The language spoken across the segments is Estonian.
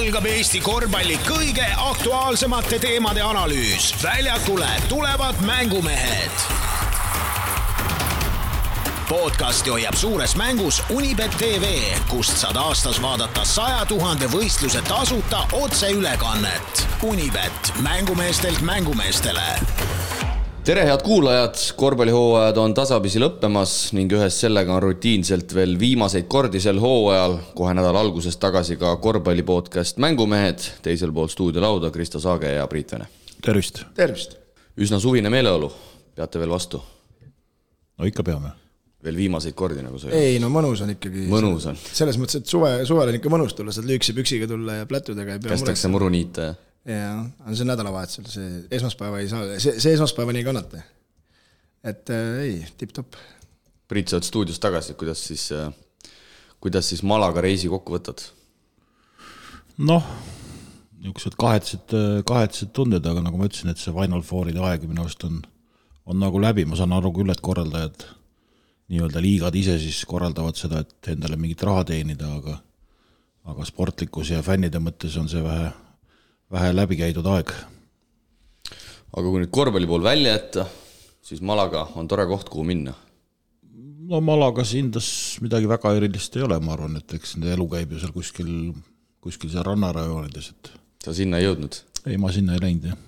algab Eesti korvpalli kõige aktuaalsemate teemade analüüs. väljakule tulevad mängumehed. podcasti hoiab suures mängus Unibet tv, kust saad aastas vaadata saja tuhande võistluse tasuta otseülekannet. Unibet, mängumeestelt mängumeestele tere, head kuulajad, korvpallihooajad on tasapisi lõppemas ning ühes sellega on rutiinselt veel viimaseid kordi sel hooajal, kohe nädala alguses tagasi ka korvpalli podcast Mängumehed, teisel pool stuudiolauda Kristo Saage ja Priit Vene. tervist! tervist! üsna suvine meeleolu, peate veel vastu? no ikka peame. veel viimaseid kordi, nagu sa ei no mõnus on ikkagi. mõnus on. selles mõttes, et suve, suvel on ikka mõnus tulla, saad lühikese püksiga tulla ja plätudega ei pea kästakse muru niita ja jaa, aga see on nädalavahetusel, see esmaspäeva ei saa, see, see esmaspäevani ei kannata. et äh, ei, tipp-topp. Priit, sa oled stuudios tagasi, kuidas siis äh,, kuidas siis Malaga reisi kokku võtad? noh, niisugused kahetsed, kahetsed tunded, aga nagu ma ütlesin, et see Final Fouride aeg minu arust on, on nagu läbi, ma saan aru küll, et korraldajad, nii-öelda liigad ise siis korraldavad seda, et endale mingit raha teenida, aga aga sportlikkuse ja fännide mõttes on see vähe vähe läbi käidud aeg. aga kui nüüd korvpalli pool välja jätta, siis Malaga on tore koht, kuhu minna. no Malagas hindas midagi väga erilist ei ole, ma arvan, et eks nende elu käib ju seal kuskil, kuskil seal rannarajoonides, et. sa sinna ei jõudnud? ei, ma sinna ei läinud, jah.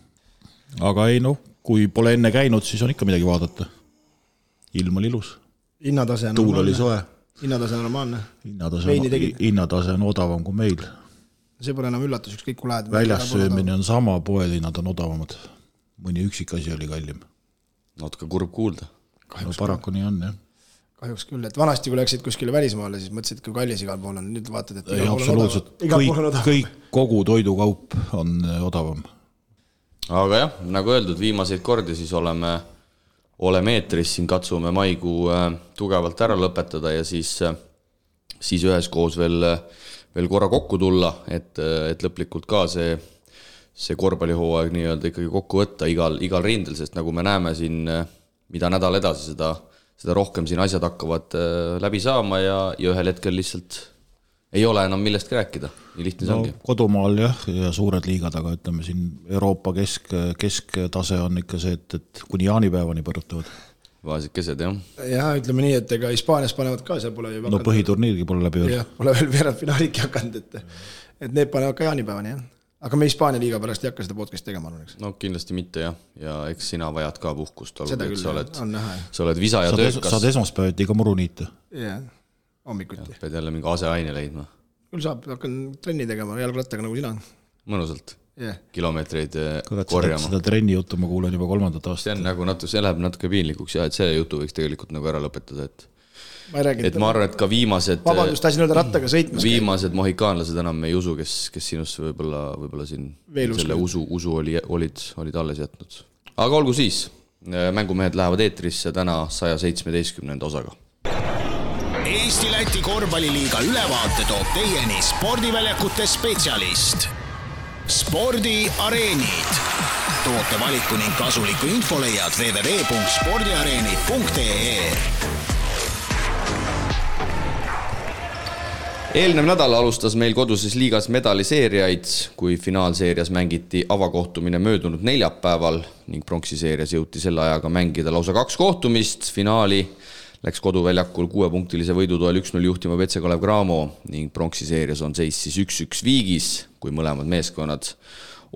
aga ei noh, kui pole enne käinud, siis on ikka midagi vaadata. ilm oli ilus. hinnatase on tuul oli soe. hinnatase on normaalne. hinnatase on, hinnatase on odavam kui meil see pole enam üllatus, ükskõik kui lähed. väljas söömine on sama, poelinnad on odavamad. mõni üksik asi oli kallim. natuke kurb kuulda. no paraku nii on, jah kahjuks küll, et vanasti, kui läksid kuskile välismaale, siis mõtlesid, kui kallis igal pool on, nüüd vaatad, et ei, absoluutselt, kõik, kõik, kogu toidukaup on äh, odavam. aga jah, nagu öeldud, viimaseid kordi siis oleme, oleme eetris, siin katsume maikuu äh, tugevalt ära lõpetada ja siis, äh, siis üheskoos veel äh, veel korra kokku tulla, et, et lõplikult ka see, see korvpallihooaeg nii-öelda ikkagi kokku võtta igal, igal rindel, sest nagu me näeme siin, mida nädal edasi, seda, seda rohkem siin asjad hakkavad äh, läbi saama ja, ja ühel hetkel lihtsalt ei ole enam millestki rääkida, nii lihtne see no, ongi. kodumaal jah, ja suured liigad, aga ütleme siin Euroopa kesk, kesktase on ikka see, et, et kuni jaanipäevani põrutavad vaesekesed, jah. jah, ütleme nii, et ega Hispaanias panevad ka, seal pole ju no põhiturniirgi pole läbi veel. jah, pole veel veerandfinaaligi hakanud, et et need panevad ka jaanipäevani, jah. aga me Hispaania liiga pärast ei hakka seda podcast'i tegema, arvan, eks. no kindlasti mitte jah, ja eks sina vajad ka puhkust, olgugi et sa oled, sa oled visa ja töökas. saad esmaspäeviti ka muru niita. jah, hommikuti. pead jälle mingi aseaine leidma. küll saab, hakkan trenni tegema jalgrattaga nagu sina. mõnusalt yeah. kilomeetreid Kurat, korjama. seda trenni juttu ma kuulen juba kolmandat aastat. see on nagu natuke, see läheb natuke piinlikuks jah, et selle jutu võiks tegelikult nagu ära lõpetada, et ma ei räägi, et ma arvan, et ka viimased vabandust, tahtsin öelda rattaga sõitmas. viimased mohikaanlased enam ei usu, kes, kes sinusse võib-olla, võib-olla siin Veel selle usu, usu oli, olid, olid alles jätnud. aga olgu siis, mängumehed lähevad eetrisse täna saja seitsmeteistkümnenda osaga. Eesti-Läti korvpalliliiga ülevaate toob teieni spordiväljakute spetsialist spordiareenid. tootevaliku ning kasuliku info leiad www.spordiareenid.ee eelnev nädal alustas meil koduses liigas medaliseerijaid, kui finaalseerias mängiti avakohtumine möödunud neljapäeval ning pronksiseerias jõuti selle ajaga mängida lausa kaks kohtumist, finaali läks koduväljakul kuuepunktilise võidu toel üks-null juhtima BC Kalev Cramo ning pronksiseerias on seis siis üks-üks viigis, kui mõlemad meeskonnad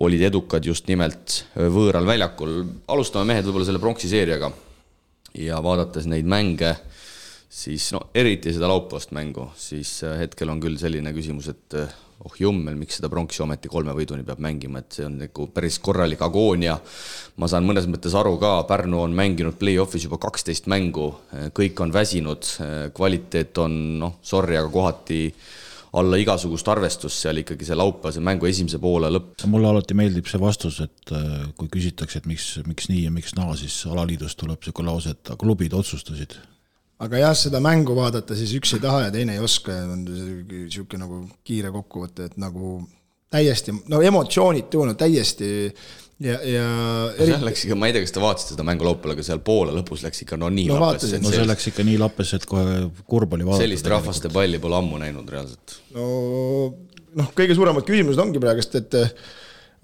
olid edukad just nimelt võõral väljakul. alustame mehed võib-olla selle pronksiseeriaga ja vaadates neid mänge, siis no eriti seda laupäevast mängu, siis hetkel on küll selline küsimus, et oh jummel, miks seda pronksi ometi kolme võiduni peab mängima, et see on nagu päris korralik agoonia. ma saan mõnes mõttes aru ka, Pärnu on mänginud play-off'is juba kaksteist mängu, kõik on väsinud, kvaliteet on noh, sorry, aga kohati alla igasugust arvestust seal ikkagi see laupäevase mängu esimese poole lõpp. mulle alati meeldib see vastus, et äh, kui küsitakse, et miks, miks nii ja miks naa, siis alaliidust tuleb niisugune lause, et klubid otsustasid aga jah, seda mängu vaadata, siis üks ei taha ja teine ei oska ja on niisugune nagu kiire kokkuvõte, et nagu täiesti, no emotsioonid tulnud täiesti ja, ja eri... seal läks ikka, ma ei tea, kas te vaatasite seda mängu laupäeval, aga seal poole lõpus läks ikka no nii no, lappes. no see läks ikka nii lappes, et kohe kurb oli vaadata. sellist rahvaste palli pole ammu näinud reaalselt. no noh, kõige suuremad küsimused ongi praegust, et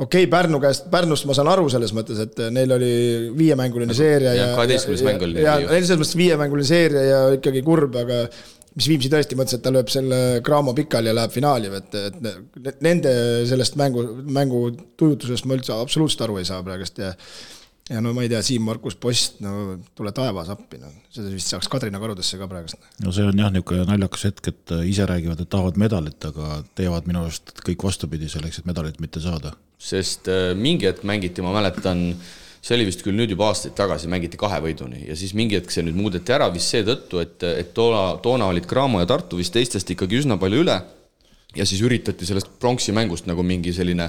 okei okay,, Pärnu käest, Pärnust ma saan aru selles mõttes, et neil oli viiemänguline seeria ja. kaheteistkümnes mäng oli. ja neil selles mõttes viiemänguline seeria ja ikkagi kurb, aga mis Viimsi tõesti mõtles, et ta lööb selle Cramo pikali ja läheb finaali, et, et nende sellest mängu, mängu tujutusest ma üldse absoluutselt aru ei saa praegust ja ja no ma ei tea, Siim-Markus Post, no tule taevas appi, noh. seda vist saaks Kadrina karudesse ka praegust. no see on jah, niisugune naljakas hetk, et ise räägivad, et tahavad medalit, aga teevad minu arust kõik vastupidi selleks, et medalit mitte saada. Sest äh, mingi hetk mängiti, ma mäletan, see oli vist küll nüüd juba aastaid tagasi, mängiti kahe võiduni. Ja siis mingi hetk see nüüd muudeti ära vist seetõttu, et, et toona, toona olid Cramo ja Tartu vist teistest ikkagi üsna palju üle. Ja siis üritati sellest pronksi mängust nagu mingi selline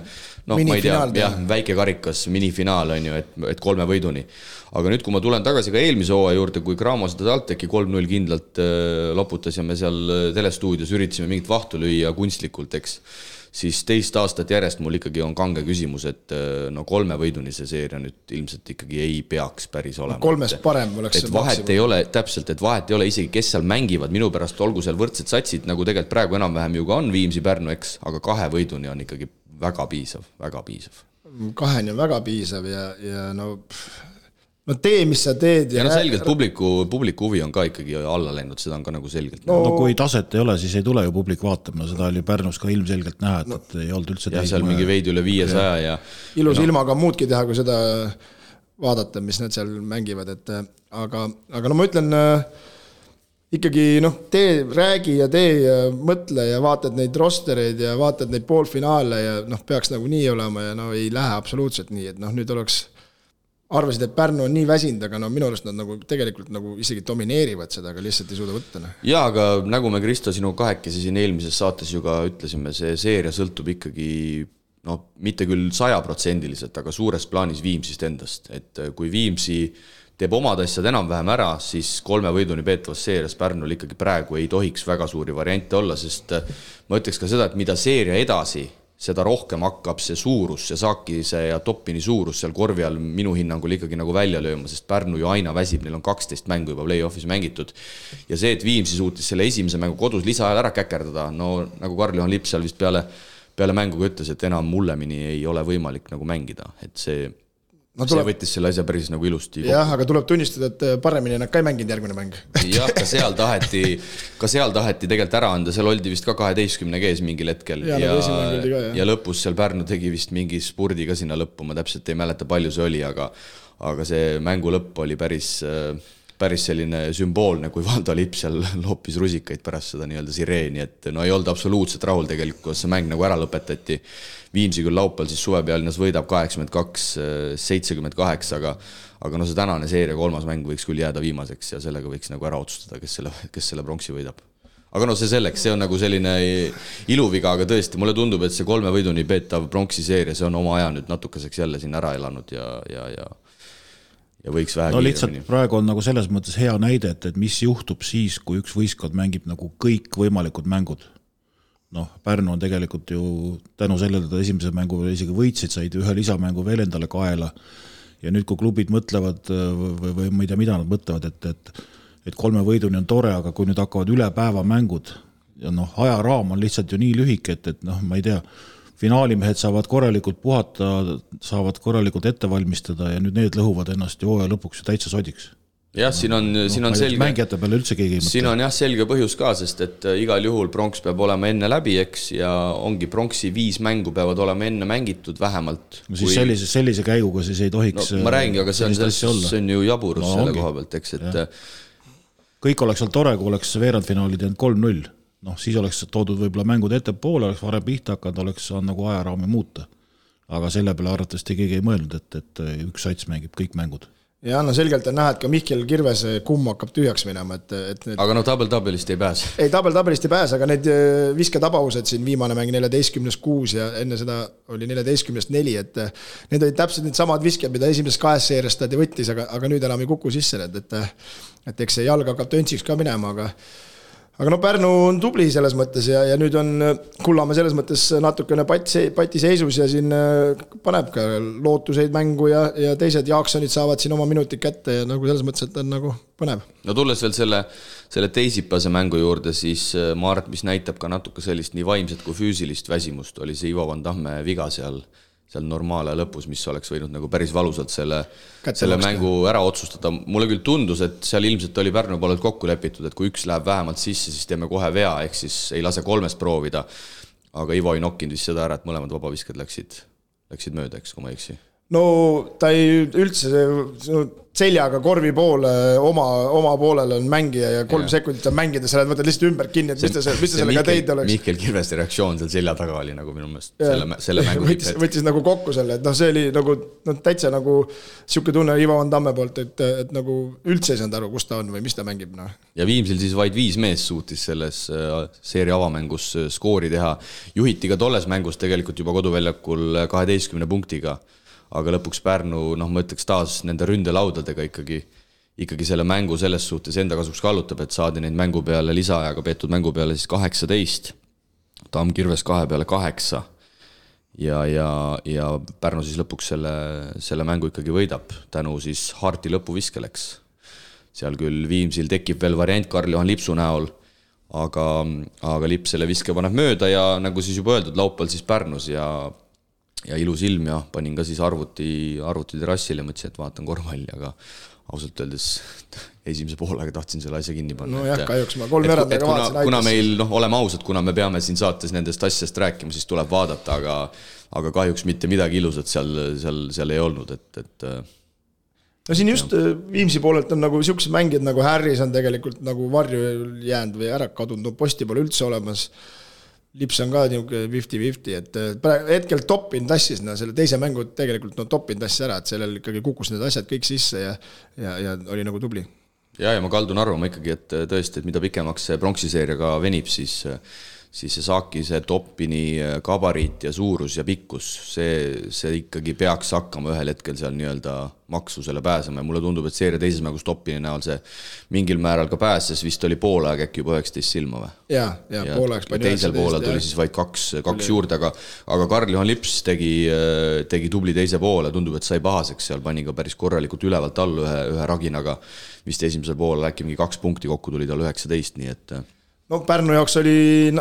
noh, ma ei tea, jah, väike karikas, minifinaal on ju, et, et kolme võiduni. aga nüüd, kui ma tulen tagasi ka eelmise hooaja juurde, kui Cramo seda TalTechi kolm-null kindlalt äh, loputas ja me seal äh, telestuudios üritasime mingit vahtu lüüa kunstlikult, eks siis teist aastat järjest mul ikkagi on kange küsimus, et äh, no kolme võiduni see seeria nüüd ilmselt ikkagi ei peaks päris olema. kolmest parem oleks et vahet maksimum. ei ole, täpselt, et vahet ei ole isegi, kes seal mängivad, minu pärast olgu seal võrdsed satsid, nagu tegelikult praegu enam-vähem ju ka on Viimsi, Pärnu, eks, aga kahe võiduni on ikkagi väga piisav, väga piisav. kaheni on väga piisav ja, ja no pff no tee, mis sa teed. ja, ja no selgelt publiku, publiku huvi on ka ikkagi alla läinud, seda on ka nagu selgelt. no, no kui taset ei ole, siis ei tule ju publik vaatama, seda oli Pärnus ka ilmselgelt näha, et no., et ei olnud üldse. jah, seal mingi veidi üle viiesaja ja. ilus no. ilmaga muudki teha, kui seda vaadata, mis nad seal mängivad, et aga, aga no ma ütlen äh, ikkagi noh, tee, räägi ja tee ja mõtle ja vaatad neid rostereid ja vaatad neid poolfinaale ja noh, peaks nagu nii olema ja no ei lähe absoluutselt nii, et noh, nüüd oleks arvasid, et Pärnu on nii väsinud, aga no minu arust nad nagu tegelikult nagu isegi domineerivad seda, aga lihtsalt ei suuda võtta. Noh. jaa, aga nagu me, Kristo, sinu kahekesi siin eelmises saates ju ka ütlesime, see seeria sõltub ikkagi noh, mitte küll sajaprotsendiliselt, aga suures plaanis Viimsist endast, et kui Viimsi teeb omad asjad enam-vähem ära, siis kolme võiduni peetavas seerias Pärnul ikkagi praegu ei tohiks väga suuri variante olla, sest ma ütleks ka seda, et mida seeria edasi seda rohkem hakkab see suurus, see saakise ja toppini suurus seal korvi all minu hinnangul ikkagi nagu välja lööma, sest Pärnu ju aina väsib, neil on kaksteist mängu juba play-off'is mängitud. ja see, et Viimsi suutis selle esimese mängu kodus lisaajal ära käkerdada, no nagu Karl-Juhan Lipp seal vist peale, peale mängu ka ütles, et enam hullemini ei ole võimalik nagu mängida, et see no, tuleb... see võttis selle asja päris nagu ilusti kokku. jah, aga tuleb tunnistada, et äh, paremini nad ka ei mänginud järgmine mäng jah, ka seal taheti, ka seal taheti tegelikult ära anda, seal oldi vist ka kaheteistkümne kees mingil hetkel ja, ja, ja, ja lõpus seal Pärnu tegi vist mingi spurdi ka sinna lõppu, ma täpselt ei mäleta, palju see oli, aga aga see mängu lõpp oli päris äh, päris selline sümboolne, kui Valdo Lipp seal loopis rusikaid pärast seda nii-öelda sireeni, et no ei olnud absoluutselt rahul tegelikult, kuidas see mäng nagu ära lõpetati. Viimsi küll laupäeval siis suvepealinnas võidab kaheksakümmend kaks, seitsekümmend kaheksa, aga aga no see tänane seeria kolmas mäng võiks küll jääda viimaseks ja sellega võiks nagu ära otsustada, kes selle, kes selle pronksi võidab aga noh, see selleks, see on nagu selline iluviga, aga tõesti, mulle tundub, et see kolme võiduni peetav pronksi seeria, see on oma aja nüüd natukeseks jälle siin ära elanud ja, ja, ja ja võiks vähe no lihtsalt praegu on nagu selles mõttes hea näide, et, et mis juhtub siis, kui üks võistkond mängib nagu kõikvõimalikud mängud. noh, Pärnu on tegelikult ju tänu sellele, et ta esimese mängu isegi võitsid, said ühe lisamängu veel endale kaela ja nüüd, kui klubid mõtlevad või, või ma ei tea, mida nad mõtlevad, et, et et kolme võiduni on tore, aga kui nüüd hakkavad üle päeva mängud ja noh, ajaraam on lihtsalt ju nii lühike, et, et noh, ma ei tea finaalimehed saavad korralikult puhata, saavad korralikult ette valmistada ja nüüd need lõhuvad ennast ju hooaja lõpuks ju täitsa sodiks jah, siin on no,, siin on selge. mängijate peale üldse keegi ei mõtle. siin on jah, selge põhjus ka, sest et äh, igal juhul pronks peab olema enne läbi, eks, ja ongi pronksi viis mängu peavad olema enne mängitud vähemalt. no siis kui... sellise, sellise käiguga siis ei tohiks no, ma räägingi, aga see on, see on ju jaburus no, selle ongi. koha pealt, eks, et. Äh, kõik oleks olnud tore, kui oleks veerandfinaalid jäänud kolm-null noh, siis oleks toodud võib-olla mängud ettepoole, oleks varem pihta hakanud, oleks saanud nagu ajaraami muuta. aga selle peale arvatavasti keegi ei mõelnud, et, et üks sats mängib kõik mängud ja no selgelt on näha, et ka Mihkel Kirvese kumm hakkab tühjaks minema, et, et need... aga no tabel-tabelist ei pääse. ei, tabel-tabelist ei pääse, aga need äh, visketabavused siin, viimane mäng neljateistkümnes kuus ja enne seda oli neljateistkümnest neli, et äh, need olid täpselt needsamad visked, mida esimeses kahes seerias ta võttis, aga, aga nüüd enam ei kuku sisse need, et et eks see jalg hakkab töntsiks ka minema, aga aga no Pärnu on tubli selles mõttes ja, ja nüüd on Kullamäe selles mõttes natukene pats, patiseisus ja siin äh, paneb ka lootuseid mängu ja, ja teised Jaaksonid saavad siin oma minutid kätte ja nagu selles mõttes, et on nagu põnev. no tulles veel selle, selle teisipäevase mängu juurde, siis äh, ma arvan, et mis näitab ka natuke sellist nii vaimset kui füüsilist väsimust, oli see Ivo Van Tamme viga seal seal normaale lõpus, mis oleks võinud nagu päris valusalt selle, selle mängu ära otsustada. mulle küll tundus, et seal ilmselt oli Pärnu poolelt kokku lepitud, et kui üks läheb vähemalt sisse, siis teeme kohe vea, ehk siis ei lase kolmest proovida. aga Ivo ei nokkinud vist seda ära, et mõlemad vabavisked läksid, läksid mööda, eks, kui ma ei eksi. No ta ei üldse, seljaga korvi poole, oma, oma poolel on mängija ja kolm ja. sekundit on mängida, sa lähed, võtad lihtsalt ümber kinni, et mis ta, mis ta sellega teinud oleks. Mihkel Kirveste reaktsioon seal selja taga oli nagu minu meelest selle, selle mängu võttis, võttis nagu kokku selle, et noh, see oli nagu noh, täitsa nagu sihuke tunne Ivo Van Tamme poolt, et, et nagu üldse ei saanud aru, kus ta on või mis ta mängib, noh. ja Viimsil siis vaid viis meest suutis selles äh, seeria avamängus äh, skoori teha. juhiti ka tolles mängus tegelikult juba koduväljakul kaheteistkümne punktiga aga lõpuks Pärnu, noh, ma ütleks taas nende ründelaudadega ikkagi, ikkagi selle mängu selles suhtes enda kasuks kallutab, et saadi neid mängu peale lisaajaga peetud mängu peale siis kaheksateist. Tamm Kirves kahe peale kaheksa. ja, ja, ja Pärnu siis lõpuks selle, selle mängu ikkagi võidab tänu siis Harti lõpuviskele, eks. seal küll Viimsil tekib veel variant Karl-Juhan Lipsu näol aga, aga Lips selle viske paneb mööda ja nagu siis juba öeldud, laupäeval siis Pärnus ja ja ilus ilm ja panin ka siis arvuti, arvuti terrassile, mõtlesin, et vaatan korvpalli, aga ausalt öeldes esimese poolega tahtsin selle asja kinni panna. nojah, kahjuks ma kolmveerand aega vaatasin. kuna meil, noh, oleme ausad, kuna me peame siin saates nendest asjadest rääkima, siis tuleb vaadata, aga aga kahjuks mitte midagi ilusat seal, seal, seal ei olnud, et, et no siin just. Äh, Viimsi poolelt on nagu siuksed mängijad nagu Harris on tegelikult nagu varju jäänud või ära kadunud, no posti pole üldse olemas lips on ka niisugune fifty-fifty, et praegu hetkel Toppin tassis no selle teise mängu tegelikult no Toppin tassis ära, et sellel ikkagi kukkus need asjad kõik sisse ja ja, ja oli nagu tubli. ja, ja ma kaldun arvama ikkagi, et tõesti, et mida pikemaks see pronksiseeria ka venib, siis äh, siis see saaki, see Toppini äh, gabariit ja suurus ja pikkus, see, see ikkagi peaks hakkama ühel hetkel seal nii-öelda maksusele pääsema. Ja mulle tundub, et seeria teises mängus Toppini näol see mingil määral ka pääses, vist oli poolaeg äkki juba üheksateist silma või? ja, ja, ja poolaegs pani teisel poolel tuli siis vaid kaks, kaks juurde, aga aga Karl-Juhan Lips tegi, äh, tegi tubli teise poole, tundub, et sai pahaseks seal, pani ka päris korralikult ülevalt all ühe, ühe raginaga, vist esimesel poolel äkki mingi kaks punkti kokku tuli tal üheksateist, nii et äh, no Pärnu jaoks oli,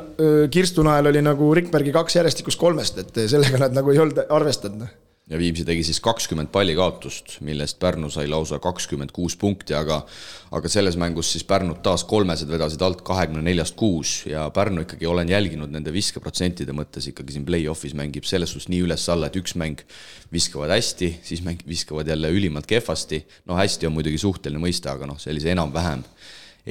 Kirstu Nael oli nagu Rikbergi kaks järjestikust kolmest, et sellega nad nagu ei olnud arvestanud. Noh. ja Viimsi tegi siis kakskümmend palli kaotust, millest Pärnu sai lausa kakskümmend kuus punkti, aga aga selles mängus siis Pärnud taas kolmesed vedasid alt kahekümne neljast kuus ja Pärnu ikkagi olen jälginud nende viskeprotsentide mõttes ikkagi siin play-off'is mängib selles suhtes nii üles-alla, et üks mäng viskavad hästi, siis mäng viskavad jälle ülimalt kehvasti, no hästi on muidugi suhteline mõiste, aga noh, sellise enam-vähem,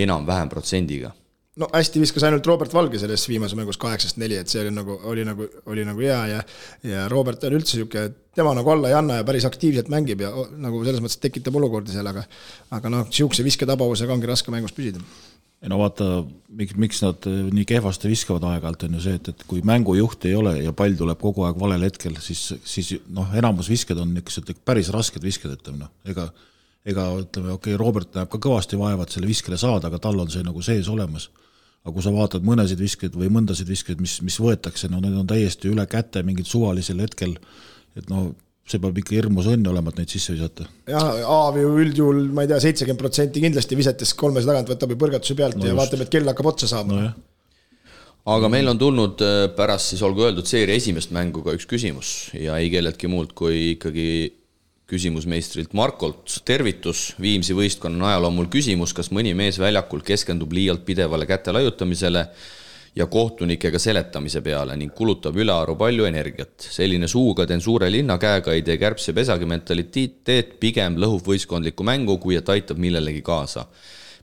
enam-vähem protsendiga no hästi viskas ainult Robert Valge selles viimases mängus kaheksast neli, et see oli nagu, oli nagu, oli nagu hea ja ja Robert on üldse niisugune, tema nagu alla ei anna ja päris aktiivselt mängib ja nagu selles mõttes tekitab olukordi seal, aga aga noh, niisuguse visketabavusega ongi raske mängus püsida. ei no vaata, miks, miks nad eh, nii kehvasti viskavad aeg-ajalt, on ju see, et, et kui mängujuhti ei ole ja pall tuleb kogu aeg valel hetkel, siis, siis noh, enamus visked on niisugused päris rasked visked, ütleme noh, ega ega ütleme, okei okay,, Robert näeb ka kõvasti vaeva, et selle viskele saada, aga tal on see nagu sees olemas. aga kui sa vaatad mõnesid viskeid või mõndasid viskeid, mis, mis võetakse, no need on täiesti üle käte mingil suvalisel hetkel, et no see peab ikka hirmus õnn olema, et neid sisse visata. jah, Aav ju üldjuhul, ma ei tea, seitsekümmend protsenti kindlasti visates kolmese tagant võtab ju põrgatuse pealt no ja just. vaatab, et kell hakkab otsa saama no,. aga meil on tulnud äh, pärast siis olgu öeldud seeria esimest mängu ka üks küsimus ja ei kelleltki muult kui ikkagi küsimusmeistrilt Markolt tervitus, Viimsi võistkonna najal on mul küsimus, kas mõni mees väljakul keskendub liialt pidevale käte laiutamisele ja kohtunikega seletamise peale ning kulutab ülearu palju energiat. selline suuga teen suure linna käega ei tee kärbse pesagi mentaliteet pigem lõhub võistkondlikku mängu, kui et aitab millelegi kaasa.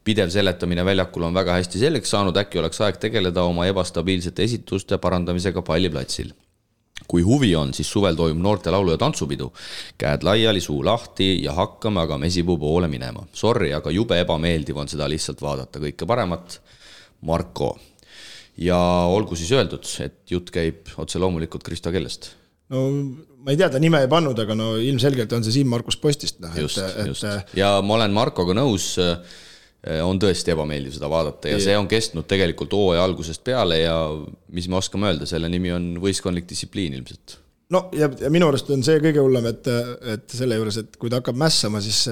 pidev seletamine väljakul on väga hästi selgeks saanud, äkki oleks aeg tegeleda oma ebastabiilsete esituste parandamisega palliplatsil kui huvi on, siis suvel toimub noorte laulu- ja tantsupidu. käed laiali, suu lahti ja hakkame aga mesipuu poole minema. Sorry, aga jube ebameeldiv on seda lihtsalt vaadata, kõike paremat, Marko. ja olgu siis öeldud, et jutt käib otse loomulikult Kristo Kellest. no ma ei tea, ta nime ei pannud, aga no ilmselgelt on see Siim-Markus Postist, noh et, et ja ma olen Markoga nõus on tõesti ebameeldiv seda vaadata ja see on kestnud tegelikult hooaja algusest peale ja mis me oskame öelda, selle nimi on võistkondlik distsipliin ilmselt no ja, ja minu arust on see kõige hullem, et, et selle juures, et kui ta hakkab mässama, siis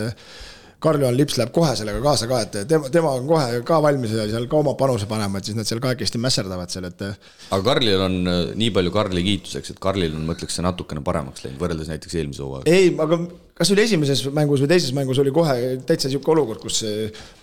Karl-Juhan Lips läheb kohe sellega kaasa ka, et tema, tema on kohe ka valmis ja seal ka oma panuse panema, et siis nad seal kahekesti mässerdavad seal, et. aga Karlil on nii palju Karli kiituseks, et Karlil on, ma ütleks, see natukene paremaks läinud võrreldes näiteks eelmise hooajaga. ei, aga kas oli esimeses mängus või teises mängus oli kohe täitsa niisugune olukord, kus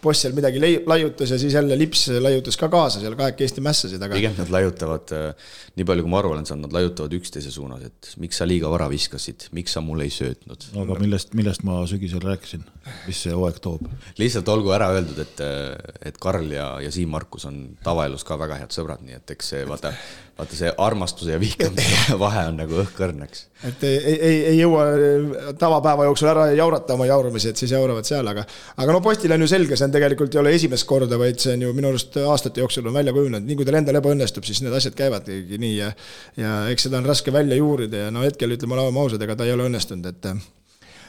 boss seal midagi laiutas ja siis jälle lips laiutas ka kaasa, seal kahekesti mässasid, aga. pigem nad laiutavad, äh, nii palju kui ma aru olen saanud, nad laiutavad üksteise suunas, et miks sa liiga vara viskasid, miks sa mulle ei söötnud. aga millest, millest ma sügisel rääkisin, mis see hooaeg toob? lihtsalt olgu ära öeldud, et, et Karl ja, ja Siim Markus on tavaelus ka väga head sõbrad, nii et eks see vaata vaata see armastuse ja vihkamise vahe on nagu õhkõrn, eks. et ei, ei, ei jõua tavapäeva jooksul ära jaurata oma jauramisi, et siis jauravad seal, aga aga no postil on ju selge, see on tegelikult ei ole esimest korda, vaid see on ju minu arust aastate jooksul on välja kujunenud, nii kui tal endal ebaõnnestub, siis need asjad käivadki nii ja ja eks seda on raske välja juurida ja no hetkel ütleme, oleme ausad, ega ta ei ole õnnestunud, et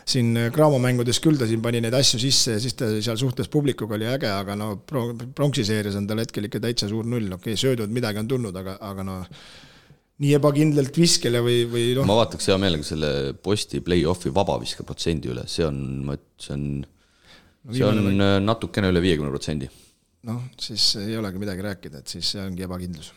siin Graamo mängudes küll ta siin pani neid asju sisse ja siis ta seal suhtles publikuga oli äge, aga no pronksi seerias on tal hetkel ikka täitsa suur null, okei okay,, söödud midagi on tulnud, aga, aga no nii ebakindlalt viskele või, või noh. ma vaataks hea meelega selle posti play-off'i vabaviske protsendi üle, see on, see on no,, see on või... natukene üle viiekümne protsendi. noh, siis ei olegi midagi rääkida, et siis see ongi ebakindlus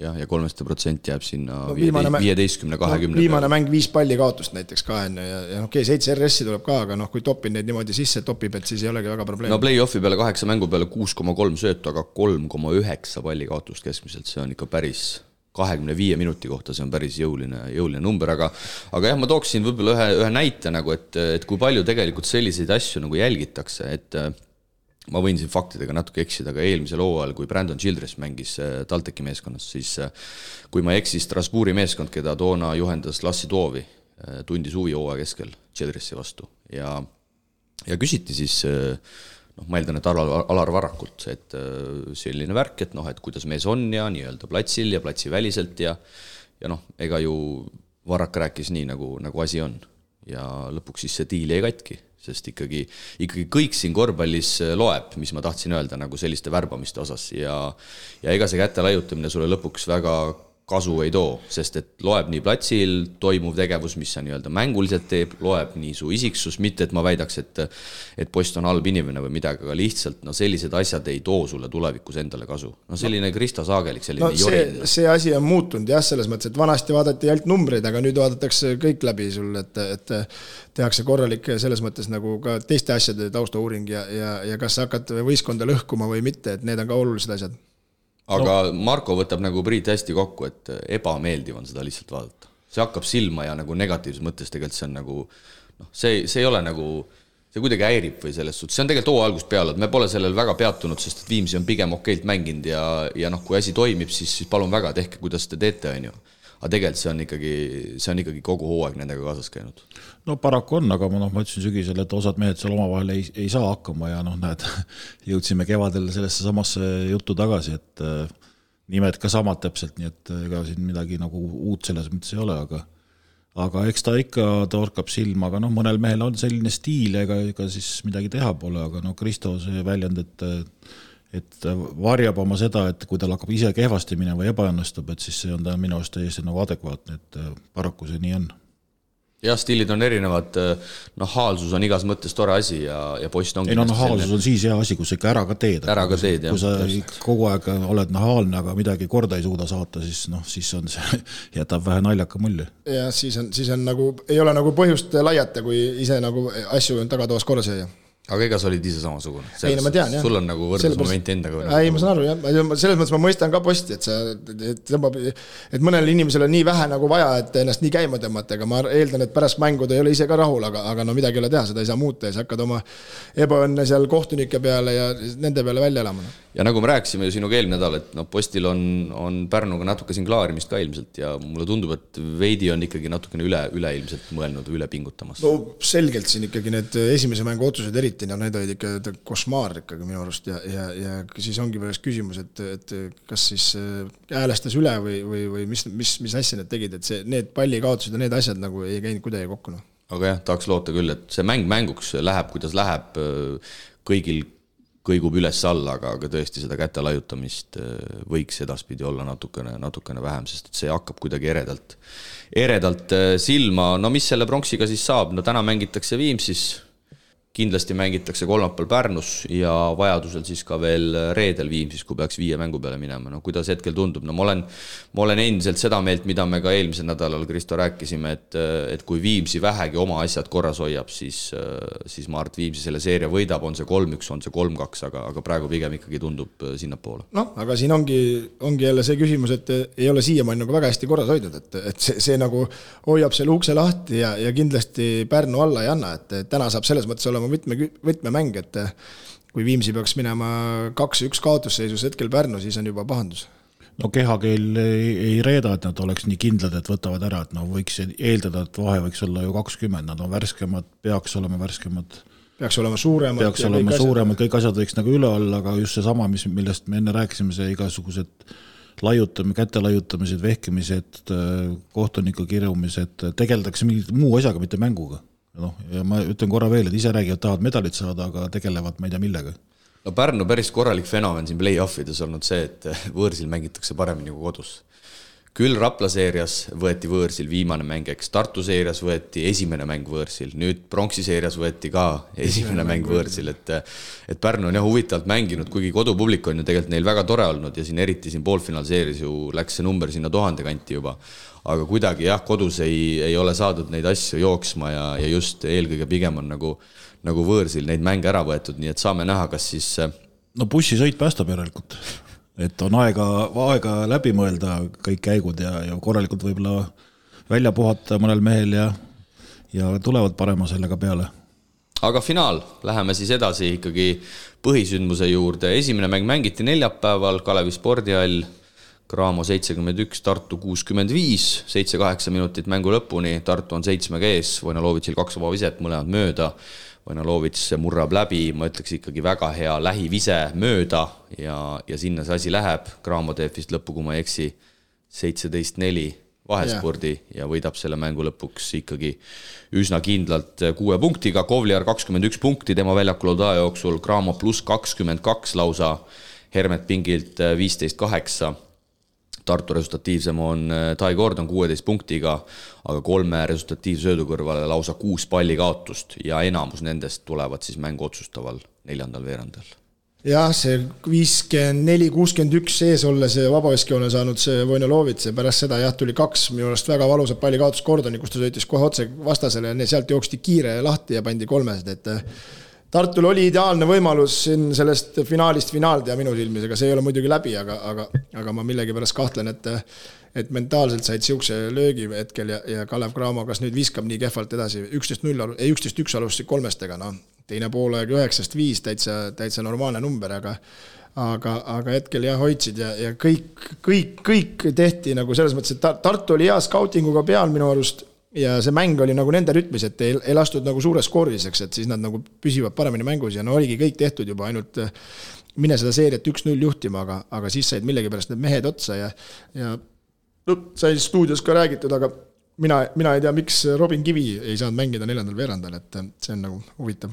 jah, ja kolmeste protsent jääb sinna viieteistkümne, kahekümne viimane mäng viis palli kaotust näiteks ka on ju, ja, ja noh, okei okay,, seitse RS-i tuleb ka, aga noh, kui topin neid niimoodi sisse topib, et siis ei olegi väga probleemi. no play-off'i peale kaheksa mängu peale kuus koma kolm söötu, aga kolm koma üheksa palli kaotust keskmiselt, see on ikka päris kahekümne viie minuti kohta, see on päris jõuline, jõuline number, aga aga jah, ma tooksin võib-olla ühe, ühe näite nagu, et, et kui palju tegelikult selliseid asju nagu jälgitakse, et ma võin siin faktidega natuke eksida, aga eelmisel hooajal, kui Brandon Childress mängis äh, TalTechi meeskonnas, siis äh, kui ma ei eksi, Strasbourgi meeskond, keda toona juhendas Lassi Toovi, äh, tundis huvi hooaja keskel Childressi vastu ja, ja küsiti siis noh, ma eeldan, et Alar, Alar Varrakult, et selline värk, et noh, et kuidas mees on ja nii-öelda platsil ja platsiväliselt ja ja noh, ega ju Varrak rääkis nii, nagu, nagu asi on. ja lõpuks siis see diil jäi katki sest ikkagi, ikkagi kõik siin korvpallis äh, loeb, mis ma tahtsin öelda nagu selliste värbamiste osas. Ja ja ega see käte laiutamine sulle lõpuks väga kasu ei too, sest et loeb nii platsil toimuv tegevus, mis sa nii-öelda mänguliselt teeb, loeb nii su isiksus, mitte et ma väidaks, et et post on halb inimene või midagi, aga lihtsalt no sellised asjad ei too sulle tulevikus endale kasu. no selline no, Kristo Saagelik, selline no, jorin. see asi on muutunud jah, selles mõttes, et vanasti vaadati ainult numbreid, aga nüüd vaadatakse kõik läbi sul, et, et tehakse korralik selles mõttes nagu ka teiste asjade taustauuring ja, ja, ja kas sa hakkad võistkonda lõhkuma või mitte, et need on ka olulised asjad aga no. Marko võtab nagu Priit hästi kokku, et ebameeldiv on seda lihtsalt vaadata. see hakkab silma ja nagu negatiivses mõttes tegelikult see on nagu noh, see, see ei ole nagu, see kuidagi häirib või selles suhtes, see on tegelikult hooaja algusest peale, et me pole sellel väga peatunud, sest et Viimsi on pigem okeilt mänginud ja, ja noh, kui asi toimib, siis, siis palun väga, tehke, kuidas te teete, on ju aga tegelikult see on ikkagi, see on ikkagi kogu hooaeg nendega kaasas käinud. no paraku on, aga ma noh, ma ütlesin sügisel, et osad mehed seal omavahel ei, ei saa hakkama ja noh, näed, jõudsime kevadel sellesse samasse juttu tagasi, et äh, nimed ka samad täpselt, nii et äh, ega siin midagi nagu uut selles mõttes ei ole, aga aga eks ta ikka torkab silma, aga noh, mõnel mehel on selline stiil, ega, ega siis midagi teha pole, aga noh, Kristo see väljend, et et varjab oma seda, et kui tal hakkab ise kehvasti minema või ebaõnnestub, et siis see on ta minu arust täiesti nagu adekvaatne, et äh, paraku see nii on jah, stiilid on erinevad, nahaalsus on igas mõttes tore asi ja, ja poiss ongi ei no nahaalsus on siis hea asi, kui sa ikka ära ka teed. ära ka teed, jah. kui sa just. kogu aeg oled nahaalne, aga midagi korda ei suuda saata, siis noh, siis on see, jätab vähe naljaka mulje. jah, siis on, siis on nagu, ei ole nagu põhjust laiata, kui ise nagu asju tagatoas korras ei hoia aga ega sa olid ise samasugune? ei no ma tean jah. sul on nagu võrdlusmoment endaga? ei, ma saan aru jah, selles mõttes ma mõistan ka posti, et sa tõmbab, et mõnel inimesel on nii vähe nagu vaja, et ennast nii käima tõmmata, aga ma eeldan, et pärast mängu ta ei ole ise ka rahul, aga, aga no midagi ei ole teha, seda ei saa muuta ja sa hakkad oma ebaõnne seal kohtunike peale ja nende peale välja elama no ja nagu me rääkisime ju sinuga eelmine nädal, et noh, postil on, on Pärnuga natuke siin klaarimist ka ilmselt ja mulle tundub, et veidi on ikkagi natukene üle, üleilmselt mõelnud, üle pingutamas. no selgelt siin ikkagi need esimese mängu otsused eriti, no need olid ikka košmaar ikkagi minu arust ja, ja, ja siis ongi pärast küsimus, et, et kas siis äh, häälestas üle või, või, või mis, mis, mis asja nad tegid, et see, need pallikaotused ja need asjad nagu ei käinud kuidagi kokku, noh. aga jah, tahaks loota küll, et see mäng mänguks läheb, kuidas läheb, kõigil kõigub üles-alla, aga, aga tõesti seda käte laiutamist äh, võiks edaspidi olla natukene, natukene vähem, sest et see hakkab kuidagi eredalt, eredalt äh, silma, no mis selle pronksiga siis saab, no täna mängitakse Viimsis kindlasti mängitakse kolmapäeval Pärnus ja vajadusel siis ka veel reedel Viimsis, kui peaks viie mängu peale minema, no kuidas hetkel tundub, no ma olen, ma olen endiselt seda meelt, mida me ka eelmisel nädalal, Kristo, rääkisime, et, et kui Viimsi vähegi oma asjad korras hoiab, siis, siis ma arvan, et Viimsi selle seeria võidab, on see kolm-üks, on see kolm-kaks, aga, aga praegu pigem ikkagi tundub sinnapoole. noh, aga siin ongi, ongi jälle see küsimus, et ei ole siiamaani nagu väga hästi korras hoidnud, et, et see, see nagu hoiab selle ukse lahti ja, ja kindlasti Pärnu alla ei anna, et täna saab selles mõttes olema olema võtme, võtmemäng, et kui Viimsi peaks minema kaks-üks kaotusseisus hetkel Pärnu, siis on juba pahandus no kehakeel ei, ei reeda, et nad oleks nii kindlad, et võtavad ära, et no võiks eeldada, et vahe võiks olla ju kakskümmend, nad on värskemad, peaks olema värskemad. peaks olema suuremad. peaks olema suuremad, kõik asjad võiks nagu üle olla, aga just seesama, mis, millest me enne rääkisime, see igasugused laiutame, käte laiutamised, vehkimised, kohtuniku kirumised, tegeldakse mingi muu asjaga, mitte mänguga noh, ja ma ütlen korra veel, et ise räägivad, tahavad medalit saada, aga tegelevad ma ei tea millega. no Pärnu päris korralik fenomen siin play-off-ides olnud see, et võõrsil mängitakse paremini kui kodus. küll Rapla seerias võeti võõrsil viimane mäng, eks Tartu seerias võeti esimene mäng võõrsil, nüüd pronksi seerias võeti ka esimene mäng võõrsil, et et Pärnu on jah huvitavalt mänginud, kuigi kodupublik on ju tegelikult neil väga tore olnud ja siin eriti siin poolfinaalseeris ju läks see number sinna tuhande kanti juba aga kuidagi jah, kodus ei, ei ole saadud neid asju jooksma ja, ja just eelkõige pigem on nagu, nagu võõrsil neid mänge ära võetud, nii et saame näha, kas siis no bussisõit päästab järelikult, et on aega, aega läbi mõelda kõik käigud ja, ja korralikult võib-olla välja puhata mõnel mehel ja, ja tulevad parema sellega peale. Aga finaal, läheme siis edasi ikkagi põhisündmuse juurde, esimene mäng mängiti neljapäeval Kalevi spordihall Graamo seitsekümmend üks, Tartu kuuskümmend viis, seitse-kaheksa minutit mängu lõpuni, Tartu on seitsmega ees, Vojnalovitšil kaks vabaviset, mõlemad mööda. Vojnalovitš murrab läbi, ma ütleks ikkagi väga hea lähivise mööda ja, ja sinna see asi läheb, Graamo teeb vist lõppu, kui ma ei eksi, seitseteist neli vahespurdi yeah. ja võidab selle mängu lõpuks ikkagi üsna kindlalt kuue punktiga, Kovliar kakskümmend üks punkti tema väljakul aja jooksul, Graamo pluss kakskümmend kaks lausa, Hermet Pingilt viisteist kaheksa Tartu resultatiivsem on äh, Tai Gordon kuueteist punktiga, aga kolme resultatiivse söödu kõrvale lausa kuus palli kaotust ja enamus nendest tulevad siis mängu otsustaval neljandal veerandil. Jah, see viiskümmend neli, kuuskümmend üks ees olles vabaviskejoone saanud see Vojnolovits ja pärast seda jah, tuli kaks minu arust väga valusat palli kaotust Gordoni, kus ta sõitis kohe otse vastasele ja sealt jooksti kiire lahti ja pandi kolmesed, et Tartul oli ideaalne võimalus siin sellest finaalist finaal teha minu silmis, ega see ei ole muidugi läbi, aga, aga, aga ma millegipärast kahtlen, et et mentaalselt said niisuguse löögi hetkel ja, ja Kalev Cramo, kas nüüd viskab nii kehvalt edasi, üksteist null, ei üksteist üks alustasid kolmestega, noh, teine poolaeg üheksast viis, täitsa, täitsa normaalne number, aga aga, aga hetkel jah, hoidsid ja, ja kõik, kõik, kõik tehti nagu selles mõttes, et Tartu oli hea skautinguga peal minu arust ja see mäng oli nagu nende rütmis, et ei, ei lastud nagu suures skooriliseks, et siis nad nagu püsivad paremini mängus ja no oligi kõik tehtud juba, ainult eh, mine seda seeriat üks-null juhtima, aga, aga siis said millegipärast need mehed otsa ja, ja no sai stuudios ka räägitud, aga mina, mina ei tea, miks Robin Kivi ei saanud mängida neljandal veerandal, et see on nagu huvitav.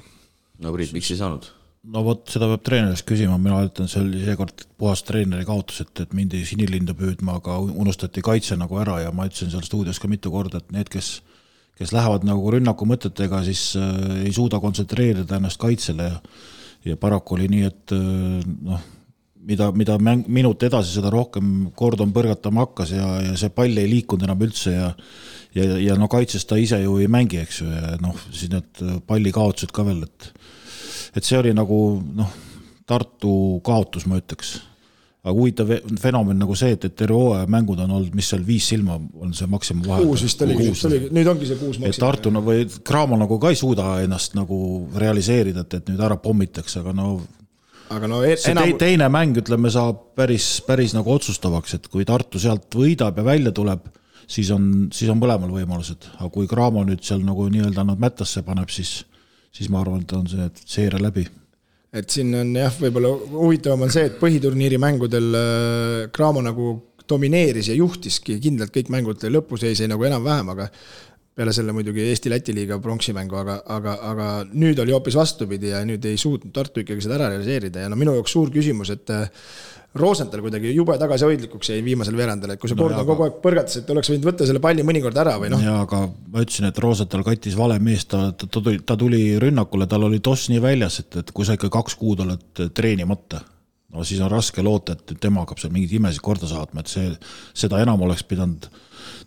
no Priit, miks ei saanud? No vot, seda peab treenerist küsima, mina ütlen, see oli seekord puhas treeneri kaotus, et, et mindi sinilindu püüdma, aga unustati kaitse nagu ära ja ma ütlesin seal stuudios ka mitu korda, et need, kes kes lähevad nagu rünnaku mõtetega, siis äh, ei suuda kontsentreerida ennast kaitsele. Ja ja paraku oli nii, et äh, noh, mida, mida mäng, minut edasi, seda rohkem Gordon põrgatama hakkas ja, ja see pall ei liikunud enam üldse ja ja, ja no kaitses ta ise ju ei mängi, eks ju, ja noh, siis need pallikaotused ka veel, et et see oli nagu noh, Tartu kaotus, ma ütleks. aga huvitav fenomen nagu see, et, et terve hooaja mängud on olnud, mis seal viis silma on see maksimum vahe. kuus vist oli, nüüd ongi see kuus maksimum. et Tartu no, või Cramo nagu ka ei suuda ennast nagu realiseerida, et, et nüüd ära pommitakse, aga no aga no e- see enam... teine mäng, ütleme, saab päris, päris nagu otsustavaks, et kui Tartu sealt võidab ja välja tuleb, siis on, siis on mõlemal võimalused, aga kui Cramo nüüd seal nagu nii-öelda nad mättasse paneb, siis siis ma arvan, et on see seire läbi. et siin on jah, võib-olla huvitavam on see, et põhiturniiri mängudel äh, Cramo nagu domineeris ja juhtiski kindlalt kõik mängud, lõpuseis jäi nagu enam-vähem, aga peale selle muidugi Eesti-Läti liiga pronksi mängu, aga, aga, aga nüüd oli hoopis vastupidi ja nüüd ei suutnud Tartu ikkagi seda ära realiseerida ja no minu jaoks suur küsimus, et Rosenthal kuidagi jube tagasihoidlikuks jäi viimasel veerandil, et kui see no kord on kogu aeg põrgatas, et oleks võinud võtta selle palli mõnikord ära või noh. jaa, aga ma ütlesin, et Rosenthal kattis vale meest, ta, ta, ta tuli, ta tuli rünnakule, tal oli toss nii väljas, et, et kui sa ikka kaks kuud oled treenimata, no siis on raske loota, et tema hakkab seal mingeid imesid korda saatma, et see, seda enam oleks pidanud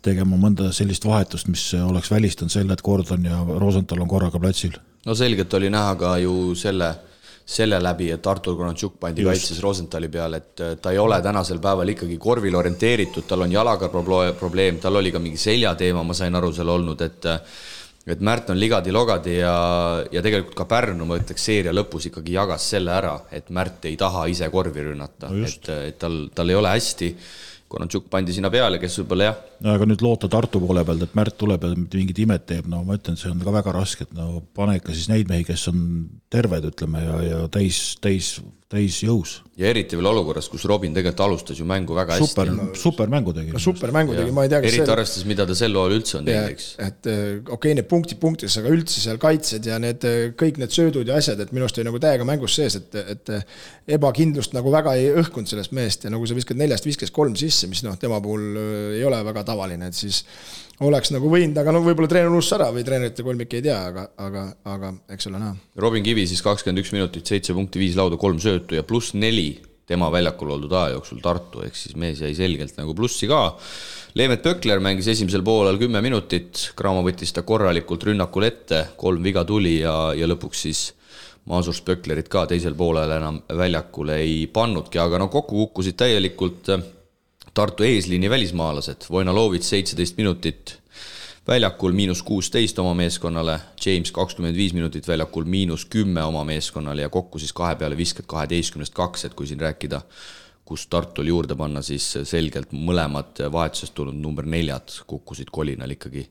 tegema mõnda sellist vahetust, mis oleks välistanud selle, et Gordon ja Rosenthal on korraga platsil. no selgelt oli näha ka ju selle selle läbi, et Artur Konatšuk pandi Just. kaitses Rosenthali peale, et ta ei ole tänasel päeval ikkagi korvile orienteeritud, tal on jalaga probleem, tal oli ka mingi seljateema, ma sain aru, seal olnud, et et Märt on ligadi-logadi ja, ja tegelikult ka Pärnu, ma ütleks, seeria lõpus ikkagi jagas selle ära, et Märt ei taha ise korvi rünnata no, et, et tal, tal ei ole hästi Konatšuk pandi sinna peale, kes võib-olla jah. aga nüüd loota Tartu poole pealt, et Märt tuleb ja mingit imet teeb, no ma ütlen, see on ka väga raske, et no pane ikka siis neid mehi, kes on terved, ütleme, ja, ja täis, täis täisjõus. ja eriti veel olukorras, kus Robin tegelikult alustas ju mängu väga super, hästi. supermängu tegi. supermängu tegi, ma ei tea, kas eriti see... arvestades, mida ta sel hooajal üldse on teinud, eks. et äh, okei okay,, need punktid punktides, aga üldse seal kaitsed ja need äh, kõik need söödud ja asjad, et minu arust oli nagu täiega mängus sees, et, et äh, ebakindlust nagu väga ei õhkunud sellest mehest ja nagu sa viskad neljast viskast kolm sisse, mis noh, tema puhul ei ole väga tavaline, et siis oleks nagu võinud, aga no võib-olla treener unustas ära või treenerite kolmik ei tea, aga, aga, aga eks ole näha. Robin Kivi siis kakskümmend üks minutit, seitse punkti, viis lauda, kolm söötu ja pluss neli tema väljakul oldud aja jooksul Tartu, ehk siis mees jäi selgelt nagu plussi ka. Leemet Pökler mängis esimesel poolel kümme minutit, Cramo võttis ta korralikult rünnakul ette, kolm viga tuli ja, ja lõpuks siis Maasur Spöklerit ka teisel poolel enam väljakule ei pannudki, aga no kokku kukkusid täielikult Tartu eesliini välismaalased, Vojnalovitš seitseteist minutit väljakul, miinus kuusteist oma meeskonnale, James kakskümmend viis minutit väljakul, miinus kümme oma meeskonnale ja kokku siis kahe peale viskad kaheteistkümnest kaks, et kui siin rääkida, kus Tartul juurde panna, siis selgelt mõlemad vahetusest tulnud number neljad kukkusid kolinal ikkagi,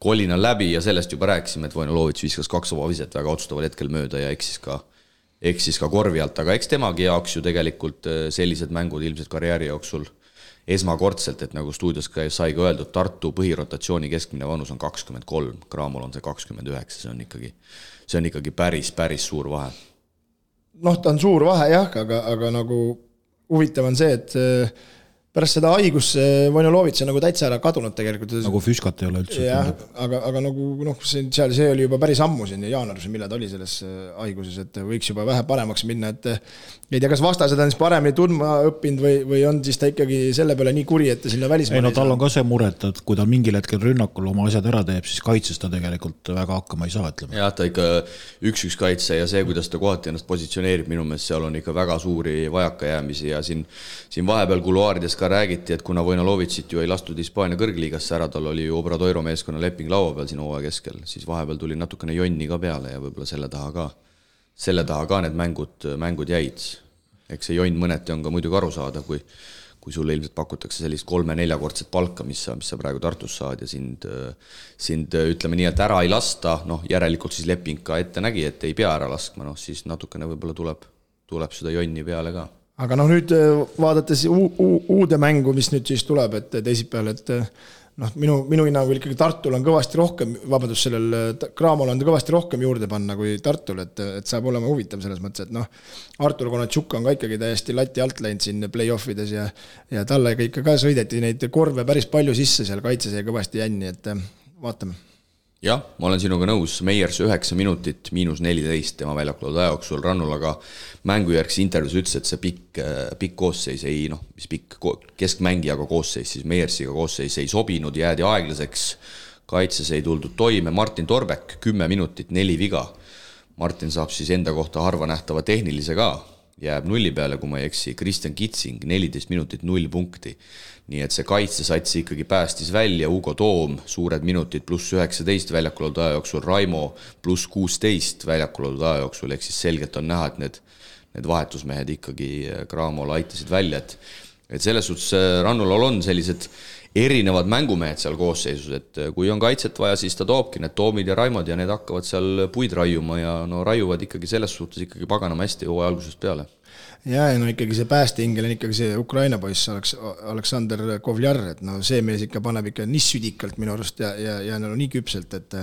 kolinal läbi ja sellest juba rääkisime, et Vojnalovitš viskas kaks vabaviset väga otsustaval hetkel mööda ja eksis ka eksis ka korvi alt, aga eks temagi jaoks ju tegelikult sellised mängud ilmselt karjääri jooksul esmakordselt, et nagu stuudios ka sai ka öeldud, Tartu põhirotatsiooni keskmine vanus on kakskümmend kolm, Cramol on see kakskümmend üheksa, see on ikkagi, see on ikkagi päris, päris suur vahe. noh, ta on suur vahe jah, aga, aga nagu huvitav on see, et pärast seda haigust see Vojnolovitš on nagu täitsa ära kadunud tegelikult. nagu füüskat ei ole üldse. jah, aga, aga nagu noh, see seal, see oli juba päris ammu siin jaanuaris, millal ta oli selles äh, haiguses, et võiks juba vähe paremaks minna, et ei tea, kas vastased on siis paremini tundma õppinud või, või on siis ta ikkagi selle peale nii kuri, et ta sinna välismaale ei no tal on ka see mure, et, et kui ta mingil hetkel rünnakul oma asjad ära teeb, siis kaitses ta tegelikult väga hakkama ei saa, ütleme. jah, ta ikka üks-üks kaitse ja see, kuidas ta kohati ennast positsioneerib, minu meelest seal on ikka väga suuri vajakajäämisi ja siin, siin vahepeal kuluaarides ka ka räägiti, et kuna Vojnalovitšit ju ei lastud Hispaania kõrgliigasse ära, tal oli ju Obradoiro meeskonna leping laua peal siin hooaja keskel, siis vahepeal tuli natukene jonni ka peale ja võib-olla selle taha ka, selle taha ka need mängud, mängud jäid. eks see jonn mõneti on ka muidugi arusaadav, kui kui sulle ilmselt pakutakse sellist kolme-neljakordset palka, mis sa, mis sa praegu Tartus saad ja sind, sind ütleme nii, et ära ei lasta, noh, järelikult siis leping ka ette nägi, et ei pea ära laskma, noh siis natukene võib-olla tuleb, tuleb seda jonni peale ka aga noh, nüüd äh, vaadates uude mängu, mis nüüd siis tuleb, et teisipäeval, et äh, noh, minu, minu hinnangul ikkagi Tartul on kõvasti rohkem, vabandust, sellel äh, Cramol on kõvasti rohkem juurde panna kui Tartul, et, et saab olema huvitav selles mõttes, et noh, Artur Konatšuk on ka ikkagi täiesti lati alt läinud siin play-off ides ja ja talle ikka ka sõideti neid korve päris palju sisse seal, kaitses jäi kõvasti jänni, et vaatame jah, ma olen sinuga nõus, Meiers üheksa minutit, miinus neliteist tema väljakul aja jooksul, Rannulaga mängujärgse intervjuus ütles, et see pikk, pikk koosseis ei noh, mis pikk keskmängijaga koosseis, siis Meiersiga koosseis ei sobinud, jäädi aeglaseks, kaitses ei tuldud toime, Martin Torbek kümme minutit, neli viga. Martin saab siis enda kohta harva nähtava tehnilise ka, jääb nulli peale, kui ma ei eksi, Kristjan Kitsing neliteist minutit, null punkti. Nii et see kaitsesats ikkagi päästis välja, Ugo Toom, suured minutid, pluss üheksateist väljakul oldud aja jooksul, Raimo pluss kuusteist väljakul oldud aja jooksul, ehk siis selgelt on näha, et need, need vahetusmehed ikkagi Cramole aitasid välja, et et selles suhtes äh, Rannulal on sellised erinevad mängumehed seal koosseisus, et kui on kaitset vaja, siis ta toobki need Toomid ja Raimod ja need hakkavad seal puid raiuma ja no raiuvad ikkagi selles suhtes ikkagi paganama hästi hooaja algusest peale ja, ja no ikkagi see päästeingel on ikkagi see Ukraina poiss, Aleks-, Aleksandr Kovljar, et no see mees ikka paneb ikka nii südikalt minu arust ja, ja, ja no nii küpselt, et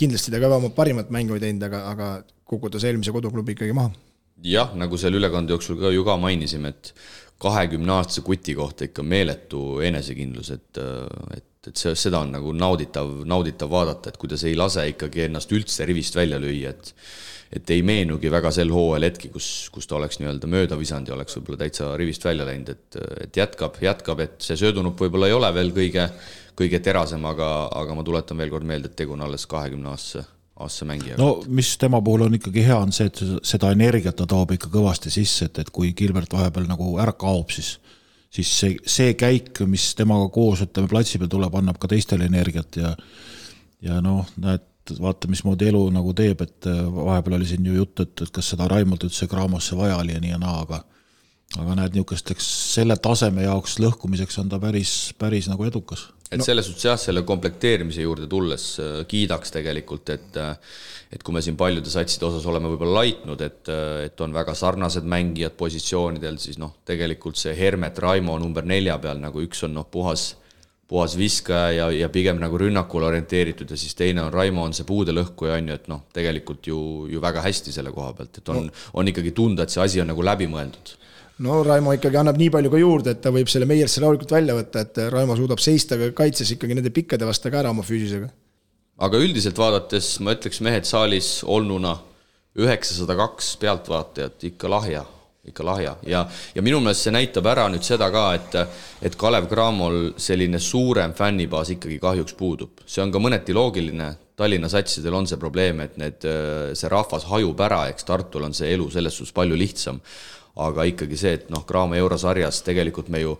kindlasti ta ka oma parimat mängu ei teinud, aga, aga kukutas eelmise koduklubi ikkagi maha. jah, nagu seal ülekande jooksul ka ju ka mainisime, et kahekümne-aastase kuti kohta ikka meeletu enesekindlus, et, et, et see, seda on nagu nauditav, nauditav vaadata, et kuidas ei lase ikkagi ennast üldse rivist välja lüüa, et et ei meenugi väga sel hooajal hetki, kus, kus ta oleks nii-öelda mööda visanud ja oleks võib-olla täitsa rivist välja läinud, et, et jätkab, jätkab, et see söödunupp võib-olla ei ole veel kõige, kõige terasem, aga, aga ma tuletan veel kord meelde, et tegu on alles kahekümne aastase aastase mängijaga. no mis tema puhul on ikkagi hea, on see, et seda energiat ta toob ikka kõvasti sisse, et, et kui Gilbert vahepeal nagu ära kaob, siis siis see, see käik, mis temaga koos, ütleme, platsi peal tuleb, annab ka teistele energiat ja ja noh, näed, vaata, mismoodi elu nagu teeb, et vahepeal oli siin ju juttu, et, et kas seda Raimond üldse Craamosse vaja oli ja nii ja naa, aga aga näed, niisugusteks selle taseme jaoks lõhkumiseks on ta päris, päris nagu edukas et no. selles suhtes jah, selle komplekteerimise juurde tulles äh, kiidaks tegelikult, et äh, et kui me siin paljude satside osas oleme võib-olla laitnud, et, äh, et on väga sarnased mängijad positsioonidel, siis noh, tegelikult see Hermet Raimo number nelja peal nagu üks on noh, puhas, puhas viskaja ja, ja pigem nagu rünnakule orienteeritud ja siis teine on Raimo on see puudelõhkuja, on ju, et noh, tegelikult ju, ju väga hästi selle koha pealt, et on no., on ikkagi tunda, et see asi on nagu läbimõeldud no Raimo ikkagi annab nii palju ka juurde, et ta võib selle Meiersse rahulikult välja võtta, et Raimo suudab seista kaitses ikkagi nende pikkade vastu ka ära oma füüsisega. aga üldiselt vaadates ma ütleks, mehed saalis olnuna üheksasada kaks pealtvaatajat, ikka lahja, ikka lahja. Ja, ja minu meelest see näitab ära nüüd seda ka, et et Kalev Cramol selline suurem fännibaas ikkagi kahjuks puudub, see on ka mõneti loogiline, Tallinna satsidel on see probleem, et need, see rahvas hajub ära, eks Tartul on see elu selles suhtes palju lihtsam aga ikkagi see, et noh, Graamo eurosarjas tegelikult me ju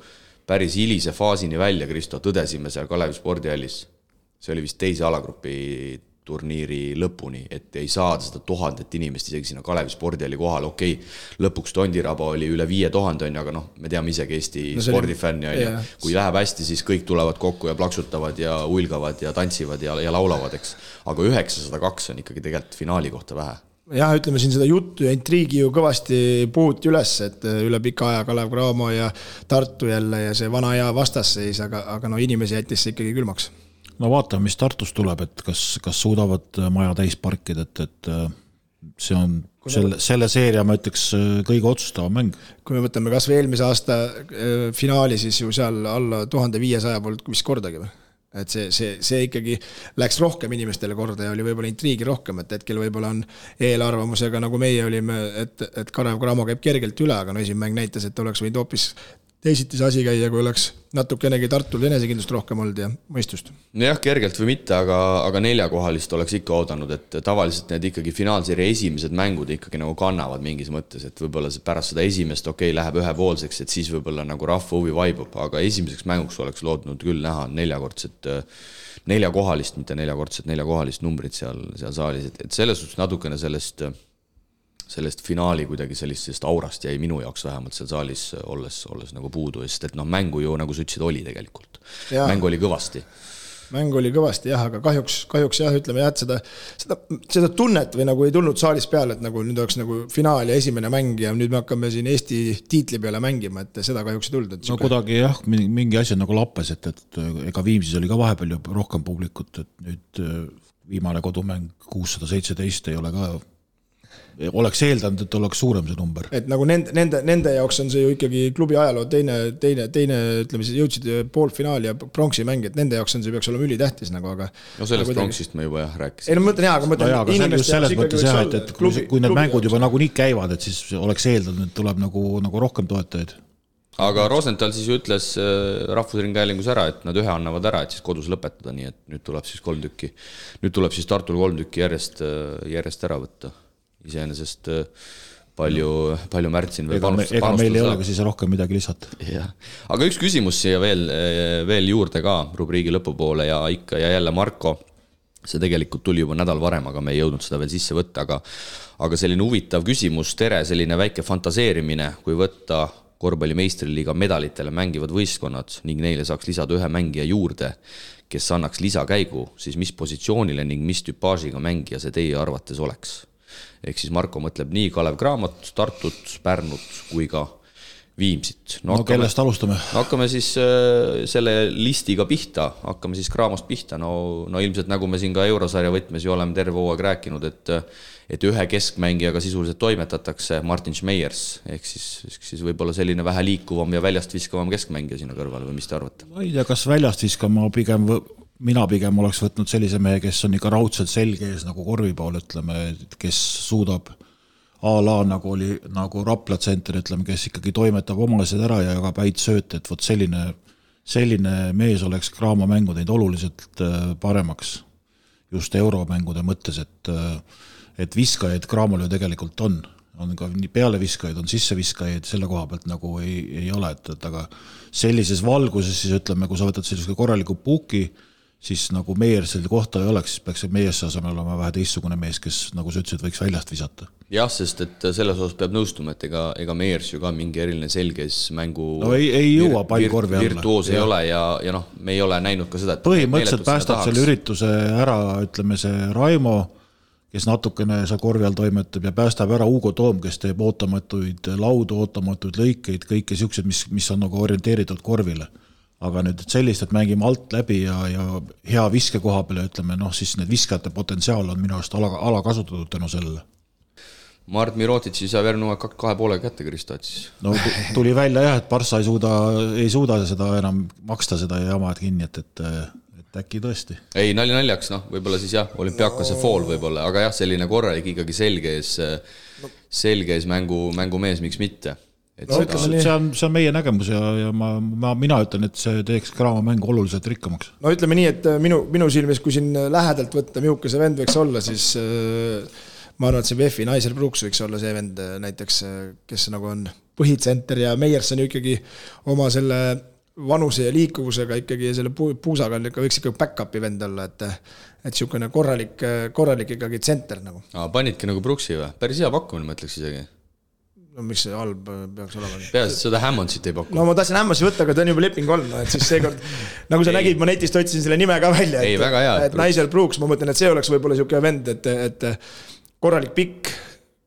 päris hilise faasini välja, Kristo, tõdesime seal Kalevi spordihallis, see oli vist teise alagrupi turniiri lõpuni, et ei saada seda tuhandet inimest isegi sinna Kalevi spordihalli kohale, okei okay,, lõpuks Tondiraba oli üle viie tuhande, on ju, aga noh, me teame isegi Eesti no, spordifänni, on ju, kui läheb hästi, siis kõik tulevad kokku ja plaksutavad ja huilgavad ja tantsivad ja, ja laulavad, eks. aga üheksasada kaks on ikkagi tegelikult finaali kohta vähe jah, ütleme siin seda juttu ja intriigi ju kõvasti puhuti üles, et äh, üle pika aja Kalev Cramo ja Tartu jälle ja see vana hea vastasseis, aga, aga no inimesi jättis see ikkagi külmaks. no vaatame, mis Tartust tuleb, et kas, kas suudavad äh, maja täis parkida, et, et äh, see on Kui selle, selle seeria, ma ütleks, kõige otsustavam mäng. kui me võtame kas või eelmise aasta finaali, siis ju seal alla tuhande viiesaja polnud vist kordagi või? Et see, see, see ikkagi läks rohkem inimestele korda ja oli võib-olla intriigi rohkem, et hetkel võib-olla on eelarvamusega, nagu meie olime, et, et Kalev Cramo käib kergelt üle, aga no esimene mäng näitas, et oleks võinud hoopis teisiti see asi käia, kui oleks natukenegi Tartul enesekindlust rohkem olnud ja mõistust. nojah, kergelt või mitte, aga, aga neljakohalist oleks ikka oodanud, et tavaliselt need ikkagi finaalseeria esimesed mängud ikkagi nagu kannavad mingis mõttes, et võib-olla pärast seda esimest, okei okay,, läheb ühepoolseks, et siis võib-olla nagu rahva huvi vaibub, aga esimeseks mänguks oleks lootnud küll näha neljakordset neljakohalist, mitte neljakordset, neljakohalist numbrit seal, seal saalis, et, et selles suhtes natukene sellest sellest finaali kuidagi sellisest aurast jäi minu jaoks vähemalt seal saalis olles, olles nagu puudu, sest et noh, mängu ju nagu sa ütlesid, oli tegelikult. mäng oli kõvasti mäng oli kõvasti jah, aga kahjuks, kahjuks jah, ütleme jah, et seda, seda, seda tunnet või nagu ei tulnud saalis peale, et nagu nüüd oleks nagu finaal ja esimene mäng ja nüüd me hakkame siin Eesti tiitli peale mängima, et seda kahjuks ei tulnud. no siuke... kuidagi jah, mingi asi nagu lappes, et, et ega Viimsis oli ka vahepeal ju rohkem publikut, et nüüd viimane kodumäng kuussada seitseteist ei ole ka oleks eeldanud, et oleks suurem see number. et nagu nende, nende, nende jaoks on see ju ikkagi klubi ajaloo teine, teine, teine, ütleme siis jõudsid poolfinaali ja pronksi mäng, et nende jaoks on see, peaks olema ülitähtis nagu, aga. no sellest nagu pronksist me juba jah rääkisime. ei no ma mõtlen jaa, aga ma mõtlen no. inimeste jaoks ikkagi võiks olla. et kui, kui need mängud juba nagunii käivad, et siis oleks eeldanud, et tuleb nagu, nagu rohkem toetajaid aga Rosenthal siis ju ütles äh, Rahvusringhäälingus ära, et nad ühe annavad ära, et siis kodus lõpetada, nii et nüüd tuleb siis kolm tükki, nüüd tuleb siis Tartul kolm tükki järjest, äh, järjest ära võtta iseenesest äh, palju, palju Märt siin veel panustada. ega meil ei olegi siis rohkem midagi lisata. jah, aga üks küsimus siia veel, äh, veel juurde ka rubriigi lõpupoole ja ikka ja jälle Marko, see tegelikult tuli juba nädal varem, aga me ei jõudnud seda veel sisse võtta, aga aga selline huvitav küsimus, Tere, selline väike fantaseerimine, kui võtta korvpalli meistriliiga medalitele mängivad võistkonnad ning neile saaks lisada ühe mängija juurde, kes annaks lisakäigu, siis mis positsioonile ning mis tüpaažiga mängija see teie arvates oleks? Ehk siis Marko mõtleb nii Kalev Cramot, Tartut, Pärnut kui ka Viimsit. no, no hakkame, kellest alustame? no hakkame siis äh, selle listiga pihta, hakkame siis Cramost pihta, no, no ilmselt nagu me siin ka eurosarja võtmes ju oleme terve hooaeg rääkinud, et et ühe keskmängijaga sisuliselt toimetatakse, Martin Schmeiers, ehk siis, siis võib-olla selline vähe liikuvam ja väljast viskavam keskmängija sinna kõrvale või mis te arvate? ma ei tea, kas väljast viskama pigem, mina pigem oleks võtnud sellise mehe, kes on ikka raudselt selge ees nagu korvi pool, ütleme, kes suudab a la nagu oli nagu Rapla tsenter, ütleme, kes ikkagi toimetab oma asjad ära ja jagab häid sööte, et vot selline, selline mees oleks Graamo mängu teinud oluliselt äh, paremaks. just euromängude mõttes, et, äh, et viskajaid Graamol ju tegelikult on, on ka nii pealeviskajaid, on sisseviskajaid, selle koha pealt nagu ei, ei ole, et, et aga sellises valguses siis ütleme, kui sa võtad sellise korraliku puki, siis nagu Meiersel kohta ei oleks, siis peaks Meiersi asemel olema vähe teistsugune mees, kes, nagu sa ütlesid, võiks väljast visata. jah, sest et selles osas peab nõustuma, et ega, ega Meiers ju ka mingi eriline selges mängu no ei, ei jõua pall korvi alla. virtuoos ei ole ja, ja noh, me ei ole näinud ka seda, et põhimõtteliselt päästab selle ürituse ära, ütleme see Raimo, kes natukene seal korvi all toimetab ja päästab ära Ugo Toom, kes teeb ootamatuid laudu, ootamatuid lõikeid, kõike niisuguseid, mis, mis on nagu orienteeritud korvile aga nüüd sellist, et mängime alt läbi ja, ja hea viske koha peal ja ütleme noh, siis need viskajate potentsiaal on minu arust ala, alakasutatud tänu sellele. Mart Mirotitši järgmine hooaeg kahe poolega kätte Kristotis. no tuli välja jah, et Barca ei suuda, ei suuda seda enam maksta, seda jama kinni, et, et et äkki tõesti. ei, nali naljaks, noh, võib-olla siis jah, olümpiaakose no. fool võib-olla, aga jah, selline korralik ikkagi selge ees no., selge ees mängu, mängumees, miks mitte et no, ütleme, see on, see on meie nägemus ja, ja ma, ma, mina ütlen, et see teeks Graamo mängu oluliselt rikkamaks. no ütleme nii, et äh, minu, minu silmis, kui siin lähedalt võtta, milline see vend võiks olla, siis äh, ma arvan, et see VEF-i Nigel Brooks võiks olla see vend äh, näiteks, kes nagu on põhitsenter ja Meyers on ju ikkagi oma selle vanuse ja liikuvusega ikkagi ja selle puusaga on ikka, võiks ikka back-up'i vend olla, et et niisugune korralik, korralik ikkagi tsenter nagu. panidki nagu Brooksi või? päris hea pakkumine, ma ütleks isegi no miks see halb peaks olema? peaasi, et seda Hammondsit ei paku. no ma tahtsin Hammondi võtta, aga ta on juba leping olnud, et siis seekord nagu sa ei. nägid, ma netist otsisin selle nime ka välja. hea. et Nigel Brooks, ma mõtlen, et see oleks võib-olla niisugune vend, et, et korralik pikk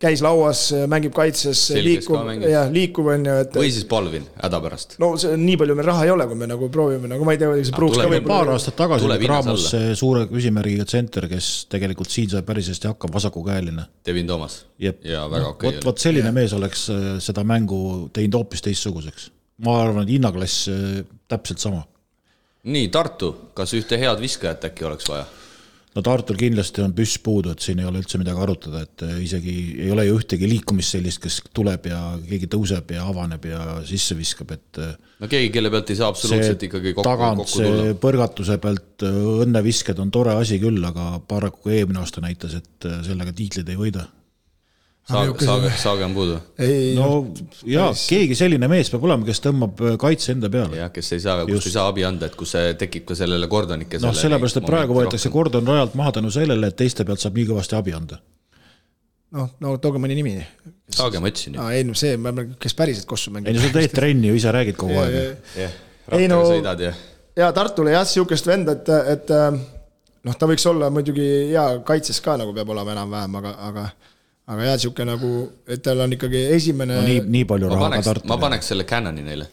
käis lauas, mängib kaitses, liikuv, jah, liikuv on ju, et. või siis Palvin hädapärast. no see, nii palju meil raha ei ole, kui me nagu proovime, nagu ma ei tea, see ah, Brooks ka võib-olla. paar aastat tagasi oli see suure küsimärgiga tsenter, kes tegelikult siin sai päris hästi hakkama, vasakukäeline. Devin Toomas. ja väga okei okay. vot, vot selline ja. mees oleks äh, seda mängu teinud hoopis teistsuguseks. ma arvan, et hinnaklass äh, täpselt sama. nii, Tartu, kas ühte head viskajat äkki oleks vaja? No Tartul kindlasti on püss puudu, et siin ei ole üldse midagi arutada, et äh, isegi ei ole ju ühtegi liikumist sellist, kes tuleb ja keegi tõuseb ja avaneb ja sisse viskab, et. Äh, no keegi, kelle pealt ei saa absoluutselt ikkagi kokku, tagant kokku tulla. põrgatuse pealt äh, õnnevisked on tore asi küll, aga paraku eelmine aasta näitas, et sellega tiitleid ei võida Saag, saage, saage on puudu? no jaa, keegi selline mees peab olema, kes tõmbab äh, kaitse enda peale. jah, kes ei saa, kust ei saa abi anda, et kus tekib ka sellele Gordonik. noh, sellepärast, et praegu võetakse rohkem. Gordon rajalt maha tänu sellele, et teiste pealt saab nii kõvasti abi anda. noh, no tooge mõni nimi. saage, ma ütlesin ju. ei no see, kes päriselt kossu mängib. ei no sa teed trenni ju, ise räägid kogu aeg. jah, rattaga sõidad ja. ja Tartule jah, sihukest venda, et, et äh, noh, ta võiks olla muidugi hea kaitses ka nagu peab olema enam-vähem, aga, aga aga jah, niisugune nagu, et tal on ikkagi esimene no nii, nii palju raha ka Tartul. ma paneks selle Cannoni neile.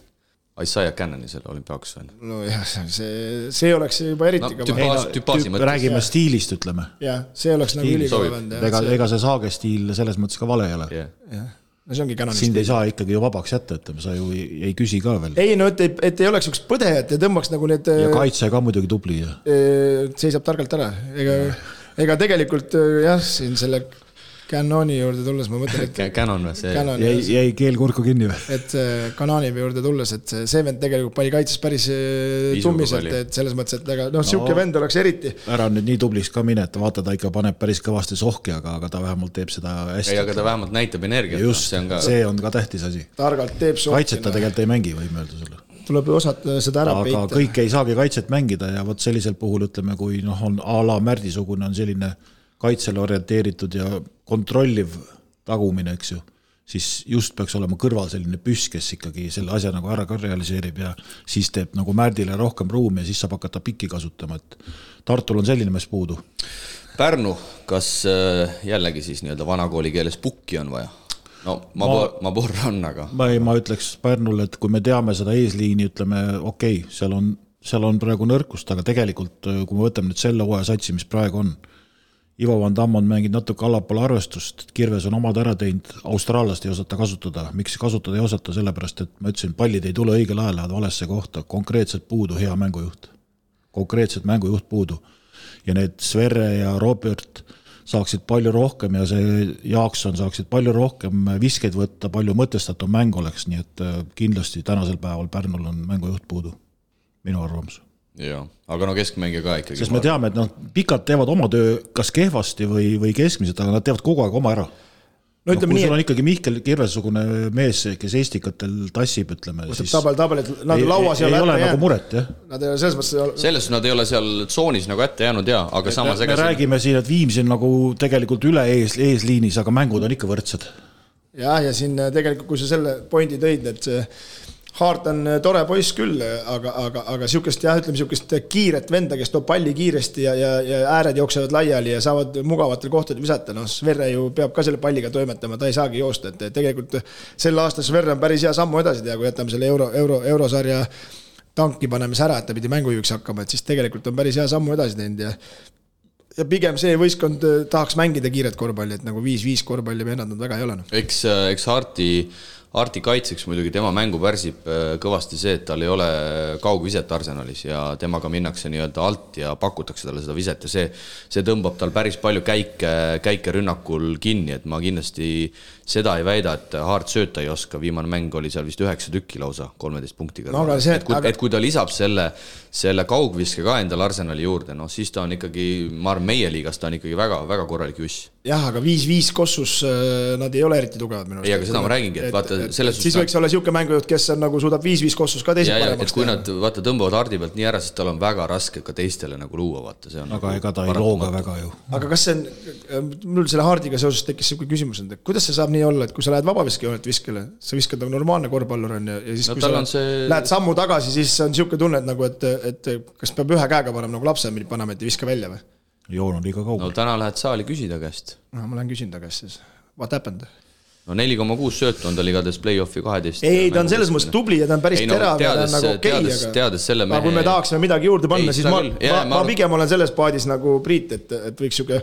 Isaiah Cannoni selle olümpiaaks veel. nojah, see, see oleks juba eriti no, kõva. tüpaaži mõttes. räägime ja. stiilist, ütleme. jah, see oleks nagu ülikõva vend. ega, ega see Saage stiil selles mõttes ka vale ei ole. jah, no see ongi Cannoni sind ei saa ikkagi ju vabaks jätta, ütleme, sa ju ei, ei küsi ka veel. ei no et, et ei oleks niisugust põdejat ja tõmbaks nagu need ja kaitse ka muidugi tubli ja. seisab targalt ära, ega, ega tegelikult jah, siin selle Canoni juurde tulles ma mõtlen, et Canon või see? jäi, jäi keel kurku kinni või? et Canoni juurde tulles, et see vend tegelikult pani kaitses päris äh, tummiselt, et selles mõttes, et aga noh, sihuke no, vend oleks eriti. ära nüüd nii tubliks ka mine, et vaata, ta ikka paneb päris kõvasti sohki, aga, aga ta vähemalt teeb seda hästi. ei, aga ta vähemalt näitab energiat. just, see on ka, see on ka tähtis asi. targalt teeb sohki. kaitset ta tegelikult ei mängi, võime öelda sulle tuleb ju osata seda ära aga peita. kõik ei saagi kaitset mängida ja vot sellisel puhul ütleme, kui noh, on a la Märdi-sugune on selline kaitsele orienteeritud ja kontrolliv tagumine, eks ju, siis just peaks olema kõrval selline püss, kes ikkagi selle asja nagu ära ka realiseerib ja siis teeb nagu Märdile rohkem ruumi ja siis saab hakata pikki kasutama, et Tartul on selline mees puudu. Pärnu, kas äh, jällegi siis nii-öelda vanakooli keeles pukki on vaja? no ma, ma, ma porra on, aga. ma ei, ma ütleks Pärnule, et kui me teame seda eesliini, ütleme okei okay,, seal on, seal on praegu nõrkust, aga tegelikult kui me võtame nüüd selle hooaja satsi, mis praegu on Ivo Van Damm on mänginud natuke allapoole arvestust, Kirves on omad ära teinud, austraallast ei osata kasutada, miks kasutada ei osata, sellepärast et ma ütlesin, pallid ei tule õigel ajal, lähevad valesse kohta, konkreetselt puudu hea mängujuht. konkreetselt mängujuht puudu. ja need Sverre ja Robert saaksid palju rohkem ja see Jaakson saaksid palju rohkem viskeid võtta, palju mõtestatum mäng oleks, nii et äh, kindlasti tänasel päeval Pärnul on mängujuht puudu, minu arvamus jah, aga no keskmängija ka ikkagi. sest me teame, et noh, pikad teevad oma töö kas kehvasti või, või keskmiselt, aga nad teevad kogu aeg oma ära. no ütleme no, nii. sul on ikkagi Mihkel Kirve-sugune mees, kes Estikatel tassib, ütleme. tabel, tabelit, nad lauas ei, ei ole nagu muret, jah. Nad ei ole selles mõttes. selles suhtes nad ei ole seal tsoonis nagu ette jäänud ja, aga samas. me räägime siin, et Viimsi on nagu tegelikult üle ees, eesliinis, aga mängud on ikka võrdsed. jah, ja siin tegelikult, kui sa selle pointi tõid, et see Haart on äh, tore poiss küll, aga, aga, aga sihukest jah, ütleme sihukest kiiret venda, kes toob palli kiiresti ja, ja, ja ääred jooksevad laiali ja saavad mugavatel kohtadel visata, noh, Sverre ju peab ka selle palliga toimetama, ta ei saagi joosta, et tegelikult sel aastal Sverre on päris hea sammu edasi teha, kui jätame selle euro, euro, eurosarja tanki panemise ära, et ta pidi mängujuhiks hakkama, et siis tegelikult on päris hea sammu edasi teinud ja ja pigem see võistkond äh, tahaks mängida kiiret korvpalli, et nagu viis-viis korvpalli vennad nad väga ei ole. noh. eks, äh, eks Harti Arti kaitseks muidugi tema mängu pärsib äh, kõvasti see, et tal ei ole kaugviset Arsenalis ja temaga minnakse nii-öelda alt ja pakutakse talle seda viset ja see, see tõmbab tal päris palju käike, käike rünnakul kinni, et ma kindlasti seda ei väida, et Hart sööta ei oska, viimane mäng oli seal vist üheksa tükki lausa kolmeteist punktiga no,. et kui aga..., et kui ta lisab selle, selle kaugviske ka endale Arsenali juurde, noh siis ta on ikkagi, ma arvan, meie liigas ta on ikkagi väga-väga korralik juss. Jah, aga viis-viis Kossus äh, nad ei ole eriti tugevad minu arust. ei, aga seda ma räägingi, et vaata selles suhtes. siis võiks olla niisugune mängujuht, kes on nagu suudab viis-viis Kossus ka teised paremaks teha. kui nad vaata tõmbavad Hardi pealt nii ära, siis tal on väga raske ka teistele nagu luua, vaata see on. aga nagu ega ta ei loo ka väga ju. aga kas see on, mul selle Hardiga seoses tekkis niisugune küsimus, et kuidas see saab nii olla, et kui sa lähed vabaviskejoonelt viskele, sa viskad nagu normaalne korvpallur on ja, ja siis no, kui sa see... lähed sammu tagasi, siis on niisugune tunne, et nagu, et, et kas peab ühe käega panema nagu lapse panema, et ei viska välja või? Joon on liiga kaugel. no täna lähed saali, küsi ta käest. no ma lähen küsin ta käest siis, what happened? no neli koma kuus söötu on tal igatahes play-off'i kaheteist. ei, ta on selles mõttes tubli ja ta on päris no, terav ja ta on nagu okei okay,, aga. teades selle mehe. aga kui me tahaksime midagi juurde panna, siis ma, ma, ma pigem olen selles paadis nagu Priit, et, et võiks sihuke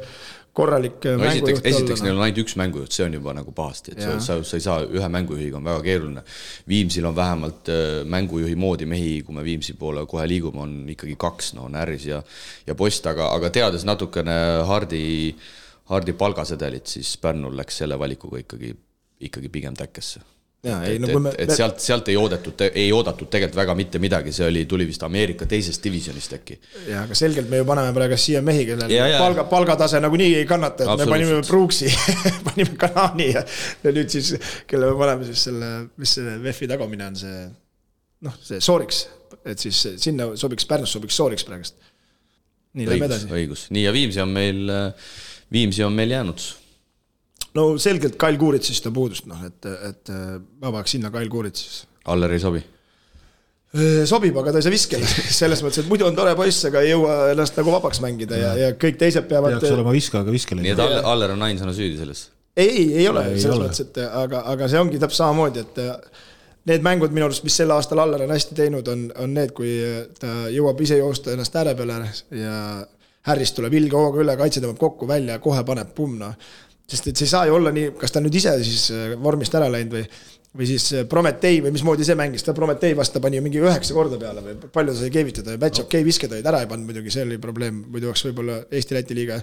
korralik no, esiteks, esiteks neil on ainult üks mängujuht, see on juba nagu pahasti, et ja. sa, sa ei saa ühe mängujuhiga, on väga keeruline. Viimsil on vähemalt äh, mängujuhi moodi mehi, kui me Viimsi poole kohe liigume, on ikkagi kaks, no Närris ja, ja Post, aga, aga teades natukene Hardi, Hardi palgasedelit, siis Pärnul läks selle valikuga ikkagi, ikkagi pigem täkkesse jaa, ei no me. et sealt, sealt ei oodatud, ei oodatud tegelikult väga mitte midagi, see oli, tuli vist Ameerika teisest divisjonist äkki. jaa, aga selgelt me ju paneme praegu siia mehi, kellel ja, ja. palga, palgatase nagunii ei kannata, et me panime Brooksi panime Kanani ja, ja nüüd siis, kelle me paneme siis selle, mis see VEF-i tagumine on see, noh, see Sooriks, et siis sinna sobiks, Pärnus sobiks Sooriks praegust. nii, lähme edasi. õigus, nii ja Viimsi on meil, Viimsi on meil jäänud no selgelt Kail Kuuritsist on puudust, noh, et, et ma paneks sinna Kail Kuuritsis. Aller ei sobi? sobib, aga ta ei saa viskele, selles mõttes, et muidu on tore poiss, aga ei jõua ennast nagu vabaks mängida ja, ja kõik teised peavad. peaks olema viskaja, aga viskele. nii et Aller, on ainsana süüdi selles? ei, ei, ei ole, selles mõttes, et aga, aga see ongi täpselt samamoodi, et need mängud minu arust, mis sel aastal Aller on hästi teinud, on, on need, kui ta jõuab ise joosta ennast ääre peale ja Harris tuleb ilge hooga üle, kaitse tõmbab kokku välja, kohe paneb pumm, noh sest et see ei saa ju olla nii, kas ta nüüd ise siis äh, vormist ära läinud või, või siis äh, Prometee või mismoodi see mängis, ta Prometee vastu pani ju mingi üheksa korda peale või palju ta sai keevitada ja Batch okei okay, visked olid ära ei pannud muidugi, see oli probleem, muidu oleks võib-olla Eesti-Läti liiga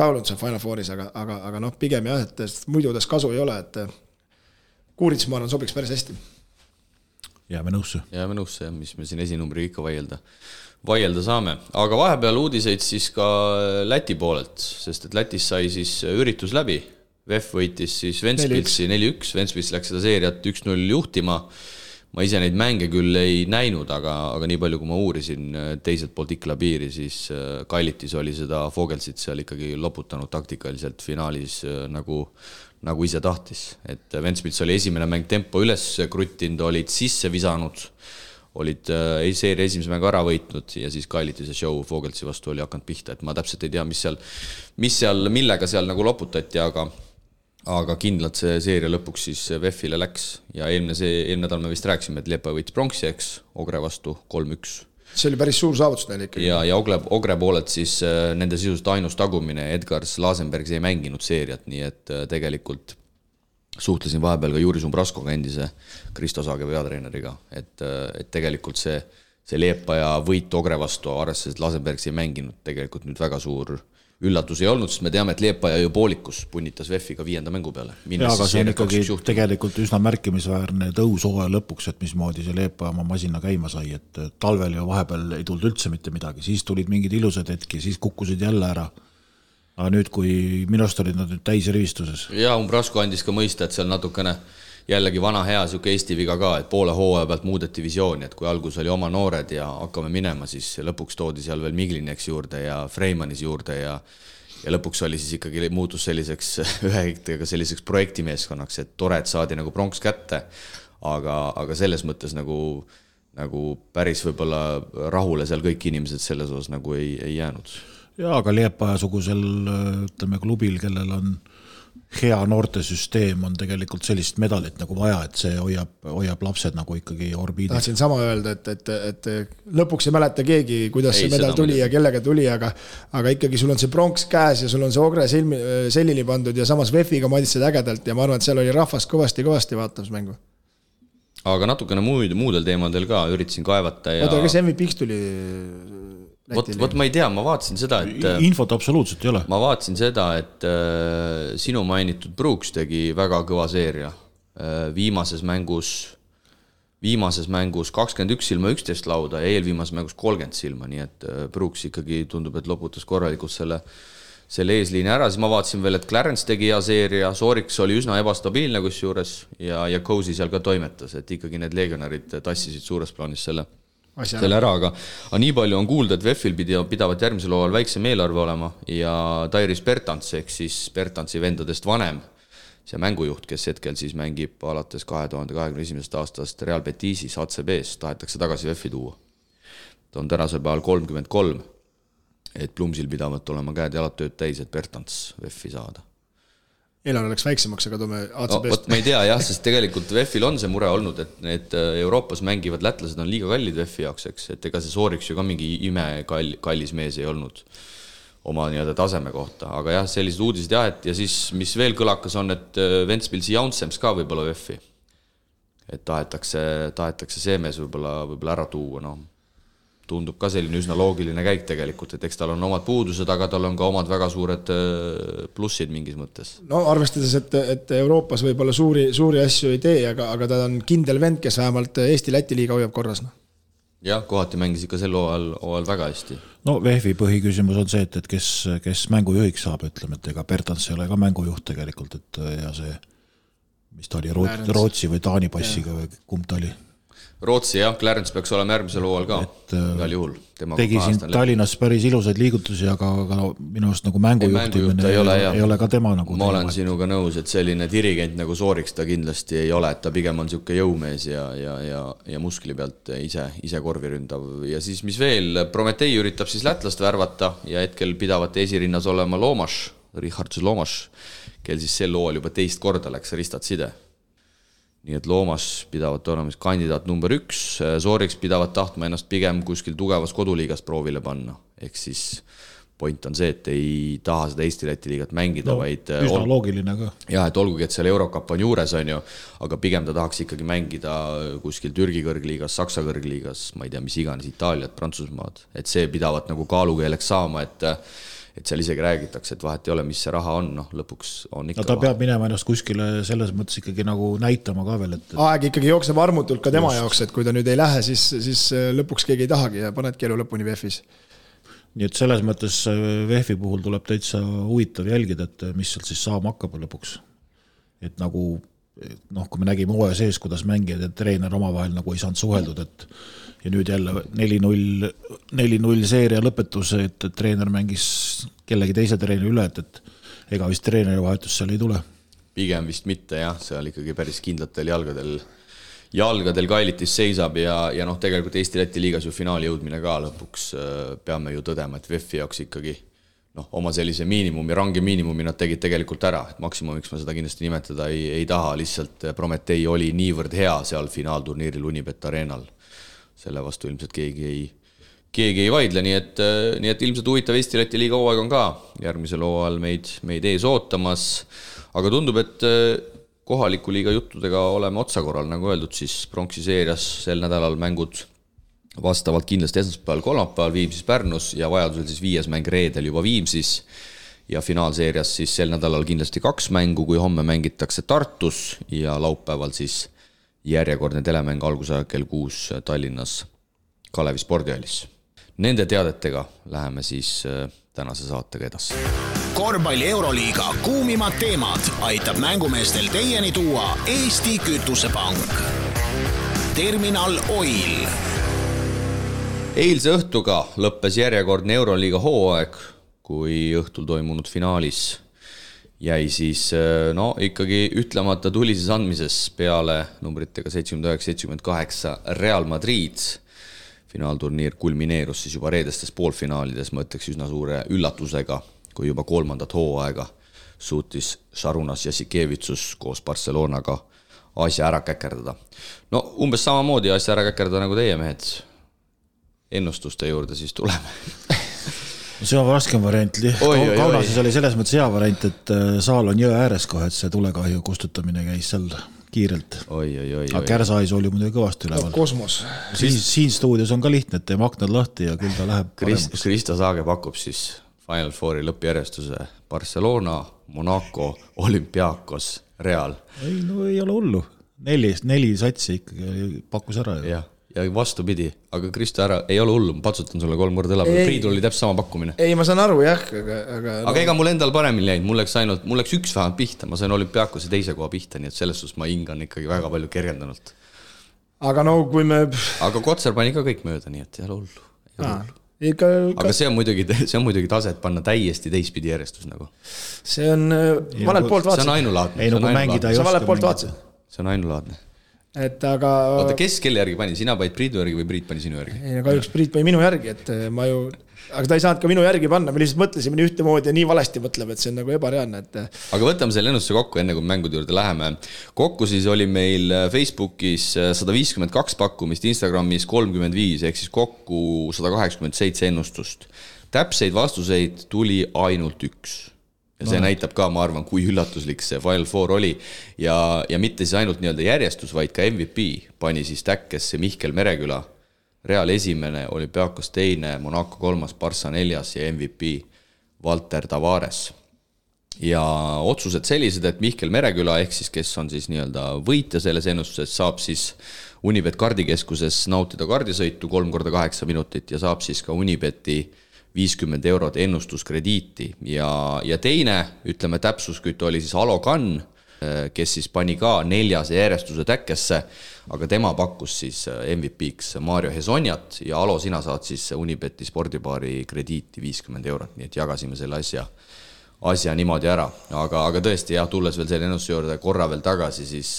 kaalunud seal Final Fouris, aga, aga, aga noh, pigem jah, et muidu tast kasu ei ole, et äh, Kuurits, ma arvan, sobiks päris hästi. jääme nõusse. jääme nõusse jah, mis me siin esinumbriga ikka vaielda vaielda saame, aga vahepeal uudiseid siis ka Läti poolelt, sest et Lätis sai siis üritus läbi. VEF võitis siis Ventspilsi neli-üks, Ventspils läks seda seeriat üks-null juhtima. ma ise neid mänge küll ei näinud, aga, aga nii palju, kui ma uurisin äh, teiselt poolt Ikla piiri, siis äh, Kallitis oli seda Vogelsit seal ikkagi loputanud taktikaliselt finaalis äh, nagu, nagu ise tahtis. et Ventspils oli esimene mäng tempo üles kruttinud, olid sisse visanud, olid äh, seeria esimese mängu ära võitnud ja siis Kalitise show Vogeltsi vastu oli hakanud pihta, et ma täpselt ei tea, mis seal, mis seal, millega seal nagu loputati, aga aga kindlalt see seeria lõpuks siis VEF-ile läks ja eelmine see, eelmine nädal me vist rääkisime, et Lepa võitis pronksi, eks, Ogre vastu kolm-üks. see oli päris suur saavutus neil ikkagi. ja, ja Ogre, Ogre poolelt siis äh, nende sisuliselt ainus tagumine, Edgars Lasenbergs ei mänginud seeriat, nii et äh, tegelikult suhtlesin vahepeal ka Juri Sumbraskoga, endise Kristo Saage peatreeneriga, et, et tegelikult see, see Leepa ja võit Ogre vastu, arvestades, et Lasenbergs ei mänginud, tegelikult nüüd väga suur üllatus ei olnud, sest me teame, et Leepaja ju poolikus punnitas VEF-iga viienda mängu peale. jaa, aga see on ikkagi tegelikult üsna märkimisväärne tõus hooaja lõpuks, et mismoodi see Leepaja oma masina käima sai, et talvel ju vahepeal ei tulnud üldse mitte midagi, siis tulid mingid ilusad hetki, siis kukkusid jälle ära. Aga nüüd, kui minu arust olid nad nüüd täisrivistuses. jaa, Umbrasco andis ka mõista, et seal natukene jällegi vana hea niisugune Eesti viga ka, et poole hooaja pealt muudeti visiooni, et kui alguses oli oma noored ja hakkame minema, siis lõpuks toodi seal veel Miglineks juurde ja Freimanis juurde ja ja lõpuks oli siis ikkagi, muutus selliseks ühe hektariga selliseks projektimeeskonnaks, et tore, et saadi nagu pronks kätte, aga, aga selles mõttes nagu, nagu päris võib-olla rahule seal kõik inimesed selles osas nagu ei, ei jäänud. Jaa, aga Liepaja-sugusel ütleme klubil, kellel on hea noortesüsteem on tegelikult sellist medalit nagu vaja, et see hoiab, hoiab lapsed nagu ikkagi orbiidil. tahtsin sama öelda, et, et, et lõpuks ei mäleta keegi, kuidas ei, see medal tuli ja kellega tuli, aga aga ikkagi sul on see pronks käes ja sul on see ogre silmi, selili pandud ja samas VEF-iga madised ägedalt ja ma arvan, et seal oli rahvast kõvasti-kõvasti vaatamas mängu. aga natukene muid, muudel teemadel ka üritasin kaevata ja oota, kas MVP-ks tuli vot, vot ma ei tea, ma vaatasin seda, et. infot absoluutselt ei ole. ma vaatasin seda, et äh, sinu mainitud Brooks tegi väga kõva seeria äh,. viimases mängus, viimases mängus kakskümmend üks silma, üksteist lauda ja eelviimases mängus kolmkümmend silma, nii et äh, Brooks ikkagi tundub, et loputas korralikult selle selle eesliini ära, siis ma vaatasin veel, et Clarence tegi hea seeria, Sooriks oli üsna ebastabiilne kusjuures ja, ja Cozy seal ka toimetas, et ikkagi need legionärid tassisid suures plaanis selle selle ära, aga, aga nii palju on kuulda, et VEF-il pidi, pidavat järgmisel hooajal väiksem eelarve olema ja Tairis Bertants ehk siis Bertantsi vendadest vanem, see mängujuht, kes hetkel siis mängib alates kahe tuhande kahekümne esimesest aastast Real Betisis ACB-s, tahetakse tagasi VEF-i tuua. ta on tänasel päeval kolmkümmend kolm, et Plumsil pidavat olema käed-jalad tööd täis, et Bertants VEF-i saada eelarve läks väiksemaks, aga toome ACB-st no,. vot ma ei tea jah, sest tegelikult VEF-il on see mure olnud, et need äh, Euroopas mängivad lätlased on liiga kallid VEF-i jaoks, eks, et ega see Sooriks ju ka mingi imekall, kallis mees ei olnud oma nii-öelda taseme kohta, aga jah, sellised uudised jah, et ja siis, mis veel kõlakas, on, et äh, Ventspilsi Jaunsems ka võib-olla VEF-i. et tahetakse, tahetakse see mees võib-olla, võib-olla ära tuua, noh tundub ka selline üsna loogiline käik tegelikult, et eks tal on omad puudused, aga tal on ka omad väga suured äh, plussid mingis mõttes. no arvestades, et, et Euroopas võib-olla suuri, suuri asju ei tee, aga, aga ta on kindel vend, kes vähemalt Eesti-Läti liiga hoiab korras, noh jah, kohati mängis ikka sel hooajal, hooajal väga hästi. no VEF-i põhiküsimus on see, et, et kes, kes mängujuhiks saab, ütleme, et ega Bertans ei ole ka mängujuht tegelikult, et ja see, mis ta oli, Rootsi, Rootsi või Taani passiga või kumb ta oli Rootsi jah, Clarence peaks olema järgmisel hooajal ka, äh, igal juhul. tegi siin Tallinnas päris ilusaid liigutusi, aga, aga minu arust nagu mängujuhtimine ei, ei, ei, ei ole ka tema nagu ma olen sinuga nõus, et selline dirigent nagu Sooriks ta kindlasti ei ole, et ta pigem on niisugune jõumees ja, ja, ja, ja muskli pealt ise, ise korvi ründav. Ja siis mis veel, Prometee üritab siis lätlast värvata ja hetkel pidavat esirinnas olema Loomas, Richard Loomas, kel siis sel hooajal juba teist korda läks Ristat Side nii et loomas pidavat olema siis kandidaat number üks, Sooriks pidavat tahtma ennast pigem kuskil tugevas koduliigas proovile panna, ehk siis point on see, et ei taha seda Eesti-Läti liigat mängida no,, vaid üsna ol... loogiline ka. jah, et olgugi, et seal Eurocup on juures, on ju, aga pigem ta tahaks ikkagi mängida kuskil Türgi kõrgliigas, Saksa kõrgliigas, ma ei tea, mis iganes, Itaaliat, Prantsusmaad, et see pidavat nagu kaalukeeleks saama, et et seal isegi räägitakse, et vahet ei ole, mis see raha on, noh, lõpuks on ikka no ta vahe. peab minema ennast kuskile selles mõttes ikkagi nagu näitama ka veel, et aeg ikkagi jookseb armutult ka tema Just. jaoks, et kui ta nüüd ei lähe, siis, siis äh, lõpuks keegi ei tahagi ja panedki elu lõpuni VEF-is. nii et selles mõttes äh, VEF-i puhul tuleb täitsa huvitav jälgida, et äh, mis sealt siis saama hakkab lõpuks. et nagu noh, kui me nägime hooaja sees, kuidas mängijad ja treener omavahel nagu ei saanud suheldud, et ja nüüd jälle neli-null, neli-null seeria lõpetus, et, treener mängis kellegi teise treeneri üle, et, et ega vist treeneri vahetus seal ei tule. pigem vist mitte jah, seal ikkagi päris kindlatel jalgadel, jalgadel Kailitis seisab ja, ja noh, tegelikult Eesti-Läti liigas ju finaali jõudmine ka lõpuks peame ju tõdema, et VEF-i jaoks ikkagi noh, oma sellise miinimumi, range miinimumi nad tegid tegelikult ära, et maksimumiks ma seda kindlasti nimetada ei, ei taha, lihtsalt Prometee oli niivõrd hea seal finaalturniiril Unibet Arenal. Selle vastu ilmselt keegi ei, keegi ei vaidle, nii et, nii et ilmselt huvitav Eesti-Läti liiga hooaeg on ka järgmisel hooajal meid, meid ees ootamas, aga tundub, et kohaliku liiga juttudega oleme otsakorral, nagu öeldud, siis pronksi seerias sel nädalal mängud vastavalt kindlasti esmaspäeval, kolmapäeval Viimsis, Pärnus ja vajadusel siis viies mäng reedel juba Viimsis. ja finaalseerias siis sel nädalal kindlasti kaks mängu, kui homme mängitakse Tartus ja laupäeval siis järjekordne telemäng algusaja kell kuus Tallinnas Kalevi spordihallis. Nende teadetega läheme siis äh, tänase saatega edasi. korvpalli Euroliiga kuumimad teemad aitab mängumeestel teieni tuua Eesti Kütusepank. terminal Oil eilse õhtuga lõppes järjekordne Euroliiga hooaeg, kui õhtul toimunud finaalis jäi siis no ikkagi ütlemata tulises andmises peale numbritega seitsekümmend üheksa, seitsekümmend kaheksa Real Madrid. finaalturniir kulmineerus siis juba reedestes poolfinaalides, ma ütleks üsna suure üllatusega, kui juba kolmandat hooaega suutis Šarunas Jassikevitsus koos Barcelonaga asja ära käkerdada. no umbes samamoodi asja ära käkerdada nagu teie mehed ennustuste juurde siis tuleme see on raskem variant, Kaunases oli selles mõttes hea variant, et saal on jõe ääres kohe, et see tulekahju kustutamine käis seal kiirelt. aga Kärsahais oli muidugi kõvasti üleval no,. kosmos. siin, siin stuudios on ka lihtne, et teeme aknad lahti ja küll ta läheb Krist, Krista Saage pakub siis Final Fouri lõppjärjestuse Barcelona, Monaco, Olümpiakos, Real. ei no ei ole hullu, neli, neli satsi ikkagi pakkus ära ju ja vastupidi, aga Kristo ära, ei ole hullu, ma patsutan sulle kolm korda õla peale, Priidul oli täpselt sama pakkumine. ei, ma saan aru jah, aga, aga aga no. ega mul endal paremini läinud, mul läks ainult, mul läks üks vähemalt pihta, ma sain olümpiaakose teise koha pihta, nii et selles suhtes ma hingan ikkagi väga palju kergendunult. aga no kui me aga Kotsar pani ka kõik mööda, nii et ei ole hullu, ei ole hullu ikka aga see on muidugi, see on muidugi tase, et panna täiesti teistpidi järjestus nagu. see on, valelt poolt vaatasid. see on ainulaadne. ei no kui mängida ei oska. sa valelt poolt vaatasid. see on ainulaadne et aga. oota, kes kelle järgi pani, sina panid Priidu järgi või Priit pani sinu järgi? ei no kahjuks Priit pani minu järgi, et eh, ma ju, aga ta ei saanud ka minu järgi panna, me lihtsalt mõtlesime nii ühtemoodi ja nii valesti mõtleme, et see on nagu ebareaalne, et. Eh. aga võtame selle ennustuse kokku, enne kui mängude juurde läheme. kokku siis oli meil eh, Facebookis sada viiskümmend kaks pakkumist, Instagramis kolmkümmend viis ehk siis kokku sada kaheksakümmend seitse ennustust. täpseid vastuseid tuli ainult üks ja see no. näitab ka, ma arvan, kui üllatuslik see Final Four oli. ja, ja mitte siis ainult nii-öelda järjestus, vaid ka MVP pani siis täkkesse Mihkel Mereküla. Real esimene, olümpiaakos teine, Monaco kolmas, Barca neljas ja MVP Valter Tavares. ja otsused sellised, et Mihkel Mereküla ehk siis, kes on siis nii-öelda võitja selles ennustuses, saab siis Unibet kardikeskuses nautida kardisõitu kolm korda kaheksa minutit ja saab siis ka Unibeti viiskümmend eurot ennustuskrediiti. Ja, ja teine, ütleme, täpsuskütt oli siis Alo Kann, kes siis pani ka neljase järjestuse täkkesse, aga tema pakkus siis MVP-ks Mario Hesonjat ja Alo, sina saad siis Unibeti spordibaari krediiti viiskümmend eurot, nii et jagasime selle asja, asja niimoodi ära, aga, aga tõesti jah, tulles veel selle ennustuse juurde korra veel tagasi, siis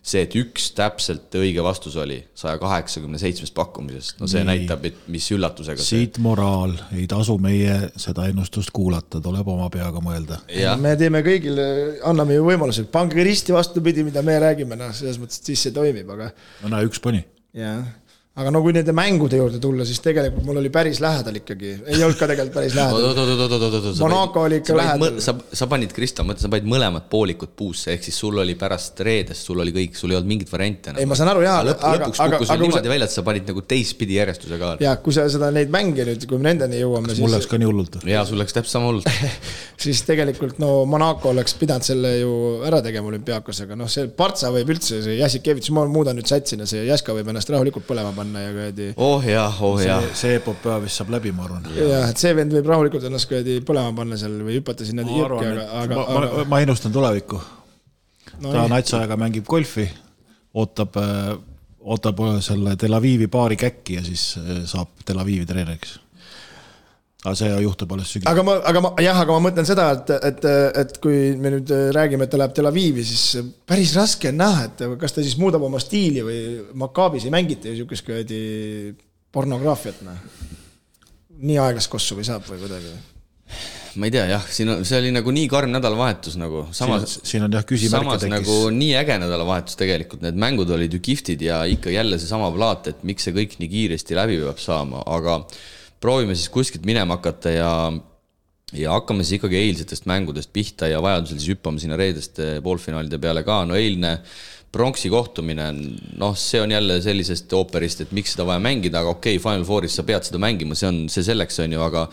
see, et üks täpselt õige vastus oli saja kaheksakümne seitsmest pakkumisest, no see Nii. näitab, et mis üllatusega siit see... moraal, ei tasu meie seda ennustust kuulata, tuleb oma peaga mõelda. me teeme kõigile, anname ju võimaluse, pange risti vastupidi, mida me räägime, noh, selles mõttes, et siis see toimib, aga. no näe, üks pani. jah aga no kui nende mängude juurde tulla, siis tegelikult mul oli päris lähedal ikkagi, ei olnud ka tegelikult päris lähedal. Monaco oli ikka lähedal. sa, sa panid, Kristo, mõtle, sa panid mõlemad poolikud puusse, ehk siis sul oli pärast reedest, sul oli kõik, sul ei olnud mingit variante. ei, ma saan aru, jaa. Lõp, lõpuks kukkus sul niimoodi sa... välja, et sa panid nagu teistpidi järjestuse ka. jaa, kui sa seda, neid mänge nüüd, kui me nendeni jõuame, siis. mul läks ka nii hullult. jaa, sul läks täpselt sama hullult siis tegelikult no Monaco oleks pidanud selle ju ära tegema olümpiaakos, aga noh, see Partsa võib üldse, see Jassikevitš, ma muudan nüüd satsina, see Jaska võib ennast rahulikult põlema panna ja kuradi oh jah, oh jah. see epopöa vist saab läbi, ma arvan. jah, et see vend võib rahulikult ennast kuradi põlema panna seal või hüpata sinna jõkke, aga, aga, ma, aga. ma ennustan tulevikku. No ta natsajaga mängib golfi, ootab, ootab äh, selle Tel Avivi paari käkki ja siis äh, saab Tel Avivi treeneriks. Aga see juhtub alles sügisel. aga ma, aga ma jah, aga ma mõtlen seda, et, et, et kui me nüüd räägime, et ta läheb Tel Avivi, siis päris raske on näha, et kas ta siis muudab oma stiili või Makaabis ei mängita ju siukest kuradi pornograafiat, noh. nii aeglast kossu või saab või kuidagi? ma ei tea jah, siin on, see oli nagu nii karm nädalavahetus nagu, samas siin on jah küsimärke samas tekkis nagu nii äge nädalavahetus tegelikult, need mängud olid ju kihvtid ja ikka jälle seesama plaat, et miks see kõik nii kiiresti läbi peab saama, aga proovime siis kuskilt minema hakata ja ja hakkame siis ikkagi eilsetest mängudest pihta ja vajadusel siis hüppame sinna reedeste poolfinaalide peale ka, no eilne pronksi kohtumine, noh, see on jälle sellisest ooperist, et miks seda vaja mängida, aga okei okay,, Final Fouris sa pead seda mängima, see on, see selleks on ju, aga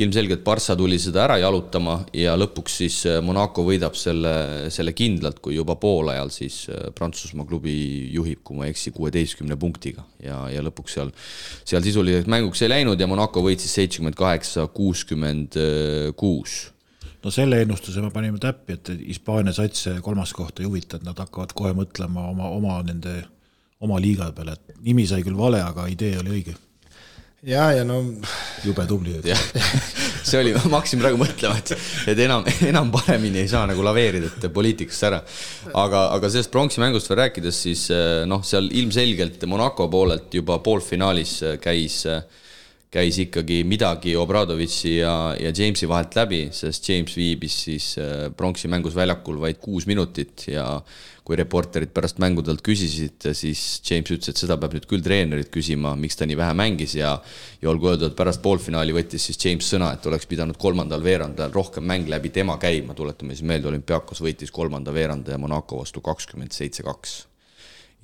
ilmselgelt Barca tuli seda ära jalutama ja lõpuks siis äh, Monaco võidab selle, selle kindlalt, kui juba poolajal siis äh, Prantsusmaa klubi juhib, kui ma ei eksi, kuueteistkümne punktiga. Ja, ja lõpuks seal, seal sisuliselt mänguks ei läinud ja Monaco võitis seitsekümmend kaheksa, kuuskümmend kuus no selle ennustuse me panime täppi, et Hispaania sats see kolmas koht ei huvita, et nad hakkavad kohe mõtlema oma, oma nende, oma liiga peale, et nimi sai küll vale, aga idee oli õige. ja, ja no jube tubli. see oli, ma hakkasin praegu mõtlema, et, et enam, enam paremini ei saa nagu laveerida, et poliitikast ära. aga, aga sellest pronksi mängust veel rääkides, siis eh, noh, seal ilmselgelt Monaco poolelt juba poolfinaalis eh, käis, käis ikkagi midagi Obradovitši ja, ja Jamesi vahelt läbi, sest James viibis siis eh, pronksi mängus väljakul vaid kuus minutit ja kui reporterid pärast mängu talt küsisid, siis James ütles, et seda peab nüüd küll treenerit küsima, miks ta nii vähe mängis ja ja olgu öeldud, et pärast poolfinaali võttis siis James sõna, et oleks pidanud kolmandal veerandajal rohkem mäng läbi tema käima, tuletame siis meelde, olümpiaakos võitis kolmanda veerandaja Monaco vastu kakskümmend seitse, kaks.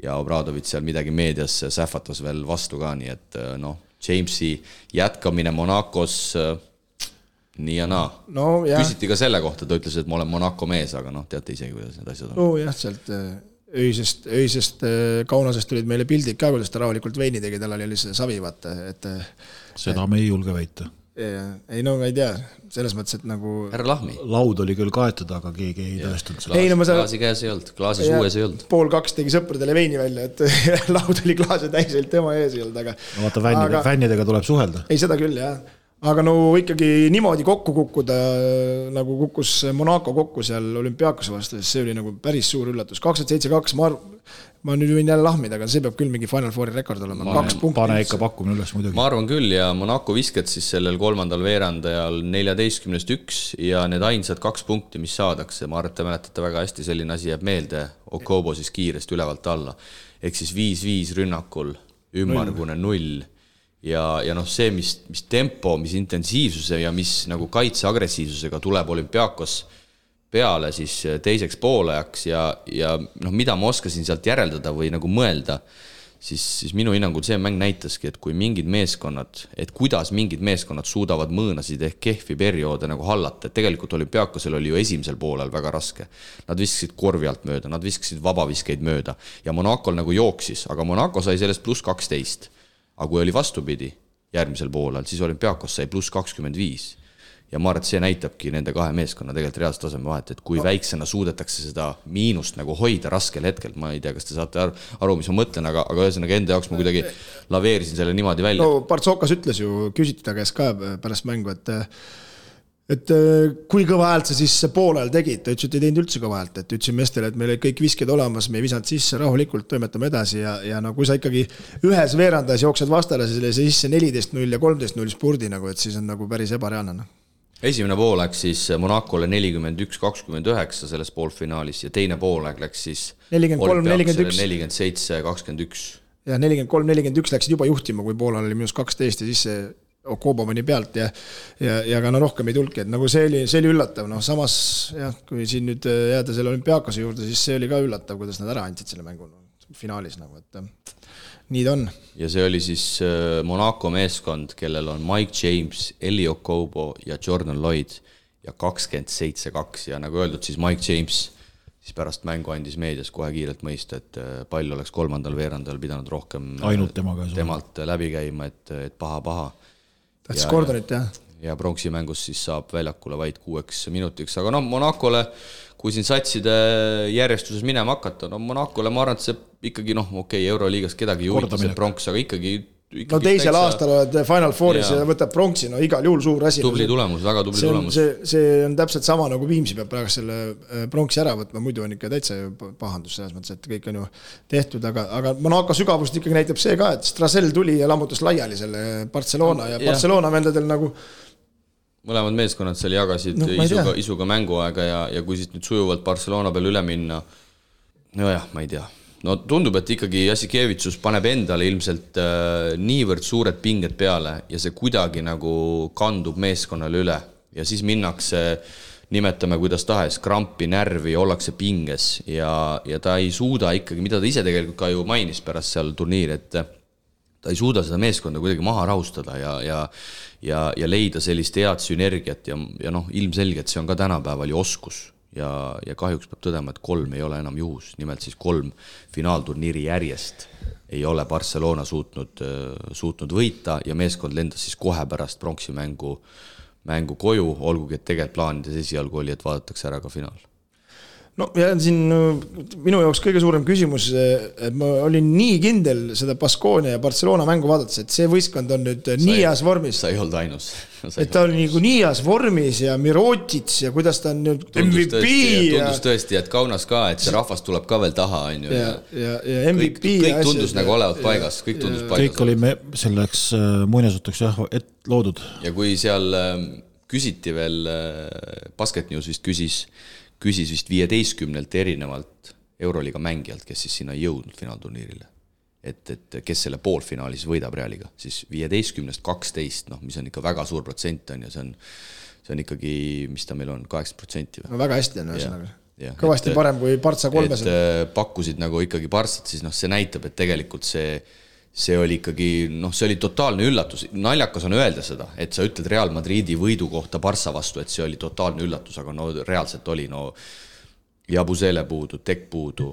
ja Obradovitš seal midagi meedias sähvatas veel vastu ka, nii et noh, Jamesi jätkamine Monacos äh, nii ja naa. no küsiti ka selle kohta, ta ütles, et ma olen Monaco mees, aga noh, teate isegi, kuidas need asjad on. nojah, sealt äh, öisest, öisest äh, Kaunasest tulid meile pildid ka, kuidas ta rahulikult veini tegi, tal oli see savi, vaata, et seda me ei julge väita. Ei no ma ei tea, selles mõttes, et nagu härra Lahmi, laud oli küll kaetud, aga keegi ei tõestanud seda. Ei, no ma saan- klaasi käes ei olnud, klaasis uues ei olnud. pool kaks tegi sõpradele veini välja, et laud oli klaase täis, ainult tema ees ei olnud, aga no vaata, fännide aga- aga..., fännidega tuleb suhelda. ei, seda küll jah, aga no ikkagi niimoodi kokku kukkuda, nagu kukkus Monaco kokku seal olümpiaakose vastu, siis see oli nagu päris suur üllatus, kakskümmend seitse, kaks, ma arv-, ma nüüd võin jälle lahmida, aga see peab küll mingi Final Fouri rekord olema, kaks punkti. pane ikka pakkumine üles muidugi. ma arvan küll ja Monaco visked siis sellel kolmandal veerandajal neljateistkümnest üks ja need ainsad kaks punkti, mis saadakse, ma arvan, et te mäletate väga hästi, selline asi jääb meelde, Okobo siis kiiresti ülevalt alla. ehk siis viis-viis rünnakul, ümmargune null ja, ja noh, see, mis, mis tempo, mis intensiivsuse ja mis nagu kaitse agressiivsusega tuleb olümpiaakos peale siis teiseks poolajaks ja, ja noh, mida ma oskasin sealt järeldada või nagu mõelda, siis, siis minu hinnangul see mäng näitaski, et kui mingid meeskonnad, et kuidas mingid meeskonnad suudavad mõõnasid ehk kehvi perioode nagu hallata, et tegelikult olümpiaakosel oli ju esimesel poolel väga raske. Nad viskasid korvi alt mööda, nad viskasid vabaviskeid mööda ja Monacol nagu jooksis, aga Monaco sai sellest pluss kaksteist. Aga kui oli vastupidi järgmisel poolel, siis olümpiaakos sai pluss kakskümmend viis ja ma arvan, et see näitabki nende kahe meeskonna tegelikult reaalset taseme vahet, et kui väiksena suudetakse seda miinust nagu hoida raskel hetkel, ma ei tea, kas te saate aru, aru, mis ma mõtlen, aga, aga ühesõnaga enda jaoks ma kuidagi laveerisin selle niimoodi välja no.. no Partsokas ütles ju, küsiti ta käest ka pärast mängu, et et äh, kui kõva häält sa siis poolel tegid, ta ütles, et ei teinud üldse kõva häält, et ütlesin meestele, et meil olid kõik visked olemas, me ei visanud sisse, rahulikult toimetame edasi ja, ja no kui sa ikkagi ühes veerandas jooksed vastasele sisse neliteist null ja kolmteist null spurdi nagu, et siis on nagu päris ebareaalne noh. esimene pool läks siis Monacole nelikümmend üks, kakskümmend üheksa selles poolfinaalis ja teine poolaeg läks siis 43, 41. nelikümmend seitse, kakskümmend üks ja nelikümmend kolm, nelikümmend üks läksid juba juhtima, kui poolel oli miinus kaksteist ja siis see Okobo pani pealt ja ja, ja ka no rohkem ei tulnudki, et nagu see oli, see oli üllatav, noh samas jah, kui siin nüüd jääda selle olümpiaakose juurde, siis see oli ka üllatav, kuidas nad ära andsid selle mängu no, finaalis nagu, et äh, nii ta on. ja see oli siis äh, Monaco meeskond, kellel on Mike James, Eli Okobo ja Jordan Lloyd ja kakskümmend seitse, kaks ja nagu öeldud, siis Mike James siis pärast mängu andis meedias kohe kiirelt mõista, et äh, pall oleks kolmandal veerandajal pidanud rohkem äh, Ainult tema käes olema. temalt läbi käima, et, et paha-paha. Tahtis Gordonit jah. ja pronksimängus siis saab väljakule vaid kuueks minutiks, aga noh, Monacole kui siin satside järjestuses minema hakata, no Monacole ma arvan, et see ikkagi noh, okei okay,, Euroliigas kedagi ei huvita see pronks, aga ikkagi no teisel täitsa... aastal oled Final Fouris ja, ja võtab pronksi, no igal juhul suur asi. tubli tulemus, väga tubli see on, tulemus. see, see on täpselt sama nagu Viimsi peab praegu selle äh, pronksi ära võtma, muidu on ikka täitsa pahandus selles mõttes, et kõik on ju tehtud, aga, aga Monaco sügavust ikkagi näitab see ka, et Strasel tuli ja lammutas laiali selle Barcelona ja, ja. Barcelona vendadel nagu mõlemad meeskonnad seal jagasid no, isuga, isuga mänguaega ja, ja kui siit nüüd sujuvalt Barcelona peale üle minna, nojah, ma ei tea no tundub, et ikkagi Jassikevitsus paneb endale ilmselt äh, niivõrd suured pinged peale ja see kuidagi nagu kandub meeskonnale üle. Ja siis minnakse, nimetame kuidas tahes, krampi, närvi, ollakse pinges ja, ja ta ei suuda ikkagi, mida ta ise tegelikult ka ju mainis pärast seal turniiri, et ta ei suuda seda meeskonda kuidagi maha rahustada ja, ja ja, ja leida sellist head sünergiat ja, ja noh, ilmselgelt see on ka tänapäeval ju oskus ja, ja kahjuks peab tõdema, et kolm ei ole enam juhus, nimelt siis kolm finaalturniiri järjest ei ole Barcelona suutnud, suutnud võita ja meeskond lendas siis kohe pärast pronksimängu, mängu koju, olgugi et tegelikult plaanides esialgu oli, et vaadatakse ära ka finaal no ja siin minu jaoks kõige suurem küsimus, et ma olin nii kindel seda Baskonia ja Barcelona mängu vaadates, et see võistkond on nüüd sa nii heas vormis. sa ei olnud ainus. et ta oli nagu nii heas vormis ja Mirotits ja kuidas ta on nüüd MVP ja. tundus tõesti, et Kaunas ka, et see rahvas tuleb ka veel taha, on ju. ja, ja, ja MVP. kõik, kõik tundus asjad, nagu olevat paigas, kõik tundus ja, paigas. kõik oli me selleks äh, muinasjutuks jah, et loodud. ja kui seal ähm, küsiti veel, äh, Basket News vist küsis küsis vist viieteistkümnelt erinevalt Euroliiga mängijalt, kes siis sinna ei jõudnud finaalturniirile. et, et kes selle poolfinaali siis võidab Realiga, siis viieteistkümnest kaksteist, noh, mis on ikka väga suur protsent, on ju, see on, see on ikkagi, mis ta meil on, kaheksakümmend protsenti või? no väga hästi on ühesõnaga. kõvasti et, parem kui Partsa kolmes. Äh, pakkusid nagu ikkagi Partsat, siis noh, see näitab, et tegelikult see see oli ikkagi noh, see oli totaalne üllatus, naljakas on öelda seda, et sa ütled Real Madridi võidu kohta Barca vastu, et see oli totaalne üllatus, aga no reaalselt oli, no Jabusele puudu, Tek puudu,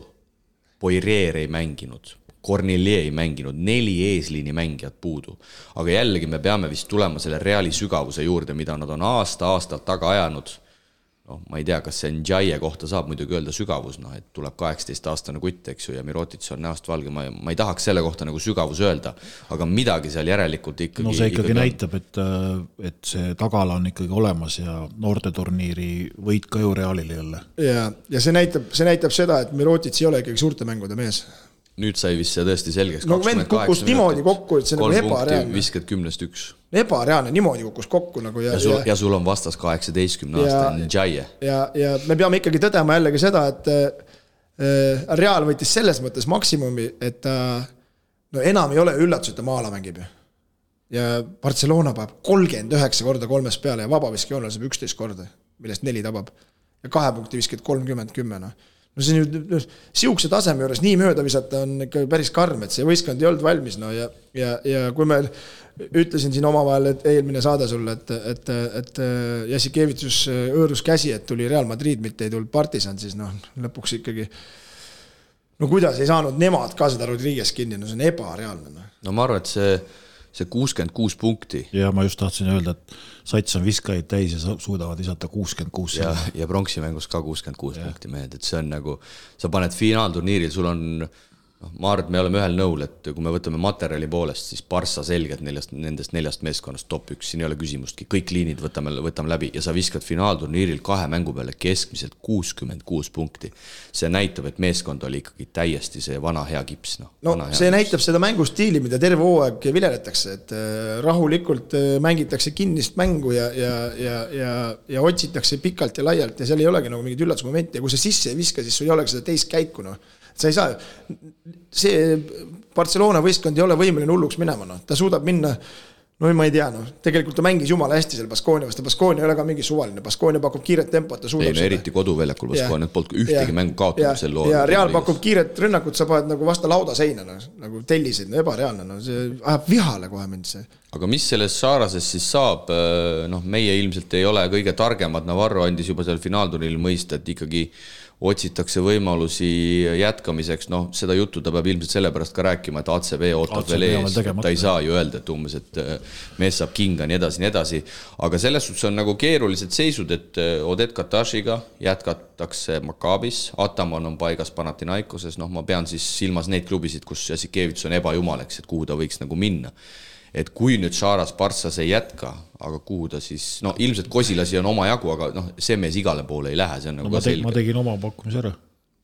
Poirier ei mänginud, Cornelier ei mänginud, neli eesliini mängijat puudu. aga jällegi me peame vist tulema selle Reali sügavuse juurde, mida nad on aasta-aastalt taga ajanud noh, ma ei tea, kas see Njaie kohta saab muidugi öelda sügavus, noh et tuleb kaheksateistaastane kutt, eks ju, ja Mirotits on näost valge, ma, ma ei tahaks selle kohta nagu sügavus öelda, aga midagi seal järelikult ikkagi no see ikkagi, ikkagi näitab, et, et see tagala on ikkagi olemas ja noorteturniiri võit ka ju Realile jälle. ja, ja see näitab, see näitab seda, et Mirotits ei ole ikkagi suurte mängude mees nüüd sai vist see tõesti selgeks. no vend kukkus niimoodi kokku, et see nagu ebareaalne. viskad kümnest üks. ebareaalne, niimoodi kukkus kokku nagu ja, ja sul, ja sul on vastas kaheksateistkümne aastane Njaie. ja, ja me peame ikkagi tõdema jällegi seda, et äh, Real võttis selles mõttes maksimumi, et ta äh, no enam ei ole üllatus, et ta maa-ala mängib ju. ja Barcelona paneb kolmkümmend üheksa korda kolmest peale ja vabaviskejoonel saab üksteist korda, millest neli tabab. ja kahe punkti viskad kolmkümmend kümme, noh no see on ju, noh, sihukese taseme juures nii mööda visata on ikka päris karm, et see võistkond ei olnud valmis, no ja, ja, ja kui me ütlesin siin omavahel, et eelmine saade sulle, et, et, et Jassikevitsus hõõrus käsi, et tuli Real Madrid, mitte ei tulnud Partisan, siis noh, lõpuks ikkagi no kuidas ei saanud nemad ka seda Rodriguez kinni, no see on ebareaalne. Noh. no ma arvan, et see see kuuskümmend kuus punkti. ja ma just tahtsin öelda, et sats on viskajaid täis ja suudavad visata kuuskümmend kuus. ja, ja pronksi mängus ka kuuskümmend kuus punkti mehed, et see on nagu, sa paned finaalturniiril, sul on noh, ma arvan, et me oleme ühel nõul, et kui me võtame materjali poolest, siis Barca selgelt neljast, nendest neljast meeskonnast top üks, siin ei ole küsimustki, kõik liinid võtame, võtame läbi ja sa viskad finaalturniiril kahe mängu peale keskmiselt kuuskümmend kuus punkti. see näitab, et meeskond oli ikkagi täiesti see vana hea kips, noh. no see kips. näitab seda mängustiili, mida terve hooaeg viljeletakse, et äh, rahulikult äh, mängitakse kinnist mängu ja, ja, ja, ja, ja otsitakse pikalt ja laialt ja seal ei olegi nagu mingit üllatusmomenti ja kui sa sisse ei viska, siis sul ei olegi seda teist käiku, noh sa ei saa, see Barcelona võistkond ei ole võimeline hulluks minema, noh, ta suudab minna no ma ei tea, noh, tegelikult ta mängis jumala hästi seal Baskonia vastu, Baskonia ei ole ka mingi suvaline, Baskonia pakub kiiret tempot, ta suudab ei no eriti koduväljakul Baskoniat polnud ühtegi ja, mängu kaotanud sel lool. ja Real pakub kiiret rünnakut, sa paned nagu vastu lauda seina, noh, nagu tellisid, no ebareaalne, no see ajab vihale kohe mind see. aga mis sellest Saarases siis saab, noh, meie ilmselt ei ole kõige targemad, Navarro andis juba seal finaalturniiril mõista, et ikkagi otsitakse võimalusi jätkamiseks, noh, seda juttu ta peab ilmselt sellepärast ka rääkima, et ACB ootab ACB veel ees, ta ei saa ju öelda, et umbes, et äh, mees saab kinga, nii edasi, nii edasi. aga selles suhtes on nagu keerulised seisud, et äh, Odet Katashiga jätkatakse Makaabis, Ataman on paigas Panathinaikoses, noh, ma pean siis silmas neid klubisid, kus Jassikevitš on ebajumal, eks, et kuhu ta võiks nagu minna et kui nüüd Šaras Partsas ei jätka, aga kuhu ta siis, no ilmselt Kosilasi on omajagu, aga noh, see mees igale poole ei lähe, see on nagu no, ka ma, te, ma selge. tegin oma pakkumise ära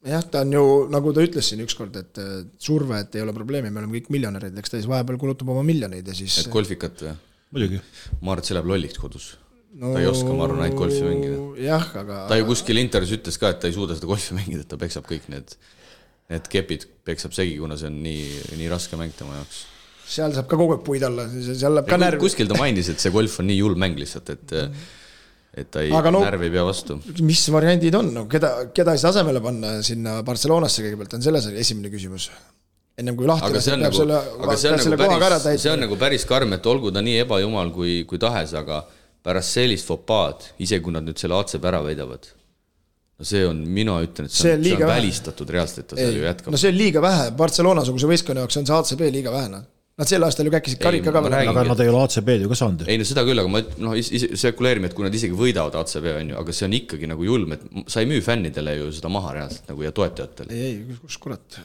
jah, ta on ju, nagu ta ütles siin ükskord, et äh, surve, et ei ole probleemi, me oleme kõik miljonärid, eks ta siis vahepeal kulutab oma miljoneid ja siis et golfikat või? muidugi. ma arvan, et see läheb lolliks kodus no,. ta ei oska, ma arvan, ainult golfi mängida. jah, aga ta ju kuskil intervjuus ütles ka, et ta ei suuda seda golfi mängida, et ta peksab kõik need, need kepid peksab segi, kuna see on nii, nii raske mäng tema jaoks seal saab ka kogu aeg puid alla, seal läheb ka närvi. kuskil ta mainis, et see golf on nii julm mäng lihtsalt, et et ta ei, no- närv ei pea vastu. mis variandid on, no keda, keda siis asemele panna sinna Barcelonasse kõigepealt, on selles esimene küsimus. ennem kui lahti aga see on nagu, aga see on nagu päris, see on nagu päris karm, et olgu ta nii ebajumal kui, kui tahes, aga pärast sellist fopaad, isegi kui nad nüüd selle ACB ära võidavad, no see on, mina ütlen, et see See on, see on välistatud reaalselt, et ta seal ju jätkab no see on liiga vähe, Barcelona-suguse võistkonna jaoks on see ACB liiga vähe, noh. Nad sel aastal ju käkkisid karika ka veel. aga nad ei ole ACB-d ju ka saanud ei no seda küll, aga ma noh, spekuleerime, et kui nad isegi võidavad ACB on ju, aga see on ikkagi nagu julm, et sa ei müü fännidele ju seda maha reaalselt nagu ja toetajatele. ei, ei, kus kurat,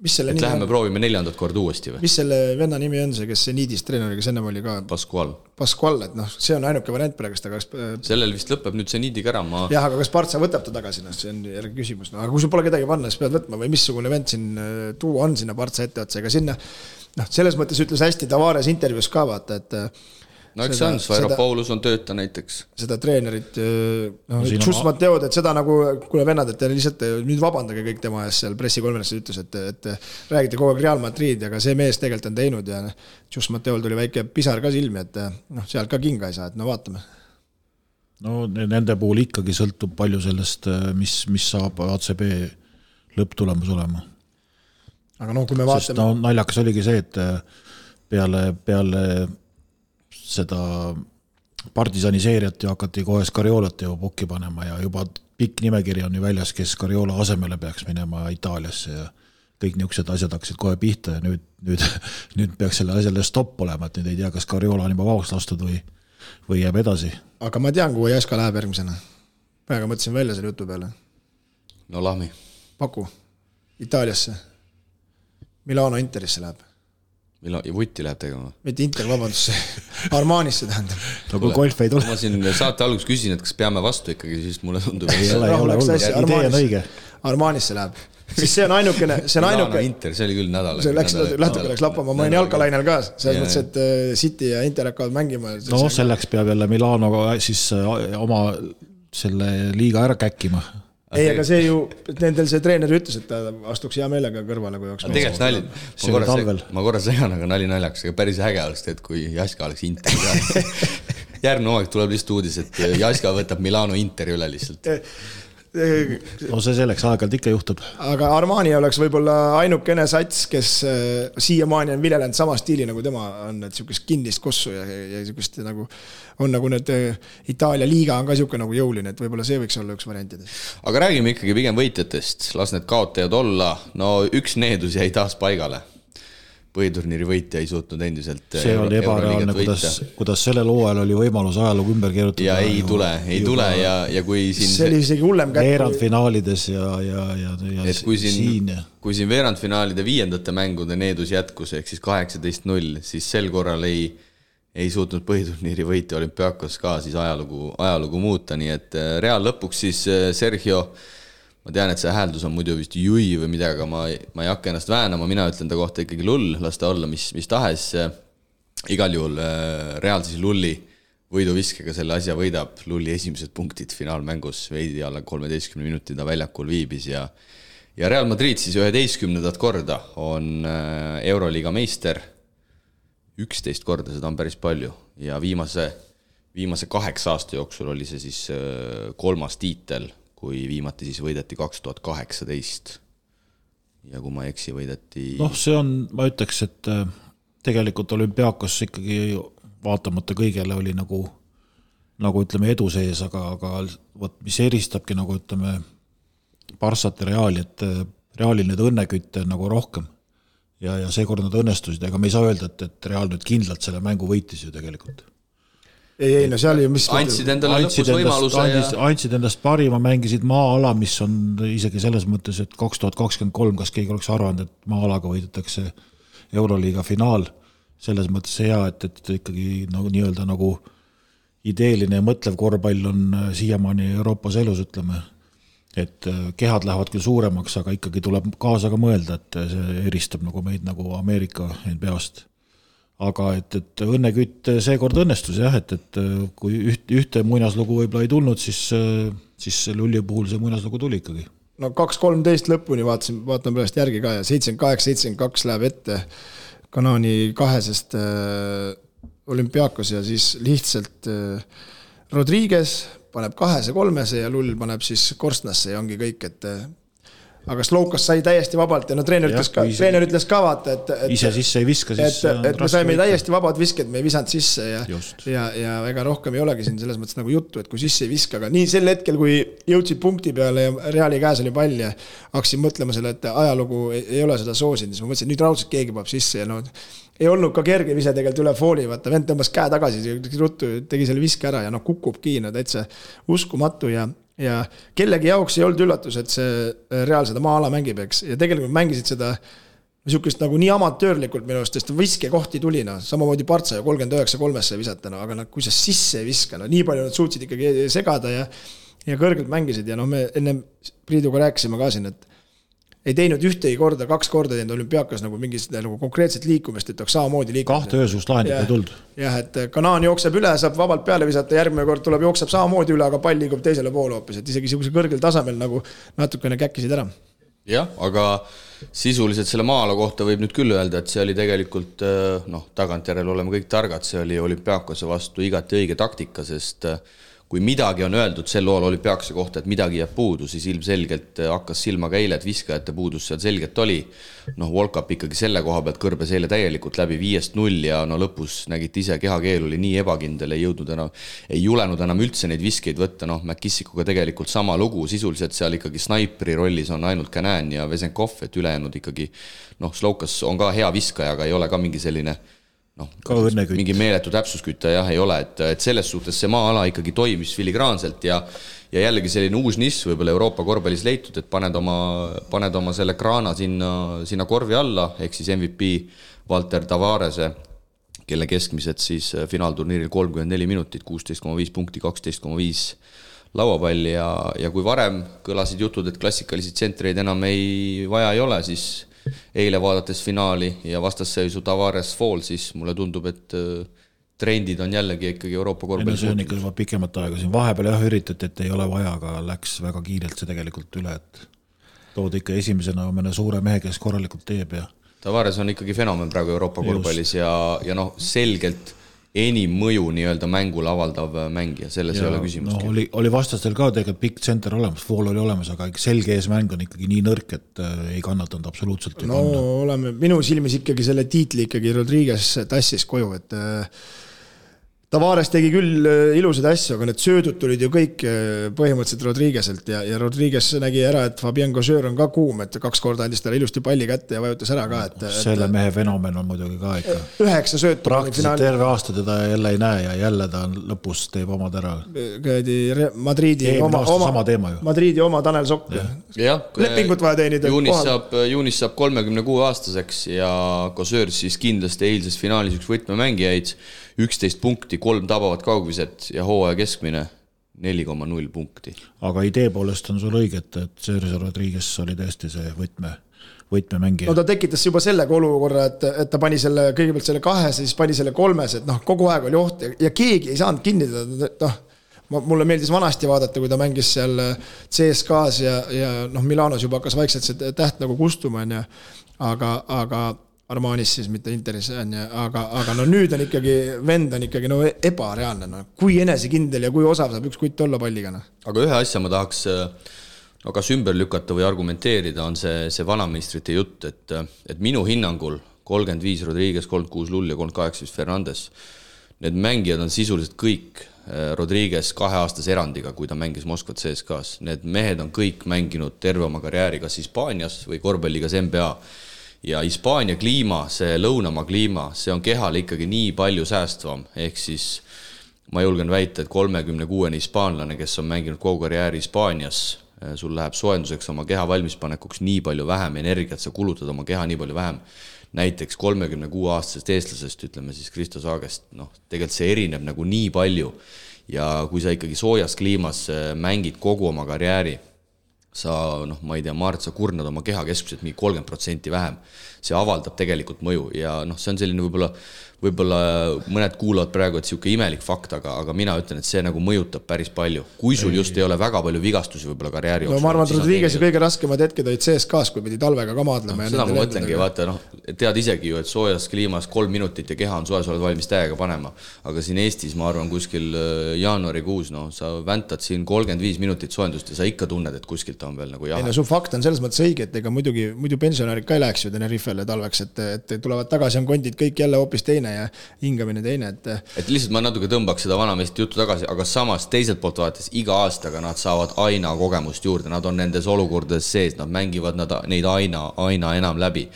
mis selle et läheme on, proovime neljandat korda uuesti või? mis selle venna nimi on, see, kes Niidis treener, kes ennem oli ka, Pascual, Pascual, et noh, see on ainuke variant praegust, aga kas sellel vist lõpeb nüüd see niidiga ära, ma jah, aga kas Partsa võtab ta tagasi, noh, see on jälle küsimus, no aga kui sul pole kedagi panna, siis pead võtma või missugune vend siin äh, tuua on sinna Partsa etteotsa, ega sinna. Noh, selles mõttes ütles hästi Tavares intervjuus ka vaata, et äh, no eks see on, Svairo Paulus on tööta näiteks. seda treenerit, noh, siin on- Tšus Mateod, et seda nagu, kuule vennad, et te lihtsalt äh, nüüd vabandage kõik tema ees seal pressikonverentsil ütles, et, et räägite kogu aeg Real Madrid, aga see mees tegelikult on teinud ja noh, Tšus Mateol tuli väike pisar ka silmi, et noh, sealt ka kinga ei saa, et no vaatame. no ne- nende puhul ikkagi sõltub palju sellest, mis, mis saab ACB lõpptulemus olema. aga noh, kui me vaatame, no naljakas oligi see, et äh, peale, peale seda partisani seeriat ju hakati kohe Scariolat ju pukki panema ja juba pikk nimekiri on ju väljas, kes Scariola asemele peaks minema Itaaliasse ja kõik niisugused asjad hakkasid kohe pihta ja nüüd, nüüd, nüüd peaks sellele asjale stopp olema, et nüüd ei tea, kas Scariola on juba vabaks lastud või, või jääb edasi. aga ma tean, kuhu Jaska läheb järgmisena. praegu mõtlesin välja selle jutu peale. no Lahmi, paku, Itaaliasse. Milano Interisse läheb, millal, ja Vutti läheb tegema? mitte Inter, vabandust, Armanisse tähendab. no kui golf ei tule, ma siin saate alguses küsisin, et kas peame vastu ikkagi, siis mulle tundub, ei ole, ei ole hästi, idee on õige. Armanisse läheb, siis see on ainukene, see on ainuke, Inter, see oli küll nädal. see läks, natuke läks lappama, ma olin jalkalainel ka, selles mõttes, et äh, City ja Inter hakkavad mängima. no selleks peab jälle Milanoga siis äh, oma selle liiga ära käkkima. ei, aga see ju, nendel see treener ütles, et ta astuks hea meelega kõrvale, kui oleks. tegelikult nali, ma korra ma korra segan, aga nali naljaks, aga päris äge oleks, et kui Jaska oleks Inter ka. järgmine hooaeg tuleb lihtsalt uudis, et Jaska võtab Milano Interi üle lihtsalt. No see selleks aeg-ajalt ikka juhtub. aga Armani oleks võib-olla ainukene sats, kes äh, siiamaani on viljelenud sama stiili nagu tema on, et sihukest kinnist kossu ja, ja sihukest nagu on nagu need äh, Itaalia liiga on ka sihuke nagu jõuline, et võib-olla see võiks olla üks variantidest. aga räägime ikkagi pigem võitjatest, las need kaotajad olla, no üks needus jäi taas paigale. Põhiturniiri võitja ei suutnud endiselt. see oli ebareaalne, kuidas, kuidas sellel hooajal oli võimalus ajalugu ümber kirjutada. ja ei tule, ei tule ja, ja kui siin see oli isegi hullem kätt. veerandfinaalides ja, ja, ja, ja et kui siin, siin kui siin veerandfinaalide viiendate mängude needus jätkus, ehk siis kaheksateist null, siis sel korral ei, ei suutnud põhiturniiri võitja olümpiaakos ka siis ajalugu, ajalugu muuta, nii et äh, Real lõpuks siis äh, Sergio, ma tean, et see hääldus on muidu vist Jui või midagi, aga ma, ma ei hakka ennast väänama, mina ütlen ta kohta ikkagi lull, las ta olla mis, mis tahes. igal juhul äh, Real siis lulli võiduviskega selle asja võidab, lulli esimesed punktid finaalmängus, veidi alla kolmeteistkümne minuti ta väljakul viibis ja ja Real Madrid siis üheteistkümnendat korda on äh, Euroliiga meister. üksteist korda, seda on päris palju. Ja viimase, viimase kaheksa aasta jooksul oli see siis äh, kolmas tiitel, kui viimati siis võideti kaks tuhat kaheksateist. ja kui ma ei eksi, võideti noh, see on, ma ütleks, et äh, tegelikult olümpiaakos ikkagi vaatamata kõigele oli nagu, nagu ütleme, edu sees, aga, aga vot mis eristabki nagu ütleme, Barssat ja Reali, et äh, Realil neid õnnekütte on nagu rohkem. ja, ja seekord nad õnnestusid, ega me ei saa öelda, et, et Real nüüd kindlalt selle mängu võitis ju tegelikult. Ei, ei no seal ju mis andsid endale andsid lõpus võimaluse andis, ja andsid endast parima, mängisid maa-ala, mis on isegi selles mõttes, et kaks tuhat kakskümmend kolm, kas keegi oleks arvanud, et maa-alaga võidetakse Euroliiga finaal, selles mõttes hea, et, et ikkagi nagu nii-öelda nagu ideeline ja mõtlev korvpall on äh, siiamaani Euroopas elus, ütleme. et äh, kehad lähevad küll suuremaks, aga ikkagi tuleb kaasa ka mõelda, et äh, see eristab nagu meid nagu Ameerika NBA-st aga et, et õnnekütt seekord õnnestus jah, et, et kui üht, ühte muinaslugu võib-olla ei tulnud, siis, siis Lulli puhul see muinaslugu tuli ikkagi. no kaks kolmteist lõpuni vaatasin, vaatan pärast järgi ka ja seitsekümmend kaheksa, seitsekümmend kaks läheb ette Kanaani kahesest äh, olümpiaakos ja siis lihtsalt äh, Rodriguez paneb kahese, kolmese ja Lull paneb siis korstnasse ja ongi kõik, et aga Slovkas sai täiesti vabalt ja no treener ütles ka, treener ütles ka vaata, et, et ise sisse ei viska, et, siis on et me saime võita. täiesti vabad visked, me ei visanud sisse ja ja, ja ega rohkem ei olegi siin selles mõttes nagu juttu, et kui sisse ei viska, aga nii sel hetkel, kui jõudsid punkti peale ja Reali käes oli pall ja hakkasin mõtlema selle, et ajalugu ei, ei ole seda soosinud, siis ma mõtlesin, et nüüd raudselt keegi paneb sisse ja no ei olnud ka kerge vise tegelikult üle fooli, vaata vend tõmbas käe tagasi, ruttu tegi selle viske ära ja noh, kukubki no täitsa uskumatu ja ja kellegi jaoks ei olnud üllatus, et see Real seda maa-ala mängib, eks, ja tegelikult mängisid seda niisugust nagu nii amatöörlikult minu arust, sest viskekohti tuli noh, samamoodi Partsa ju kolmkümmend üheksa kolmesse visata, no aga noh, kui sa sisse ei viska, no nii palju nad suutsid ikkagi segada ja ja kõrgelt mängisid ja noh, me ennem Priiduga rääkisime ka siin, et ei teinud ühtegi korda, kaks korda teinud olümpiaakas nagu mingit nagu konkreetset liikumist, et oleks samamoodi liikuda. kahte öösugust lahendit ei tulnud. jah, et Kanaan jookseb üle, saab vabalt peale visata, järgmine kord tuleb, jookseb samamoodi üle, aga pall liigub teisele poole hoopis, et isegi niisugusel kõrgel tasemel nagu natukene käkkisid ära. jah, aga sisuliselt selle maa-ala kohta võib nüüd küll öelda, et see oli tegelikult noh, tagantjärele oleme kõik targad, see oli olümpiaakose vastu igati õige taktika, sest äh, kui midagi on öeldud sel loal olümpiaakose kohta, et midagi jääb puudu, siis ilmselgelt äh, hakkas silma ka eile, et viskajate puudus seal selgelt oli. noh, Volkap ikkagi selle koha pealt kõrbes eile täielikult läbi viiest null ja no lõpus nägite ise, kehakeel oli nii ebakindel, ei jõudnud enam, ei julenud enam üldse neid viskeid võtta, noh, McKissikuga tegelikult sama lugu, sisuliselt seal ikkagi snaipri rollis on ainult Canan ja Vesenkov, et ülejäänud ikkagi noh, Slovkas on ka hea viskaja, aga ei ole ka mingi selline noh, mingi meeletu täpsusküte jah, ei ole, et, et selles suhtes see maa-ala ikkagi toimis filigraanselt ja ja jällegi selline uus nišš võib-olla Euroopa korvpallis leitud, et paned oma, paned oma selle kraana sinna, sinna korvi alla, ehk siis MVP Valter Tavarese, kelle keskmised siis finaalturniiril kolmkümmend neli minutit, kuusteist koma viis punkti, kaksteist koma viis lauapalli ja, ja kui varem kõlasid jutud, et klassikalisi tsentreid enam ei vaja ei ole, siis eile vaadates finaali ja vastasseisu Tavares Fall, siis mulle tundub, et äh, trendid on jällegi ikkagi Euroopa korvpallis see on ikka juba pikemat aega siin, vahepeal jah üritati, et ei ole vaja, aga läks väga kiirelt see tegelikult üle, et toodi ikka esimesena mõne suure mehe, kes korralikult teeb ja Tavares on ikkagi fenomen praegu Euroopa korvpallis ja, ja noh, selgelt enim mõju nii-öelda mängule avaldav mängija, selles ja, ei ole no, küsimustki no,. oli, oli vastastel ka tegelikult pikk tsenter olemas, Fool oli olemas, aga selge eesmäng on ikkagi nii nõrk, et äh, ei kannatanud absoluutselt no panna. oleme, minu silmis ikkagi selle tiitli ikkagi Rodriguez tassis koju, et äh, Tavares tegi küll äh, ilusaid asju, aga need söödud tulid ju kõik äh, põhimõtteliselt Rodriguez'elt ja, ja Rodriguez nägi ära, et Fabien Cocheur on ka kuum, et kaks korda andis talle ilusti palli kätte ja vajutas ära ka, et, selle mehe fenomen on muidugi ka ikka. et üheksa söötu praktiliselt terve aasta teda jälle ei näe ja jälle ta on lõpus teeb omad ära. kuradi Eelmine oma, oma sama teema ju. Madridi oma Tanel Sokk. jah, lepingut vaja teenida. juunis saab, juunis saab kolmekümne kuue aastaseks ja Kosöör siis kindlasti eilses finaalis üks võtmemängijaid, üksteist punkti, kolm tabavat kaugviset ja hooaja keskmine neli koma null punkti. aga idee poolest on sul õige, et, et Sergio Rodriguez oli tõesti see võtme, võtmemängija no ta tekitas juba sellega olukorra, et, et ta pani selle kõigepealt selle kahese, siis pani selle kolmes, et noh, kogu aeg oli oht ja, ja keegi ei saanud kinni teda, noh. ma, mulle meeldis vanasti vaadata, kui ta mängis seal CSKA-s ja, ja noh, Milanos juba hakkas vaikselt see täht nagu kustuma, on ju. aga, aga Armanis siis, mitte Interis on ju, aga, aga no nüüd on ikkagi, vend on ikkagi no ebareaalne, noh. kui enesekindel ja kui osav saab üks kutt olla palliga, noh. aga ühe asja ma tahaks no kas ümber lükata või argumenteerida, on see, see vanameistrite jutt, et, et minu hinnangul kolmkümmend viis Rodriguez, kolmkümmend kuus Lull ja kolmkümmend kaheksa vist Fernandes, need mängijad on sisuliselt kõik Rodriguez kaheaastase erandiga, kui ta mängis Moskvat CSKA-s, need mehed on kõik mänginud terve oma karjääri kas Hispaanias või korvpalligas NBA ja Hispaania kliima, see lõunamaa kliima, see on kehale ikkagi nii palju säästvam, ehk siis ma julgen väita, et kolmekümne kuuene hispaanlane, kes on mänginud kogu karjääri Hispaanias, eh, sul läheb soojenduseks oma keha valmispanekuks nii palju vähem energiat, sa kulutad oma keha nii palju vähem. näiteks kolmekümne kuue aastasest eestlasest, ütleme siis Kristo Saagest, noh, tegelikult see erineb nagu nii palju. ja kui sa ikkagi soojas kliimas eh, mängid kogu oma karjääri sa noh, ma ei tea, Mart, sa kurnad oma keha keskmiselt mingi kolmkümmend protsenti vähem. See avaldab tegelikult mõju ja noh, see on selline võib-olla võib-olla mõned kuulavad praegu, et niisugune imelik fakt, aga, aga mina ütlen, et see nagu mõjutab päris palju. kui sul just ei ole väga palju vigastusi võib-olla karjääri jooksul. no ma arvan, et Rodriguez'i kõige raskemad hetked olid CSKA-s, kui pidi talvega ka maadlema no,. seda ma mõtlengi, vaata noh, tead isegi ju, et soojas kliimas kolm minutit ja keha on soe, sa oled valmis täiega panema. aga siin Eestis, ma arvan, kuskil äh, jaanuarikuus, noh, sa väntad siin kolmkümmend viis minutit soojendust ja sa ikka tunned, et kuskilt on veel nagu jahe. ei no su fakt on selles mõttes õige, et ega muidugi, muidu pensionärid ka ei läheks ju Tenerifele talveks, et, et tulevad tagasi, on kondid kõik jälle hoopis teine ja hingamine teine, et. et lihtsalt ma natuke tõmbaks seda vanameest juttu tagasi, aga samas teiselt poolt vaadates iga aastaga nad saavad aina kogemust juurde, nad on nendes olukordades sees, nad mängivad nad neid aina, aina enam läbi.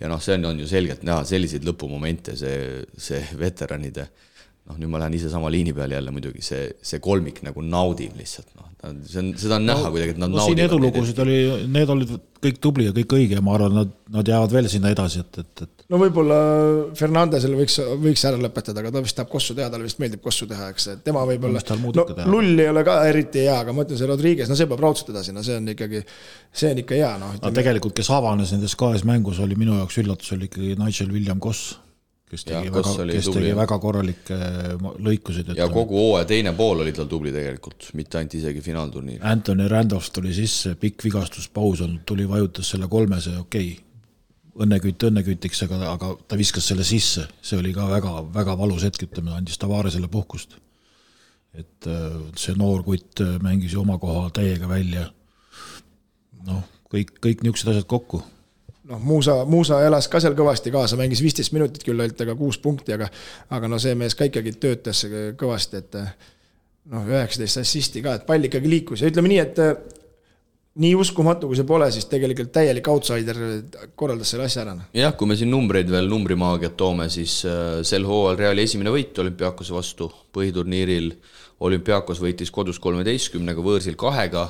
ja noh, see on, on ju selgelt näha selliseid lõpumomente, see, see veteranide noh, nüüd ma lähen ise sama liini peale jälle muidugi, see, see kolmik nagu naudib lihtsalt, noh, see on, seda on näha no, kuidagi, et nad no, naudivad. siin edulugusid oli, need olid kõik tubli ja kõik õige ja ma arvan, nad, nad jäävad veel sinna edasi, et, et, et. no võib-olla Fernandesel võiks, võiks ära lõpetada, aga ta vist tahab kossu teha, talle vist meeldib kossu teha, eks, et tema võib-olla. no lull ei ole ka eriti hea, aga ma ütlen, see Rodriguez, no see peab raudselt edasi, no see on ikkagi, see on ikka hea, noh. aga tegelikult, kes avanes nendes kahes mängus, oli minu jaoks üllatus, oli ikkagi Nigel William Koss kes tegi ja, väga, kes tubli. tegi väga korralikke lõikusid. ja kogu hooaja teine pool oli tal tubli tegelikult, mitte ainult isegi finaalturniir. Anthony Randolph tuli sisse, pikk vigastuspaus olnud, tuli, vajutas selle kolmese, okei okay., õnnekütt õnnekütiks, aga, aga ta viskas selle sisse, see oli ka väga, väga valus hetk, ütleme, andis Tavaresele puhkust. et äh, see noor kutt mängis ju oma koha täiega välja. noh, kõik, kõik niisugused asjad kokku noh, Muusa, Muusa elas ka seal kõvasti kaasa, mängis viisteist minutit küll ainult, aga kuus punkti, aga aga no see mees ka ikkagi töötas kõvasti, et noh, üheksateist assisti ka, et pall ikkagi liikus ja ütleme nii, et nii uskumatu, kui see pole, siis tegelikult täielik outsider korraldas selle asja ära. Noh. jah, kui me siin numbreid veel, numbrimaagiat toome, siis äh, sel hooajal Reali esimene võit olümpiaakose vastu põhiturniiril. olümpiaakos võitis kodus kolmeteistkümnega, võõrsil kahega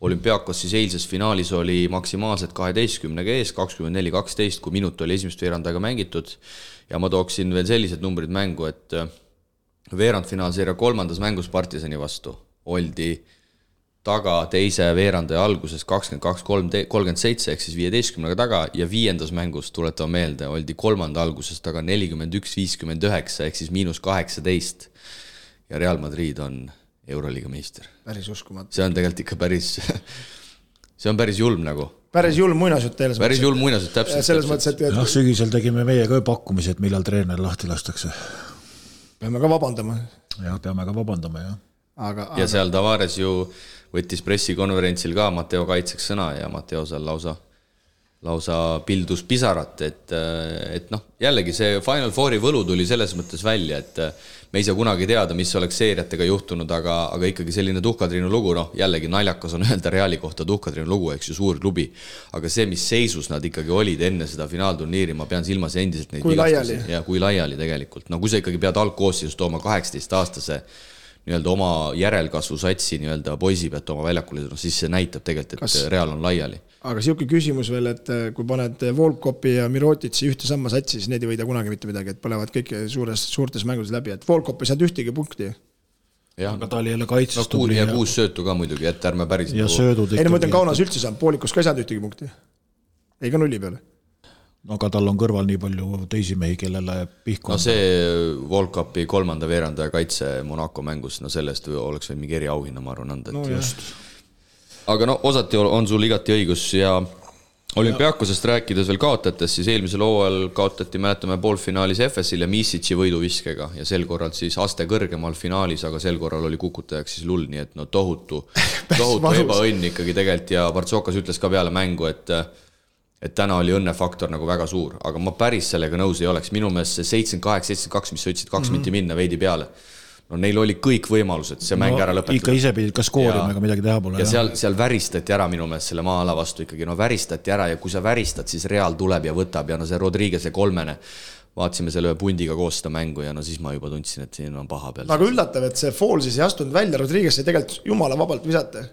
olümpiaakos siis eilses finaalis oli maksimaalselt kaheteistkümnega ees, kakskümmend neli, kaksteist, kui minut oli esimest veerand aega mängitud. ja ma tooksin veel sellised numbrid mängu, et äh, veerandfinaalseeria kolmandas mängus partisani vastu oldi taga teise veerandaja alguses kakskümmend kaks, kolm, kolmkümmend seitse ehk siis viieteistkümnega taga ja viiendas mängus, tuletame meelde, oldi kolmanda alguses taga nelikümmend üks, viiskümmend üheksa ehk siis miinus kaheksateist. ja Real Madrid on Euroliiga meister. päris uskumatu. see on tegelikult ikka päris see on päris julm nagu. päris julm muinasjutt teile. päris julm muinasjutt, täpselt. selles mõttes, et. jah, sügisel tegime meie ka pakkumise, et millal treener lahti lastakse. peame ka vabandama. jah, peame ka vabandama, jah. aga, aga.... ja seal Tavares ju võttis pressikonverentsil ka Matteo kaitseks sõna ja Matteo seal lausa lausa pildus pisarat, et, et noh, jällegi see Final Fouri võlu tuli selles mõttes välja, et me ei saa kunagi teada, mis oleks seeriatega juhtunud, aga, aga ikkagi selline tuhkatriinu lugu, noh, jällegi naljakas on öelda Reali kohta tuhkatriinu lugu, eks ju, suur klubi. aga see, mis seisus nad ikkagi olid enne seda finaalturniiri, ma pean silmas endiselt neid kui laiali. ja kui laiali tegelikult, no kui sa ikkagi pead algkoosseisus tooma kaheksateistaastase nii-öelda oma järelkasvu satsi nii-öelda poisi pead tooma väljakule, noh siis see näitab tegelikult, et Kas... Real on laiali aga sihuke küsimus veel, et äh, kui paned Volkopi ja Mirotitsi ühte samma satsi, siis need ei võida kunagi mitte midagi, et põlevad kõik suures, suurtes mängudes läbi, et Volkop ei saanud ühtegi punkti. jah, aga ta oli jälle kaitses no, tubli. ja kuus söötu ka muidugi, et ärme päris. ja nagu... söödud ei no ma ütlen, Kaunas üldse ei saanud, poolikus ka ei saanud ühtegi punkti. ei ka nulli peale aga tal on kõrval nii palju teisi mehi, kellele pihku no see Volkopi kolmanda veerandaja kaitse Monaco mängus, no selle eest oleks võinud mingi eriauhinna, ma arvan, anda, et no, just. Aga no osati on sul igati õigus ja olümpiaakosest rääkides veel kaotajatest, siis eelmisel hooajal kaotati, mäletame, poolfinaalis EFS-il ja Misic'i võiduviskega ja sel korral siis aste kõrgemal finaalis, aga sel korral oli kukutajaks siis Lull, nii et no tohutu, tohutu ebaõnn ikkagi tegelikult ja Partsokas ütles ka peale mängu, et et täna oli õnnefaktor nagu väga suur, aga ma päris sellega nõus ei oleks, minu meelest see seitsekümmend kaheksa, seitsekümmend kaks, mis sa ütlesid, kaks mm -hmm. minti minna veidi peale no neil oli kõik võimalused see mäng ära lõpetada ikka ise pidid ka skoorima, ega midagi teha pole. ja seal, seal väristati ära minu meelest selle maa-ala vastu ikkagi, no väristati ära ja kui sa väristad, siis Real tuleb ja võtab ja no see Rodriguez'e kolmene, vaatasime selle ühe pundiga koos seda mängu ja no siis ma juba tundsin, et siin on paha peal. väga üllatav, et see Fall siis ei astunud välja, Rodriguez sai tegelikult jumala vabalt visata.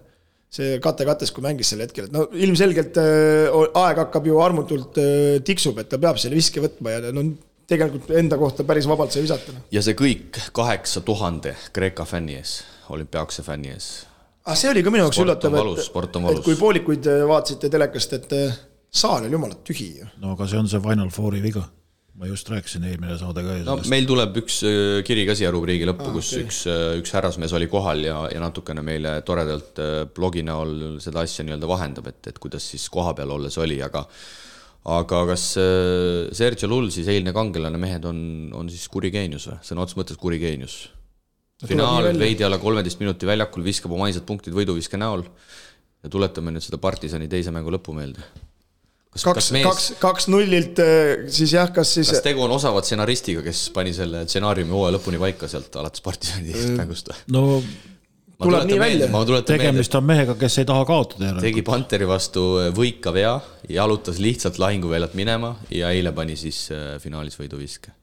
See kate kates, kui mängis sel hetkel, et no ilmselgelt äh, aeg hakkab ju armutult äh, tiksub, et ta peab selle viske võtma ja no tegelikult enda kohta päris vabalt sai visata. noh. ja see kõik kaheksa tuhande Kreeka fänni ees, olümpiaakse fänni ees. aga see oli ka minu jaoks üllatav, et, et kui poolikuid äh, vaatasite telekast, et äh, saal oli jumala tühi ju. no aga see on see Final Fouri viga. Ma just rääkisin eelmine saade ka no sellest. meil tuleb üks äh, kiri ka siia rubriigi lõppu ah,, kus okay. üks, üks härrasmees oli kohal ja, ja natukene meile toredalt äh, blogi näol seda asja nii-öelda vahendab, et, et kuidas siis kohapeal olles oli, aga aga kas äh, Sergio Lull siis eilne kangelane mehed on, on siis kuri geenius või, sõna otseses mõttes kuri geenius? finaal veidi alla kolmeteist minuti väljakul viskab oma ainsad punktid võiduviske näol ja tuletame nüüd seda partisani teise mängu lõppu meelde. kas, kaks, kaks, kaks nullilt äh, siis jah, kas siis kas tegu on osava stsenaristiga, kes pani selle stsenaariumi hooaja lõpuni paika sealt alates partisani mängust või? no ma Tuleb nii meelde, välja. tuletan meelde, tegemist on mehega, kes ei taha kaotada järelikult. tegi Panteri vastu võika vea, jalutas lihtsalt lahinguväljalt minema ja eile pani siis äh, finaalis võiduviske.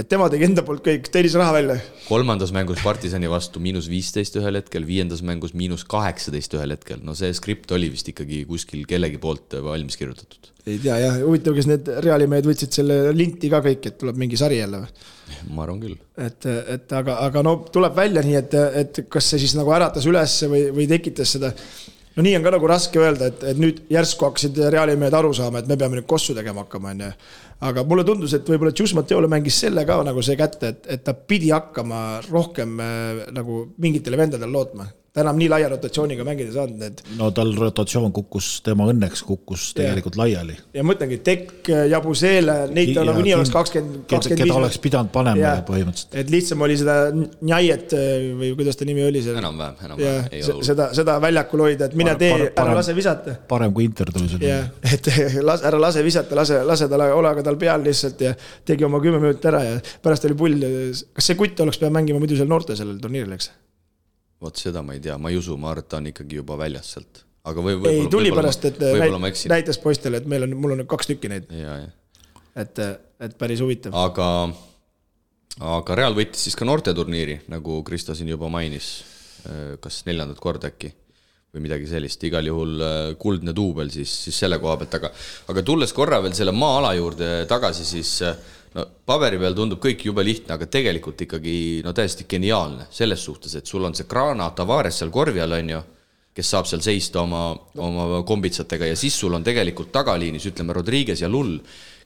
Et tema tegi enda poolt kõik, teenis raha välja. kolmandas mängus Partisani vastu miinus viisteist ühel hetkel, viiendas mängus miinus kaheksateist ühel hetkel, no see skript oli vist ikkagi kuskil kellegi poolt valmis kirjutatud. ei tea jah, huvitav, kas need Reali mehed võtsid selle linti ka kõik, et tuleb mingi sari jälle või? ma arvan küll. et, et aga, aga no tuleb välja nii, et, et kas see siis nagu äratas üles või, või tekitas seda. No nii on ka nagu raske öelda, et, et nüüd järsku hakkasid Reali mehed aru saama, et me peame nüüd kossu tegema hakkama, onju. aga mulle tundus, et võib-olla Gius Matteole mängis selle ka nagu see kätte, et, et ta pidi hakkama rohkem äh, nagu mingitele vendadele lootma. Ta enam nii laia rotatsiooniga mängida ei saanud, need no tal rotatsioon kukkus, tema õnneks kukkus tegelikult laiali. ja mõtlengi, Tekk, Jabusele, neid ta Ja nagunii oleks kakskümmend, kakskümmend keda oleks pidanud panema põhimõtteliselt. et lihtsam oli seda Njaiet või kuidas ta nimi oli seal. enam-vähem, ja enam-vähem, ei se- ole. seda, seda väljakul hoida, et mine Parem- tee, ära lase visata. parem kui Inter tuli seal. jah, et las, ära lase visata, lase, lase tal, ole aga tal peal lihtsalt ja tegi oma kümme minutit ära ja pärast oli pull. kas see kutt oleks pidanud mängima muidu seal noorte sellel turniiril, eks? Vot seda ma ei tea, ma ei usu, ma arvan, et ta on ikkagi juba väljas sealt. aga või, ei, võib-olla, tuli võib-olla pärast, et ma näit- näitas poistele, et meil on, mul on kaks tükki neid, ja, ja et, et päris huvitav. aga, aga Real võitis siis ka noorteturniiri, nagu Kristo siin juba mainis. kas neljandat korda äkki või midagi sellist, igal juhul äh, kuldne duubel siis, siis selle koha pealt, aga aga tulles korra veel selle maa-ala juurde tagasi, siis äh, no paberi peal tundub kõik jube lihtne, aga tegelikult ikkagi no täiesti geniaalne selles suhtes, et sul on see Grana Tavares seal korvi all, on ju kes saab seal seista oma, oma kombitsatega ja siis sul on tegelikult tagaliinis, ütleme, Rodriguez ja Lull,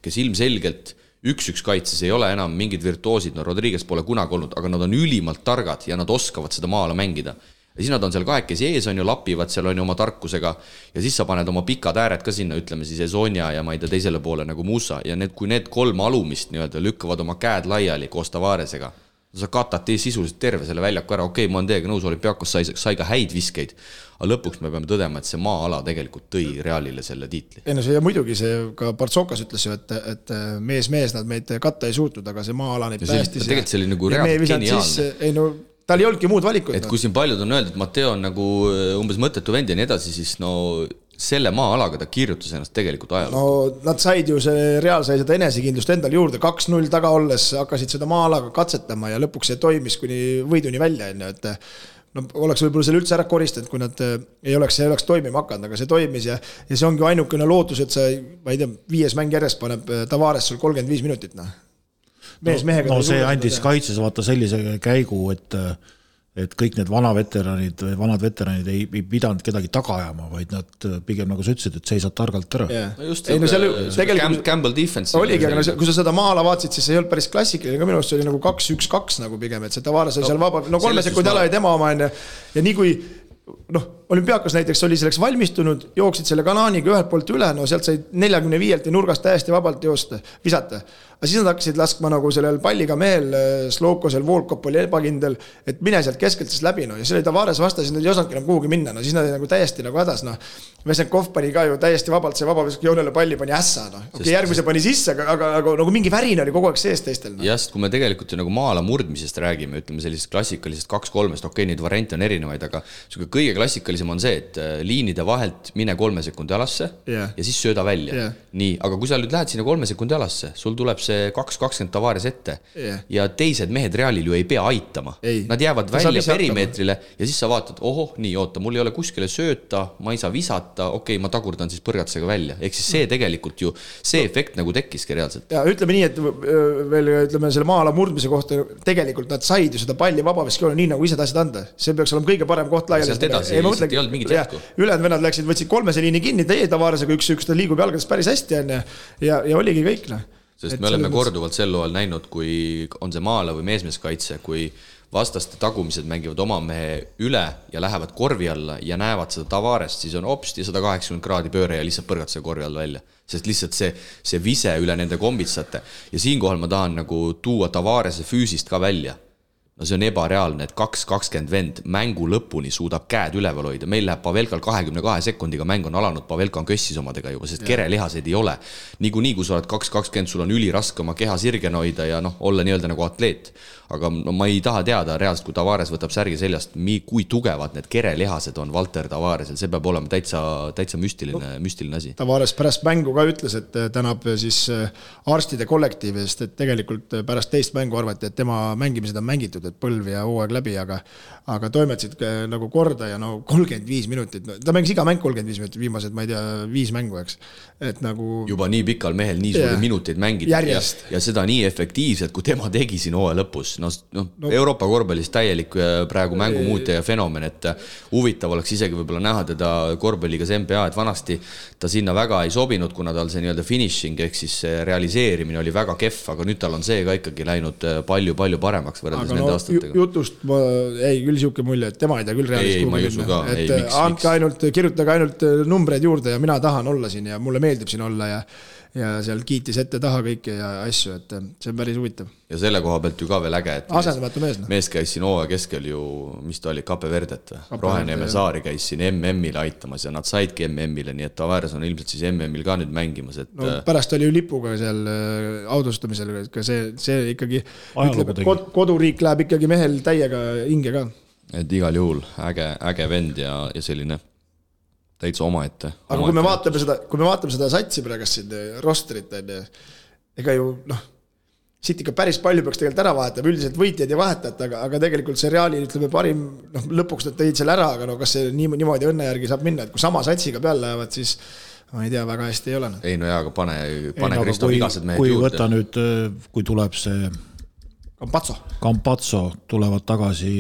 kes ilmselgelt üks-üks kaitses ei ole enam mingid virtuoosid, no Rodriguez pole kunagi olnud, aga nad on ülimalt targad ja nad oskavad seda maa-ala mängida. Ja siis nad on seal kahekesi ees, on ju, lapivad seal on ju oma tarkusega ja siis sa paned oma pikad ääred ka sinna, ütleme siis Ezonia ja ma ei tea, teisele poole nagu Musa ja need, kui need kolm alumist nii-öelda lükkavad oma käed laiali koos Tavaresega sa katad sisuliselt terve selle väljaku ära, okei okay,, ma olen teiega nõus, olümpiaakos sai, sai ka häid viskeid, aga lõpuks me peame tõdema, et see maa-ala tegelikult tõi Realile selle tiitli. ei no see ja muidugi see ka Partsokas ütles ju, et, et mees-mees nad meid katta ei suutnud, aga see maa-ala neid päästis. tegelikult see oli nagu reaalselt geniaalne. ei no tal ei olnudki muud valikut. et kui siin paljud on öeldud, et Matteo on nagu äh, umbes mõttetu vend ja nii edasi, siis no selle maa-alaga ta kirjutas ennast tegelikult ajalukku no nad said ju, see Real sai seda enesekindlust endale juurde, kaks-null taga olles hakkasid seda maa-alaga katsetama ja lõpuks see toimis kuni võiduni välja, on ju, et no oleks võib-olla selle üldse ära koristanud, kui nad eh, ei oleks, see ei oleks toimima hakanud, aga see toimis ja ja see ongi ainukene lootus, et sa, ma ei tea, viies mäng järjest paneb Tavares sul kolmkümmend viis minutit, noh. Mees mehega no see andis kaitses vaata sellise käigu, et et kõik need vanaveteranid või vanad veteranid ei, ei pidanud kedagi taga ajama, vaid nad pigem nagu sa ütlesid, et seisad targalt ära yeah.. no ei no seal tegelikult Campbell defense. oligi, aga no kui sa seda maa-ala vaatasid, siis see ei olnud päris klassikaline, ka minu arust see oli nagu kaks-üks-kaks nagu pigem, et see Tavares oli seal vaba, no kolme sekundi ala oli tema oma onju. ja nii kui noh, olümpiaakos näiteks oli selleks valmistunud, jooksid selle kanaaniga ühelt poolt üle, no sealt said neljakümne viielt ja nurgast täiesti vabalt joosta, visata. aga siis nad hakkasid laskma nagu sellel palliga mehel, Slokosel, Volkop oli ebakindel, et mine sealt keskelt siis läbi, no ja see oli Tavares vastas, nad ei osanudki enam kuhugi minna, no siis nad nagu täiesti nagu hädas, noh. Vesenkov pani ka ju täiesti vabalt see vabaviskejoonele palli pani ässa, noh. okei okay,, järgmise pani sisse, aga, aga, aga nagu mingi värin oli kogu aeg sees teistel no.. jah, sest kui me tegelikult ju nagu maala murdmisest räägime, ütleme sellisest klassikalisest kaks-kolmest, okei okay,, neid variante on erinevaid, aga sihuke kõige klassikalisem on see, et äh, liinide vahelt mine kolme sekundi alasse yeah. ja siis sööda välja yeah.. nii, aga kui sa nüüd lähed sinna kolme sekundi alasse, sul tuleb see kaks kakskümmend Tavares ette yeah. ja teised mehed Realil ju ei pea aitama. Nad jäävad ta välja perimeetrile ja siis sa vaatad, ohoh, nii, oota, mul ei ole kuskile sööta, ma ei saa visata, okei okay,, ma tagurdan siis põrgatusega välja, ehk siis see tegelikult ju, see no. efekt nagu tekkiski reaalselt. ja ütleme nii, et veel ütleme selle maa-ala murdmise kohta, tegelikult nad said ju seda palli vabaviskejoone nii, nagu ise tahtsid anda. see peaks olema kõige parem koht laiali. sealt edasi ei, lihtsalt ei olnud mingit jätku. ülejäänud vennad läksid, võtsid kolmese liini kinni, teie Tavaresega üks-üks, ta liigub jalgades päris hästi, on ju. ja, ja oligi kõik, noh sest et me oleme korduvalt sel hooajal näinud, kui on see maala või meesmeeskaitse, kui vastaste tagumised mängivad oma mehe üle ja lähevad korvi alla ja näevad seda Tavarest, siis on hopsti sada kaheksakümmend kraadi pööre ja lihtsalt põrgad selle korvi all välja. sest lihtsalt see, see vise üle nende kombitsate ja siinkohal ma tahan nagu tuua Tavarese füüsist ka välja no see on ebareaalne, et kaks kakskümmend vend mängu lõpuni suudab käed üleval hoida, meil läheb Pavelkal kahekümne kahe sekundiga, mäng on alanud, Pavelka on kössis omadega juba, sest kerelihaseid ei ole. niikuinii, kui sa oled kaks kakskümmend, sul on üliraske oma keha sirgena hoida ja noh, olla nii-öelda nagu atleet aga no ma ei taha teada reaalselt, kui Tavares võtab särgi seljast, kui tugevad need kerelihased on Valter Tavaresel, see peab olema täitsa, täitsa müstiline no,, müstiline asi. Tavares pärast mängu ka ütles, et tänab siis äh, arstide kollektiivi eest, et tegelikult pärast teist mängu arvati, et tema mängimised on mängitud, et põlv ja hooaeg läbi, aga aga toimetasid nagu korda ja no kolmkümmend viis minutit, ta mängis iga mäng kolmkümmend viis minutit, viimased, ma ei tea, viis mängu, eks. et nagu. juba nii pikal mehel nii suuri minuteid mängida ja, ja seda nii efektiivselt, kui tema tegi siin hooaja lõpus, noh, noh no, Euroopa korvpallis täielik äh, praegu mängumuutja ja fenomen, et äh, huvitav oleks isegi võib-olla näha teda korvpalligas NBA, et vanasti ta sinna väga ei sobinud, kuna tal see nii-öelda finishing ehk siis realiseerimine oli väga kehv, aga nüüd tal on see ka ikkagi läinud palju-palju äh, paremaks võrreldes aga nende no, aastatega. jutust ma, ei küll niisugune mulje, et tema ei tea küll Realis kuhugi minna, et andke ainult, kirjutage ainult numbreid juurde ja mina tahan olla siin ja mulle meeldib siin olla ja ja seal kiitis ette-taha kõike ja asju, et äh, see on päris huvitav. ja selle koha pealt ju ka veel äge, et asendamatu mees, noh. mees käis siin hooaja keskel ju, mis ta oli, Cape Verdet või? Roheneeme Saari käis siin MM-ile aitamas ja nad saidki MM-ile, nii et Tavares on ilmselt siis MM-il ka nüüd mängimas, et no äh, pärast oli ju lipuga seal audustamisel, ka see, see ikkagi ütleb, et kod, koduriik läheb ikkagi mehel täiega hinge ka et igal juhul äge, äge vend ja, ja selline täitsa omaette. aga kui me vaatame seda, kui me vaatame seda satsi praegu siin, eh, rosterit on ju, ega ju noh, siit ikka päris palju peaks tegelikult ära vahetama, üldiselt võitjaid ei vahetata, aga, aga tegelikult see Reali ütleme parim, noh lõpuks nad tõid selle ära, aga no kas see nii, niimoodi õnne järgi saab minna, et kui sama satsiga peale lähevad, siis ma ei tea, väga hästi ei ole. ei no jaa, aga pane, pane ei, Kristo vigased mehed juurde. kui võtta nüüd, eh, kui tuleb see Campazzo. Campazzo tulevad tagasi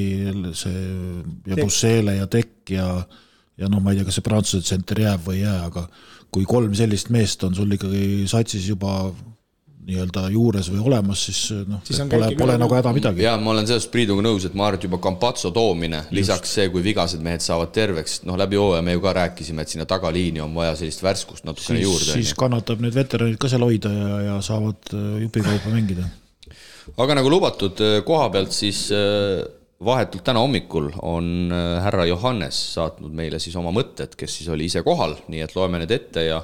see ja Bussele ja Tekk ja, ja noh, ma ei tea, kas see Prantsuse tsenter jääb või ei jää, aga kui kolm sellist meest on sul ikkagi satsis juba nii-öelda juures või olemas, siis noh, pole, pole nagu häda midagi. jaa, ma olen sellest Priiduga nõus, et ma arvan, et juba Campazzo toomine, lisaks see, kui vigased mehed saavad terveks, noh, läbi hooaja me ju ka rääkisime, et sinna tagaliini on vaja sellist värskust natukene juurde. siis kannatab need veteranid ka seal hoida ja, ja saavad jupikaupa mängida aga nagu lubatud äh, koha pealt, siis äh, vahetult täna hommikul on äh, härra Johannes saatnud meile siis oma mõtted, kes siis oli ise kohal, nii et loeme need ette ja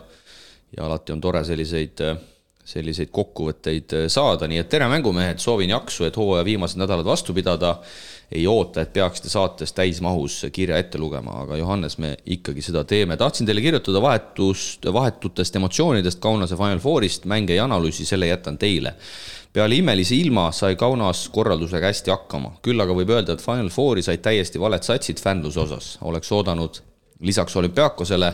ja alati on tore selliseid, selliseid kokkuvõtteid saada, nii et tere, mängumehed, soovin jaksu, et hooaja viimased nädalad vastu pidada. ei oota, et peaksite saates täismahus kirja ette lugema, aga Johannes, me ikkagi seda teeme. tahtsin teile kirjutada vahetust, vahetutest emotsioonidest Kaunase Final Fourist, mänge ja analüüsi, selle jätan teile peale imelise ilma sai Kaunas korraldusega hästi hakkama, küll aga võib öelda, et Final Fouri said täiesti valed satsid fännluse osas, oleks oodanud lisaks olümpiaakosele,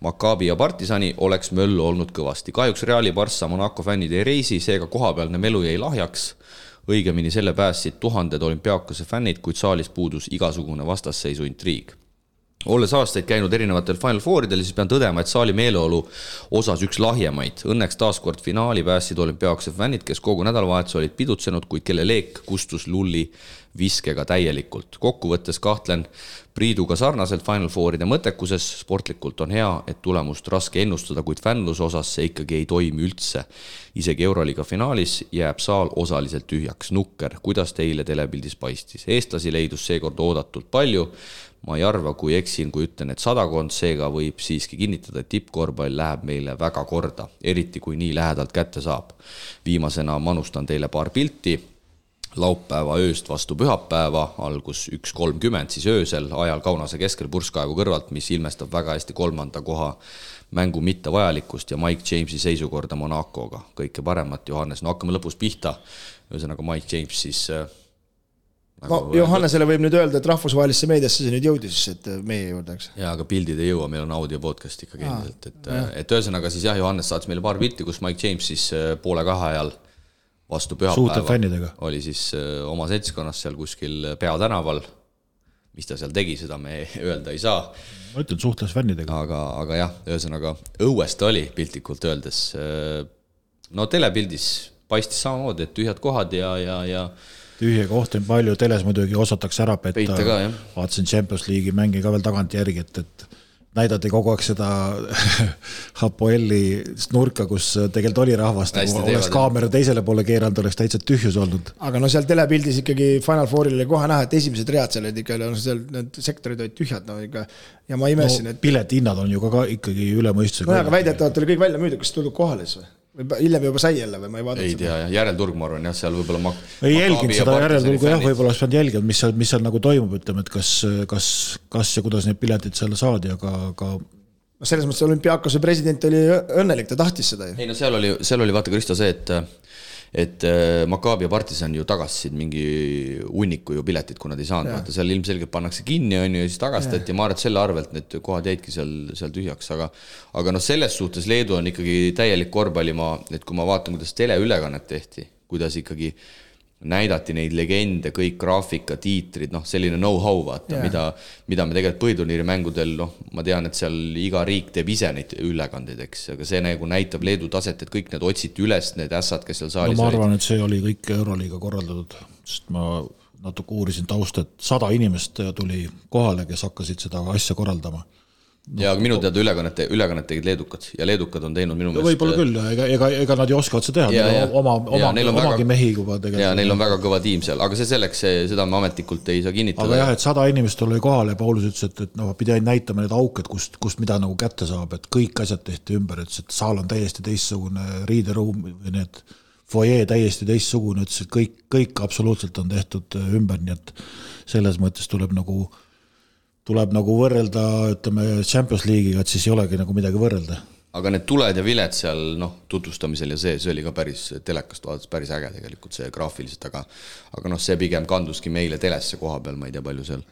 Maccabi ja Partisani oleks möllu olnud kõvasti. kahjuks Reali, Barca, Monaco fännid ei reisi, seega kohapealne melu jäi lahjaks. õigemini selle päästsid tuhanded olümpiaakose fännid, kuid saalis puudus igasugune vastasseisu intriig. Olles aastaid käinud erinevatel Final Fouridel, siis pean tõdema, et saali meeleolu osas üks lahjemaid. Õnneks taaskord finaali päästsid olümpiaakse fännid, kes kogu nädalavahetuse olid pidutsenud, kuid kelle leek kustus lulli viskega täielikult. kokkuvõttes kahtlen Priiduga sarnaselt Final Fouride mõttekuses, sportlikult on hea, et tulemust raske ennustada, kuid fännluse osas see ikkagi ei toimi üldse. isegi Euroliiga finaalis jääb saal osaliselt tühjaks. Nukker, kuidas teile telepildis paistis? eestlasi leidus seekord oodatult palju ma ei arva, kui eksin, kui ütlen, et sadakond, seega võib siiski kinnitada, et tippkorvpall läheb meile väga korda, eriti kui nii lähedalt kätte saab. viimasena manustan teile paar pilti laupäeva ööst vastu pühapäeva, algus üks kolmkümmend, siis öösel ajal Kaunase keskel purskkaevu kõrvalt, mis ilmestab väga hästi kolmanda koha mängu mittevajalikkust ja Mike Jamesi seisukorda Monacoga. kõike paremat, Johannes, no hakkame lõpust pihta. ühesõnaga Mike James siis äh, no Johannesele võib nüüd öelda, et rahvusvahelisse meediasse see nüüd jõudis, et äh, meie juurde, eks. jaa, aga pildid ei jõua, meil on audio podcast ikkagi endiselt, et, äh, et ühesõnaga siis jah, Johannes saatis meile paar pilti, kus Mike James siis äh, poole kahe ajal vastu pühapäeva oli siis oma seltskonnas seal kuskil peatänaval. mis ta seal tegi, seda me öelda ei saa. ma ütlen, suhtles fännidega. aga, aga jah, ühesõnaga õues ta oli piltlikult öeldes. no telepildis paistis samamoodi, et tühjad kohad ja, ja, ja tühje kohti on palju, teles muidugi osatakse ära petta. vaatasin Champions League'i mänge ka veel tagantjärgi, et, et näidati kogu aeg seda Hapoeli nurka, kus tegelikult oli rahvast, oleks kaamera teisele poole keeranud, oleks täitsa tühjus olnud. aga no seal telepildis ikkagi Final Fouril oli kohe näha, et esimesed read seal olid ikka, no seal need sektorid olid tühjad, no ikka. ja ma imestasin no,, et. piletihinnad on ju ka, ka ikkagi üle mõistuse. nojah, aga väidetavalt oli kõik välja müüdud, kas tuldud kohale siis või? Hiljem juba sai jälle või? Ma ei vaadanud ei tea jah, järelturg ma arvan jah, seal võib-olla ma ei jälginud seda järelturgu jah, võib-olla oleks pidanud jälgima, mis seal, mis seal nagu toimub, ütleme, et kas, kas, kas ja kuidas neid piletid seal saadi, aga, aga no selles mõttes olümpiaakose president oli õnnelik, ta tahtis seda ju. ei no seal oli, seal oli vaata, Kristo, see, et et äh, Maccabi ja Partisan ju tagastasid mingi hunniku ju piletit, kui nad ei saanud, vaata seal ilmselgelt pannakse kinni, on ju, ja siis tagastati ja ma arvan, et selle arvelt need kohad jäidki seal, seal tühjaks, aga aga noh, selles suhtes Leedu on ikkagi täielik korvpallimaa, et kui ma vaatan, kuidas teleülekannet tehti, kuidas ikkagi äh, näidati neid legende, kõik graafika, tiitrid, noh, selline know-how, vaata yeah., mida, mida me tegelikult põhiturniiri mängudel, noh, ma tean, et seal iga riik teeb ise neid ülekandeid, eks, aga see nagu näitab Leedu taset, et kõik need otsiti üles, need ässad, kes seal saalis no, ma arvan, et see oli kõik Euroliiga korraldatud, sest ma natuke uurisin tausta, et sada inimest tuli kohale, kes hakkasid seda asja korraldama no, ja minu teada ülekannet, ülekannet tegid leedukad ja leedukad on teinud minu meelest võib-olla küll, ega, ega, ega nad ju oskavad seda teha, oma, oma, omagi mehi juba tegelikult. ja neil on väga kõva tiim seal, aga see selleks, seda me ametlikult ei saa kinnitada. aga jah, et sada inimest tuli kohale ja Paulus ütles, et, et noh, pidi ainult näitama need auked, kust, kust mida nagu kätte saab, et kõik asjad tehti ümber, ütles, et saal on täiesti teistsugune, riideruum need fuajee täiesti teistsugune, ütles, et kõik, kõik absoluutselt on tehtud ümber, nii et selles mõttes tuleb nagu äh, tuleb nagu võrrelda, ütleme, Champions League'iga, et siis ei olegi nagu midagi võrrelda. aga need tuled ja viled seal noh, tutvustamisel ja see, see oli ka päris, telekast vaadates päris äge tegelikult see graafiliselt, aga aga noh, see pigem kanduski meile telesse koha peal, ma ei tea, palju seal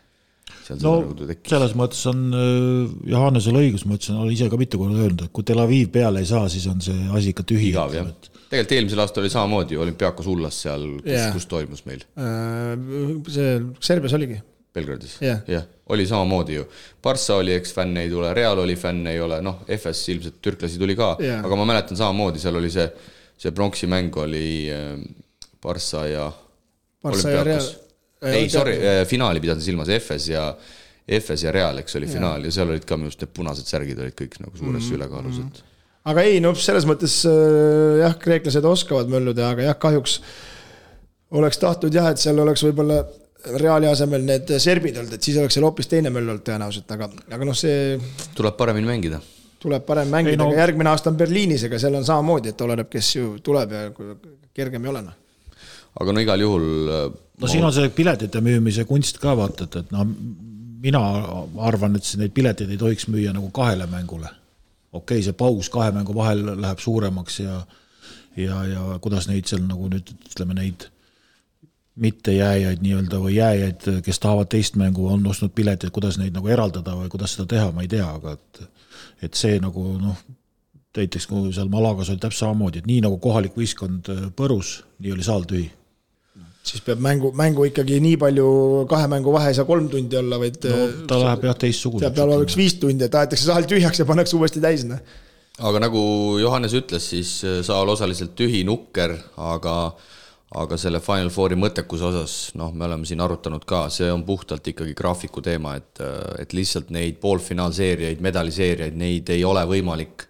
no selles mõttes on äh, Johannesel õigus, ma ütlesin, olen ise ka mitu korda öelnud, et kui Tel Aviv peale ei saa, siis on see asi ikka tühi. igav jah et..., tegelikult eelmisel aastal oli samamoodi, olümpiaakos Ullas seal, kus yeah., kus toimus meil äh,? see Serbias oligi Belgradis yeah., jah, oli samamoodi ju. Barca oli, eks, fänne ei tule, Real oli, fänne ei ole, noh, FS ilmselt türklasi tuli ka yeah., aga ma mäletan samamoodi, seal oli see, see pronksi mäng oli äh, Barca ja ei, sorry, äh, finaali pidasin silmas, FS ja FS ja Real, eks, oli yeah. finaal ja seal olid ka minu arust need punased särgid olid kõik nagu suures mm -hmm. ülekaalus, et aga ei, no selles mõttes äh, jah, kreeklased oskavad mölluda, aga jah, kahjuks oleks tahtnud jah, et seal oleks võib-olla Reali asemel need serbid olnud, et siis oleks seal hoopis teine möll olnud tõenäoliselt, aga, aga noh, see. tuleb paremini mängida. tuleb parem mängida, no... aga järgmine aasta on Berliinis, ega seal on samamoodi, et oleneb, kes ju tuleb ja kergem ei ole noh. aga no igal juhul. no ma... siin on see piletite müümise kunst ka vaata, et, et noh, mina arvan, et neid pileteid ei tohiks müüa nagu kahele mängule. okei okay,, see paus kahe mängu vahel läheb suuremaks ja, ja, ja kuidas neid seal nagu nüüd ütleme neid mittejääjaid nii-öelda või jääjaid, kes tahavad teist mängu, on ostnud pileteid, kuidas neid nagu eraldada või kuidas seda teha, ma ei tea, aga et et see nagu noh, näiteks kui seal Malagas oli täpselt samamoodi, et nii nagu kohalik võistkond põrus, nii oli saal tühi siis peab mängu, mängu ikkagi nii palju, kahe mängu vahe ei saa kolm tundi olla, vaid no ta läheb jah teistsuguseks. peab olema üks viis tundi, et aetakse saal tühjaks ja pannakse uuesti täis, noh. aga nagu Johannes ütles, siis äh, saal osaliselt tühi, nukker, aga aga selle Final Fouri mõttekuse osas, noh, me oleme siin arutanud ka, see on puhtalt ikkagi graafiku teema, et, äh, et lihtsalt neid poolfinaalseeriaid, medaliseeriaid, neid ei ole võimalik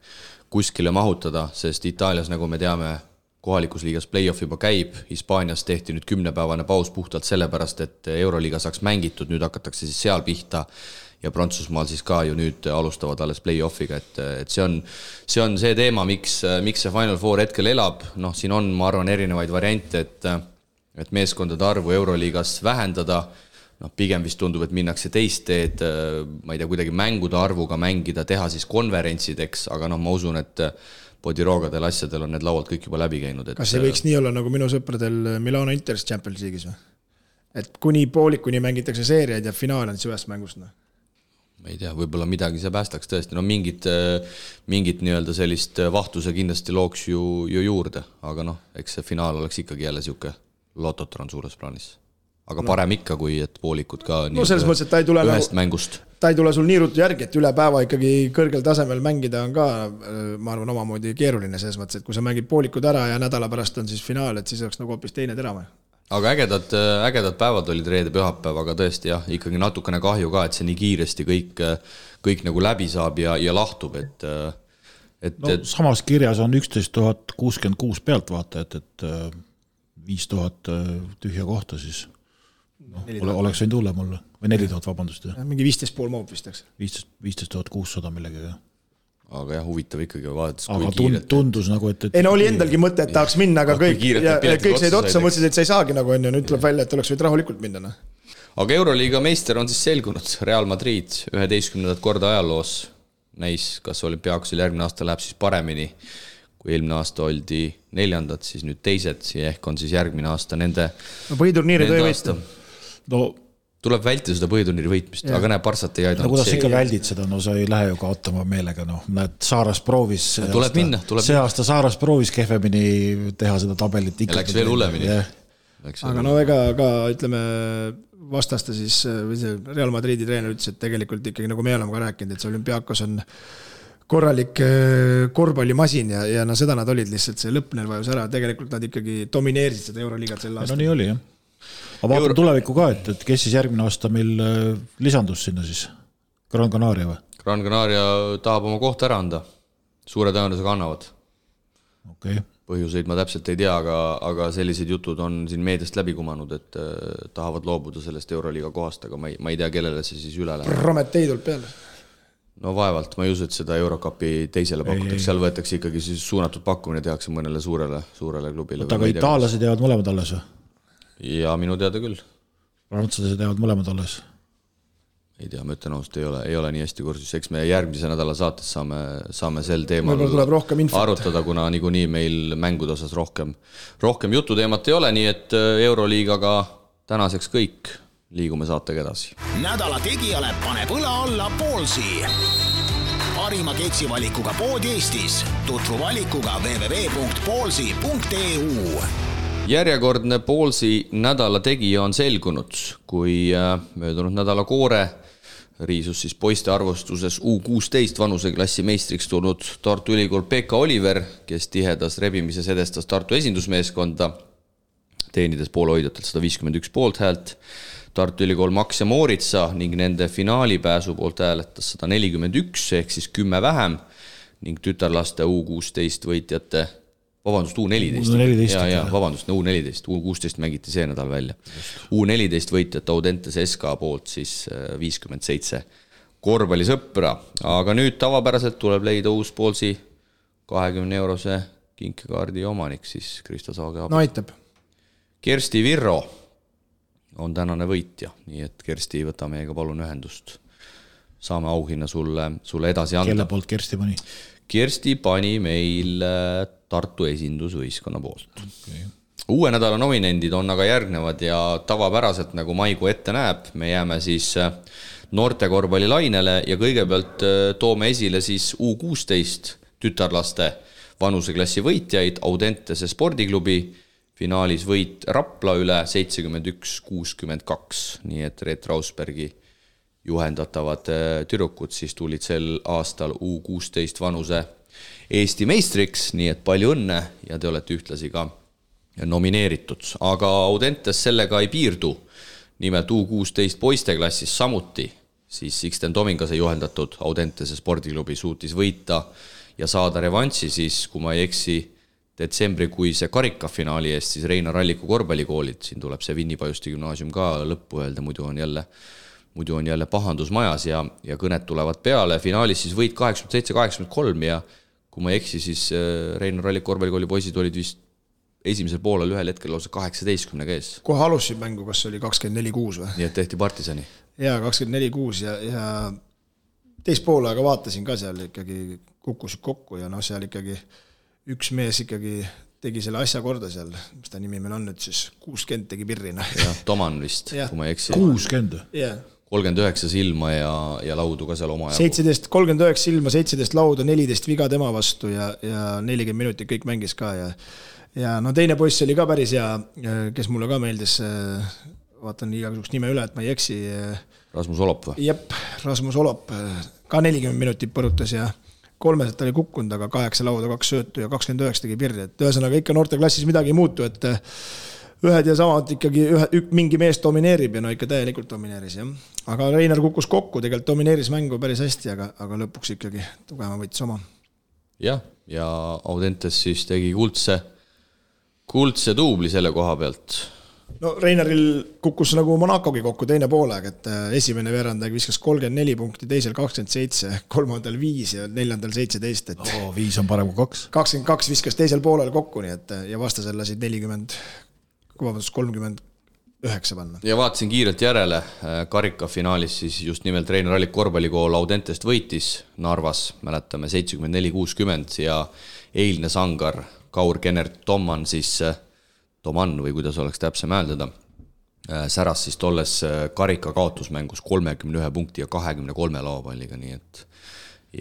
kuskile mahutada, sest Itaalias, nagu me teame, kohalikus liigas play-off juba käib, Hispaanias tehti nüüd kümnepäevane paus puhtalt sellepärast, et Euroliiga saaks mängitud, nüüd hakatakse siis seal pihta ja Prantsusmaal siis ka ju nüüd alustavad alles play-off'iga, et, et see on, see on see teema, miks, miks see Final Four hetkel elab, noh, siin on, ma arvan, erinevaid variante, et et meeskondade arvu Euroliigas vähendada, noh, pigem vist tundub, et minnakse teist teed, ma ei tea, kuidagi mängude arvuga mängida, teha siis konverentsideks, aga noh, ma usun, et podirogadel asjadel on need laualt kõik juba läbi käinud, et kas ei võiks nii olla nagu minu sõpradel Milano Interis Champions League'is või? et kuni poolikuni mängitakse seeriaid ja finaal on siis ühest mängust, noh ma ei tea, võib-olla midagi see päästaks tõesti, no mingit, mingit nii-öelda sellist vahtuse kindlasti looks ju, ju juurde, aga noh, eks see finaal oleks ikkagi jälle niisugune lototron suures plaanis. aga no. parem ikka, kui et poolikud ka no selles mõttes, et ta ei tule ühest nagu, mängust. ta ei tule sul nii ruttu järgi, et üle päeva ikkagi kõrgel tasemel mängida on ka, ma arvan, omamoodi keeruline selles mõttes, et kui sa mängid poolikud ära ja nädala pärast on siis finaal, et siis oleks nagu hoopis teine terav aga ägedad, ägedad päevad olid reede-pühapäev, aga tõesti jah, ikkagi natukene kahju ka, et see nii kiiresti kõik, kõik nagu läbi saab ja, ja lahtub, et et no et... samas kirjas on üksteist tuhat kuuskümmend kuus pealtvaatajat, et viis tuhat tühja kohta siis noh, oleks võinud hullem olla või neli tuhat, vabandust. mingi viisteist pool mahub vist, eks? viisteist, viisteist tuhat kuussada millegagi, aga jah, huvitav ikkagi vaadates, kui kiirelt. tundus nagu, et, et. ei no oli endalgi mõte, et tahaks minna, aga kõik, kõik said otsa, mõtlesid, et sa ei saagi nagu on ju, nüüd tuleb välja, et oleks võinud rahulikult minna, noh. aga Euroliiga meister on siis selgunud, Real Madrid üheteistkümnendat korda ajaloos näis, kas olümpiaakusil järgmine aasta läheb siis paremini. kui eelmine aasta oldi neljandad, siis nüüd teised ja ehk on siis järgmine aasta nende. no põhiturniiri tõi võita. no tuleb vältida seda põhiturniiri võitmist, aga näe, Parssat ei aidanud. no kuidas sa ikka väldid seda, no sa ei lähe ju kaotama meelega, noh, näed, Saaras proovis. tuleb aasta, minna, tuleb see aasta Saaras proovis kehvemini teha seda tabelit. ja läks veel hullemini. aga no ega ka ütleme, vastaste siis, või see Real Madridi treener ütles, et tegelikult ikkagi nagu me oleme ka rääkinud, et see olümpiaakos on korralik äh, korvpallimasin ja, ja no seda nad olid lihtsalt, see lõpp neil vajus ära, tegelikult nad ikkagi domineerisid seda Euroliigat sel aastal. no nii oli jah aga vaatame Euro... tulevikku ka, et, et kes siis järgmine aasta meil äh, lisandus sinna siis, Gran Canaria või? Gran Canaria tahab oma kohta ära anda, suure tõenäosusega annavad. okei okay. põhjuseid ma täpselt ei tea, aga, aga sellised jutud on siin meediast läbi kumanud, et äh, tahavad loobuda sellest Euroliiga kohast, aga ma ei, ma ei tea, kellele see siis üle läheb. Prometee tuleb peale no vaevalt, ma ei usu, et seda Eurocupi teisele pakutakse, seal võetakse ikkagi siis suunatud pakkumine tehakse mõnele suurele, suurele klubile. oota, aga itaallased jäävad mõlemad alles või? Ja minu teada küll. prantslased jäävad mõlemad alles? ei tea, ma ütlen ausalt, ei ole, ei ole nii hästi kursis, eks me järgmise nädala saates saame, saame sel teemal arutada, kuna niikuinii meil mängude osas rohkem, rohkem jututeemat ei ole, nii et äh, Euroliigaga tänaseks kõik, liigume saatega edasi. nädala tegijale paneb õla alla Poolsi parima keksivalikuga pood Eestis. tutvu valikuga www.poolsi.eu järjekordne Poolsi nädala tegija on selgunud, kui äh, möödunud nädala koore riisus siis poiste arvustuses U kuusteist vanuseklassi meistriks tulnud Tartu Ülikool Pekka Oliver, kes tihedas rebimises edestas Tartu esindusmeeskonda, teenides poolehoidjatelt sada viiskümmend üks poolthäält. Tartu Ülikool Max ja Mooritsa ning nende finaalipääsu poolt hääletas sada nelikümmend üks ehk siis kümme vähem ning tütarlaste U kuusteist võitjate vabandust, U neliteist. ja, ja vabandust, U neliteist, U kuusteist mängiti see nädal välja. U neliteist võitjat Audentes SK poolt siis äh, viiskümmend seitse korvpallisõpra, aga nüüd tavapäraselt tuleb leida uus Poolsi kahekümne eurose kinkekaardi omanik siis Kristo Saage abil. no aitab. Kersti Virro on tänane võitja, nii et Kersti, võta meiega palun ühendust. saame auhinna sulle, sulle edasi anda. kelle poolt Kersti pani? Kersti pani meil äh, Tartu esindusvõistkonna poolt. Okay. uue nädala nominendid on aga järgnevad ja tavapäraselt, nagu maikuu ette näeb, me jääme siis äh, noorte korvpallilainele ja kõigepealt äh, toome esile siis U kuusteist tütarlaste vanuseklassi võitjaid Audentese spordiklubi, finaalis võit Rapla üle seitsekümmend üks, kuuskümmend kaks, nii et Reet Rausbergi juhendatavad äh, tüdrukud siis tulid sel aastal U kuusteist vanuse Eesti meistriks, nii et palju õnne ja te olete ühtlasi ka nomineeritud, aga Audentes sellega ei piirdu. nimelt U kuusteist poisteklassis samuti siis Sixten Tomingase juhendatud Audentese spordiklubi suutis võita ja saada revanši siis, kui ma ei eksi, detsembrikuise karikafinaali eest siis Reinar Alliku korvpallikoolid, siin tuleb see Vinni Pajuste gümnaasium ka lõppu öelda, muidu on jälle, muidu on jälle pahandus majas ja, ja kõned tulevad peale, finaalis siis võit kaheksakümmend seitse, kaheksakümmend kolm ja kui ma ei eksi, siis äh, Reinar Alliku korvpallikooli poisid olid vist esimesel poolel ühel hetkel lausa kaheksateistkümnega ees. kohe alustasid mängu, kas oli kakskümmend neli kuus või? nii et tehti partisani. jaa, kakskümmend neli kuus ja, ja teist poolaega vaatasin ka seal ikkagi, kukkusid kokku ja noh, seal ikkagi üks mees ikkagi tegi selle asja korda seal, mis ta nimi meil on nüüd siis, kuuskümmend tegi pirri, noh. jah, Toman vist, kui ma ei eksi. kuuskümmend või? jah kolmkümmend üheksa silma ja, ja laudu ka seal omajagu. seitseteist, kolmkümmend üheksa silma, seitseteist lauda, neliteist viga tema vastu ja, ja nelikümmend minutit kõik mängis ka ja ja no teine poiss oli ka päris hea, kes mulle ka meeldis, vaatan igaks juhuks nime üle, et ma ei eksi. Rasmus Olop või? jep, Rasmus Olop, ka nelikümmend minutit põrutas ja kolmeselt oli kukkunud, aga kaheksa lauda, kaks söötu ja kakskümmend üheksa tegi pirri, et ühesõnaga ikka noorteklassis midagi ei muutu, et ühed ja samad ikkagi ühe, mingi mees domineerib ja no ikka täielikult domineeris jah. aga Reinar kukkus kokku, tegelikult domineeris mängu päris hästi, aga, aga lõpuks ikkagi tugevama võttis oma. jah, ja Audentes siis tegi kuldse, kuldse duubli selle koha pealt no Reinaril kukkus nagu Monacogi kokku teine poolaeg, et äh, esimene veerandaeg viskas kolmkümmend neli punkti, teisel kakskümmend seitse, kolmandal viis ja neljandal seitseteist, et oh, viis on parem kui kaks. kakskümmend kaks viskas teisel poolel kokku, nii et ja vastasel lasid nelikümmend, vabandust, kolmkümmend üheksa panna. ja vaatasin kiirelt järele, äh, karikafinaalis siis just nimelt Reinar Allik korvpallikool Audentest võitis Narvas, mäletame, seitsekümmend neli, kuuskümmend ja eilne sangar Kaur Kennert Tomman siis äh, Toman või kuidas oleks täpsem hääldada, äh, säras siis tolles karika kaotusmängus kolmekümne ühe punkti ja kahekümne kolme laopalliga, nii et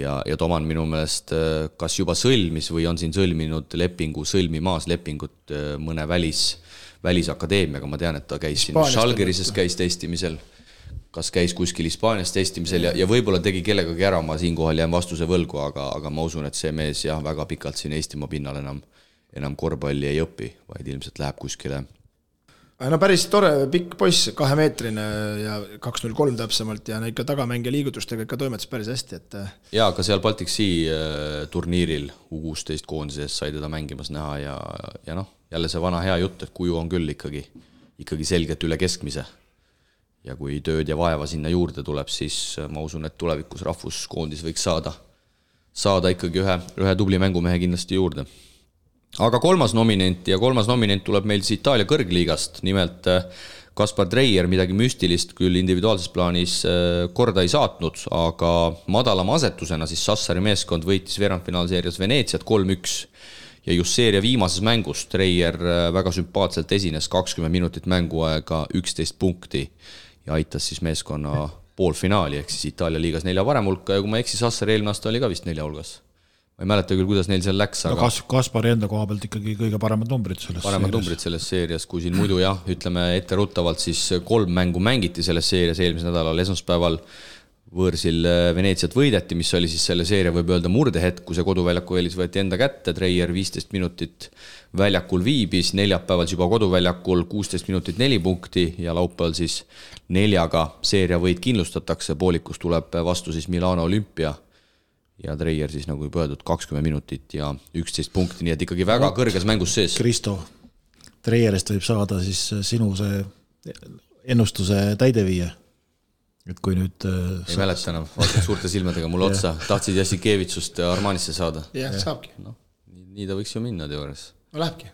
ja, ja Toman minu meelest kas juba sõlmis või on siin sõlminud lepingu, sõlmimas lepingut mõne välis, välisakadeemiaga, ma tean, et ta käis siin Schalgerises käis testimisel, kas käis kuskil Hispaanias testimisel ja, ja võib-olla tegi kellegagi ära, ma siinkohal jään vastuse võlgu, aga, aga ma usun, et see mees jah, väga pikalt siin Eestimaa pinnal enam enam korvpalli ei õpi, vaid ilmselt läheb kuskile. No päris tore, pikk poiss, kahemeetrine ja kaks null kolm täpsemalt ja ikka tagamängija liigutustega ikka toimetas päris hästi, et. Äh, jaa, aga seal Baltic Sea äh, turniiril U kuusteist koondises sai teda mängimas näha ja, ja noh, jälle see vana hea jutt, et kuju on küll ikkagi, ikkagi selgelt üle keskmise ja kui tööd ja vaeva sinna juurde tuleb, siis äh, ma usun, et tulevikus rahvuskoondis võiks saada, saada ikkagi ühe, ühe tubli mängumehe kindlasti juurde aga kolmas nominent ja kolmas nominent tuleb meil siis Itaalia kõrgliigast, nimelt äh, Kaspar Treier midagi müstilist küll individuaalses plaanis äh, korda ei saatnud, aga madalama asetusena siis Sassari meeskond võitis veerandfinaalseerias Veneetsiat kolm-üks ja just seeria viimases mängus Treier äh, väga sümpaatselt esines, kakskümmend minutit mänguaega, üksteist punkti ja aitas siis meeskonna poolfinaali ehk siis Itaalia liigas nelja parema hulka. Ja kui ma ei eksi, Sassari eelmine aasta oli ka vist nelja hulgas ma ei mäleta küll, kuidas neil seal läks, aga no Kas-, Kaspari enda koha pealt ikkagi kõige paremad numbrid selles paremad seerias. numbrid selles seerias, kui siin muidu jah, ütleme etteruttavalt siis kolm mängu mängiti selles seerias eelmisel nädalal, esmaspäeval võõrsil äh, Veneetsiat võideti, mis oli siis selle seeria, võib öelda, murdehetk, kui see koduväljaku eelis võeti enda kätte, Treier viisteist minutit väljakul viibis, neljapäeval siis juba koduväljakul kuusteist minutit neli punkti ja laupäeval siis neljaga seeria võit kindlustatakse, poolikus tuleb vastu siis Milano olümpia ja Treier siis nagu juba öeldud, kakskümmend minutit ja üksteist punkti, nii et ikkagi väga kõrges mängus sees. Kristo, Treierist võib saada siis sinu see ennustuse täideviija. et kui nüüd äh, ei mäleta enam, vaatad suurte silmadega mulle otsa, tahtsid Jassikevitsust Armanisse saada? jah ja., saabki. noh, nii ta võiks ju minna teoorias. no lähebki.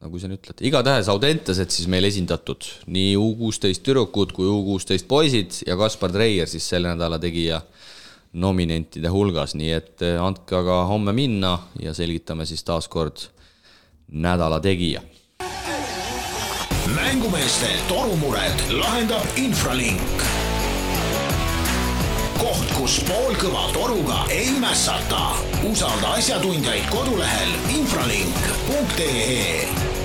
no kui sa nüüd ütled, igatahes Audentesed siis meil esindatud, nii U kuusteist tüdrukud kui U kuusteist poisid ja Kaspar Treier siis selle nädala tegija nominentide hulgas, nii et eh, andke aga homme minna ja selgitame siis taas kord nädala tegija. mängumeeste torumured lahendab Infralink. koht, kus poolkõva toruga ei mässata. usalda asjatundjaid kodulehel infralink.ee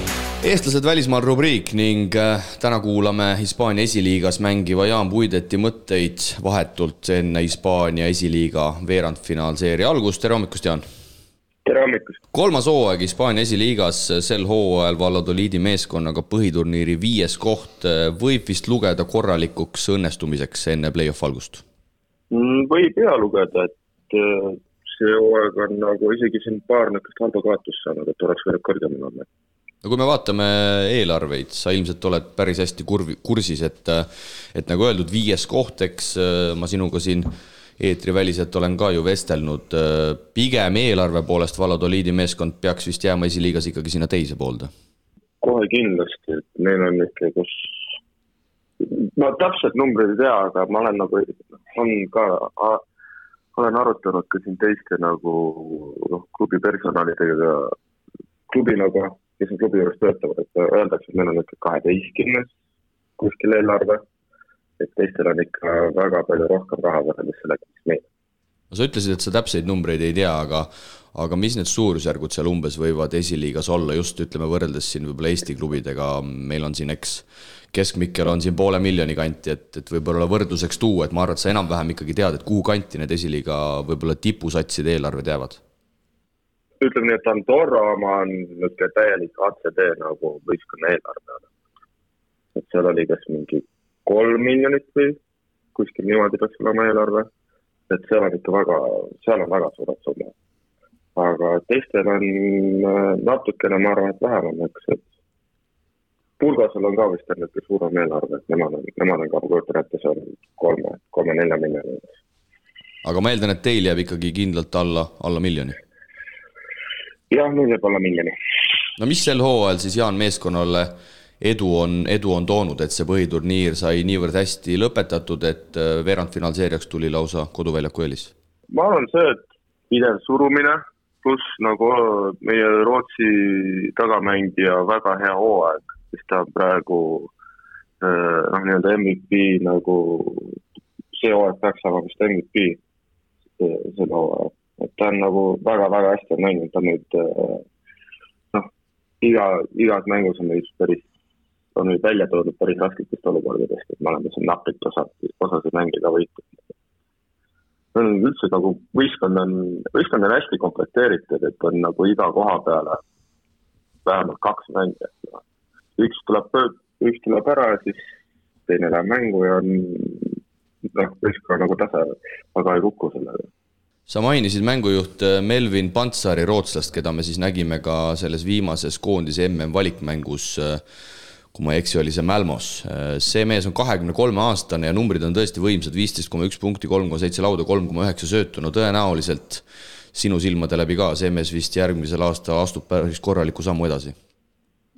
eestlased välismaal rubriik ning äh, täna kuulame Hispaania esiliigas mängiva Jaan Puideti mõtteid vahetult enne Hispaania esiliiga veerandfinaalseeria algust, tere hommikust, Jaan! tere hommikust! kolmas hooaeg Hispaania esiliigas, sel hooajal Valladoliidi meeskonnaga põhiturniiri viies koht võib vist lugeda korralikuks õnnestumiseks enne play-off algust? Mm, võib ja lugeda, et äh, see hooaeg on nagu isegi siin paar niisugust halba kaotust saanud, et oleks võinud kõrgemal olla no kui me vaatame eelarveid, sa ilmselt oled päris hästi kurvi, kursis, et et nagu öeldud, viies koht, eks ma sinuga siin eetriväliselt olen ka ju vestelnud, pigem eelarve poolest Valladoliidi meeskond peaks vist jääma esiliigas ikkagi sinna teise poolde? kohe kindlasti, et neil on ikka, kus no täpselt numbreid ei tea, aga ma olen nagu, on ka, olen arutanud ka siin teiste nagu noh, klubi personalidega, klubi nagu kes on klubi juures töötavad, et öeldakse, et meil on ikka kaheteistkümnes kuskil eelarve, et teistel on ikka väga palju rohkem raha võrreldes sellega, mis meil. no sa ütlesid, et sa täpseid numbreid ei tea, aga aga mis need suurusjärgud seal umbes võivad esiliigas olla, just ütleme, võrreldes siin võib-olla Eesti klubidega, meil on siin, eks, keskmikkel on siin poole miljoni kanti, et, et võib-olla võrdluseks tuua, et ma arvan, et sa enam-vähem ikkagi tead, et kuhu kanti need esiliiga võib-olla tipusatside eelarved jäävad ütleme nii, et Andorra oma on niisugune täielik ACD nagu võistkonna eelarve. et seal oli kas mingi kolm miljonit või kuskil niimoodi peaks olema eelarve. et seal on ikka väga, seal on väga suured summad. aga teistel on äh, natukene, ma arvan, et vähem on niisugused. Burgasel on ka vist niisugune suurem eelarve, et nemad on, nemad on ka, see on kolme, kolme-nelja miljoni. aga ma eeldan, et teil jääb ikkagi kindlalt alla, alla miljoni jah, meil võib olla miljoni. no mis sel hooajal siis Jaan meeskonnale edu on, edu on toonud, et see põhiturniir sai niivõrd hästi lõpetatud, et äh, veerandfinaalseeriaks tuli lausa koduväljaku eelis? ma arvan, see, et pidev surumine, pluss nagu meie Rootsi tagamängija väga hea hooaeg, siis ta praegu äh, noh, nii-öelda MVP nagu, see hooaeg peaks saama vist MVP selle hooaja et ta on nagu väga-väga hästi on mänginud, ta nüüd äh, noh, iga, igas mängus on meid päris, on meid välja toodud päris rasketest olukordadest, et me oleme siin napilt osa, osasid mänge ka võitnud. on üldse nagu võistkond on, võistkond on hästi komplekteeritud, et on nagu iga koha peale vähemalt kaks mängijat. üks tuleb, üks tuleb ära ja siis teine läheb mängu ja on noh, võistkond nagu tase, aga ei kuku sellega sa mainisid mängujuht äh, Melvin Pantsari, rootslast, keda me siis nägime ka selles viimases koondise MM-valikmängus, äh, kui ma ei eksi, oli see Mälmos. Äh, see mees on kahekümne kolme aastane ja numbrid on tõesti võimsad, viisteist koma üks punkti, kolm koma seitse lauda, kolm koma üheksa söötu, no tõenäoliselt sinu silmade läbi ka, see mees vist järgmisel aastal astub päris korraliku sammu edasi.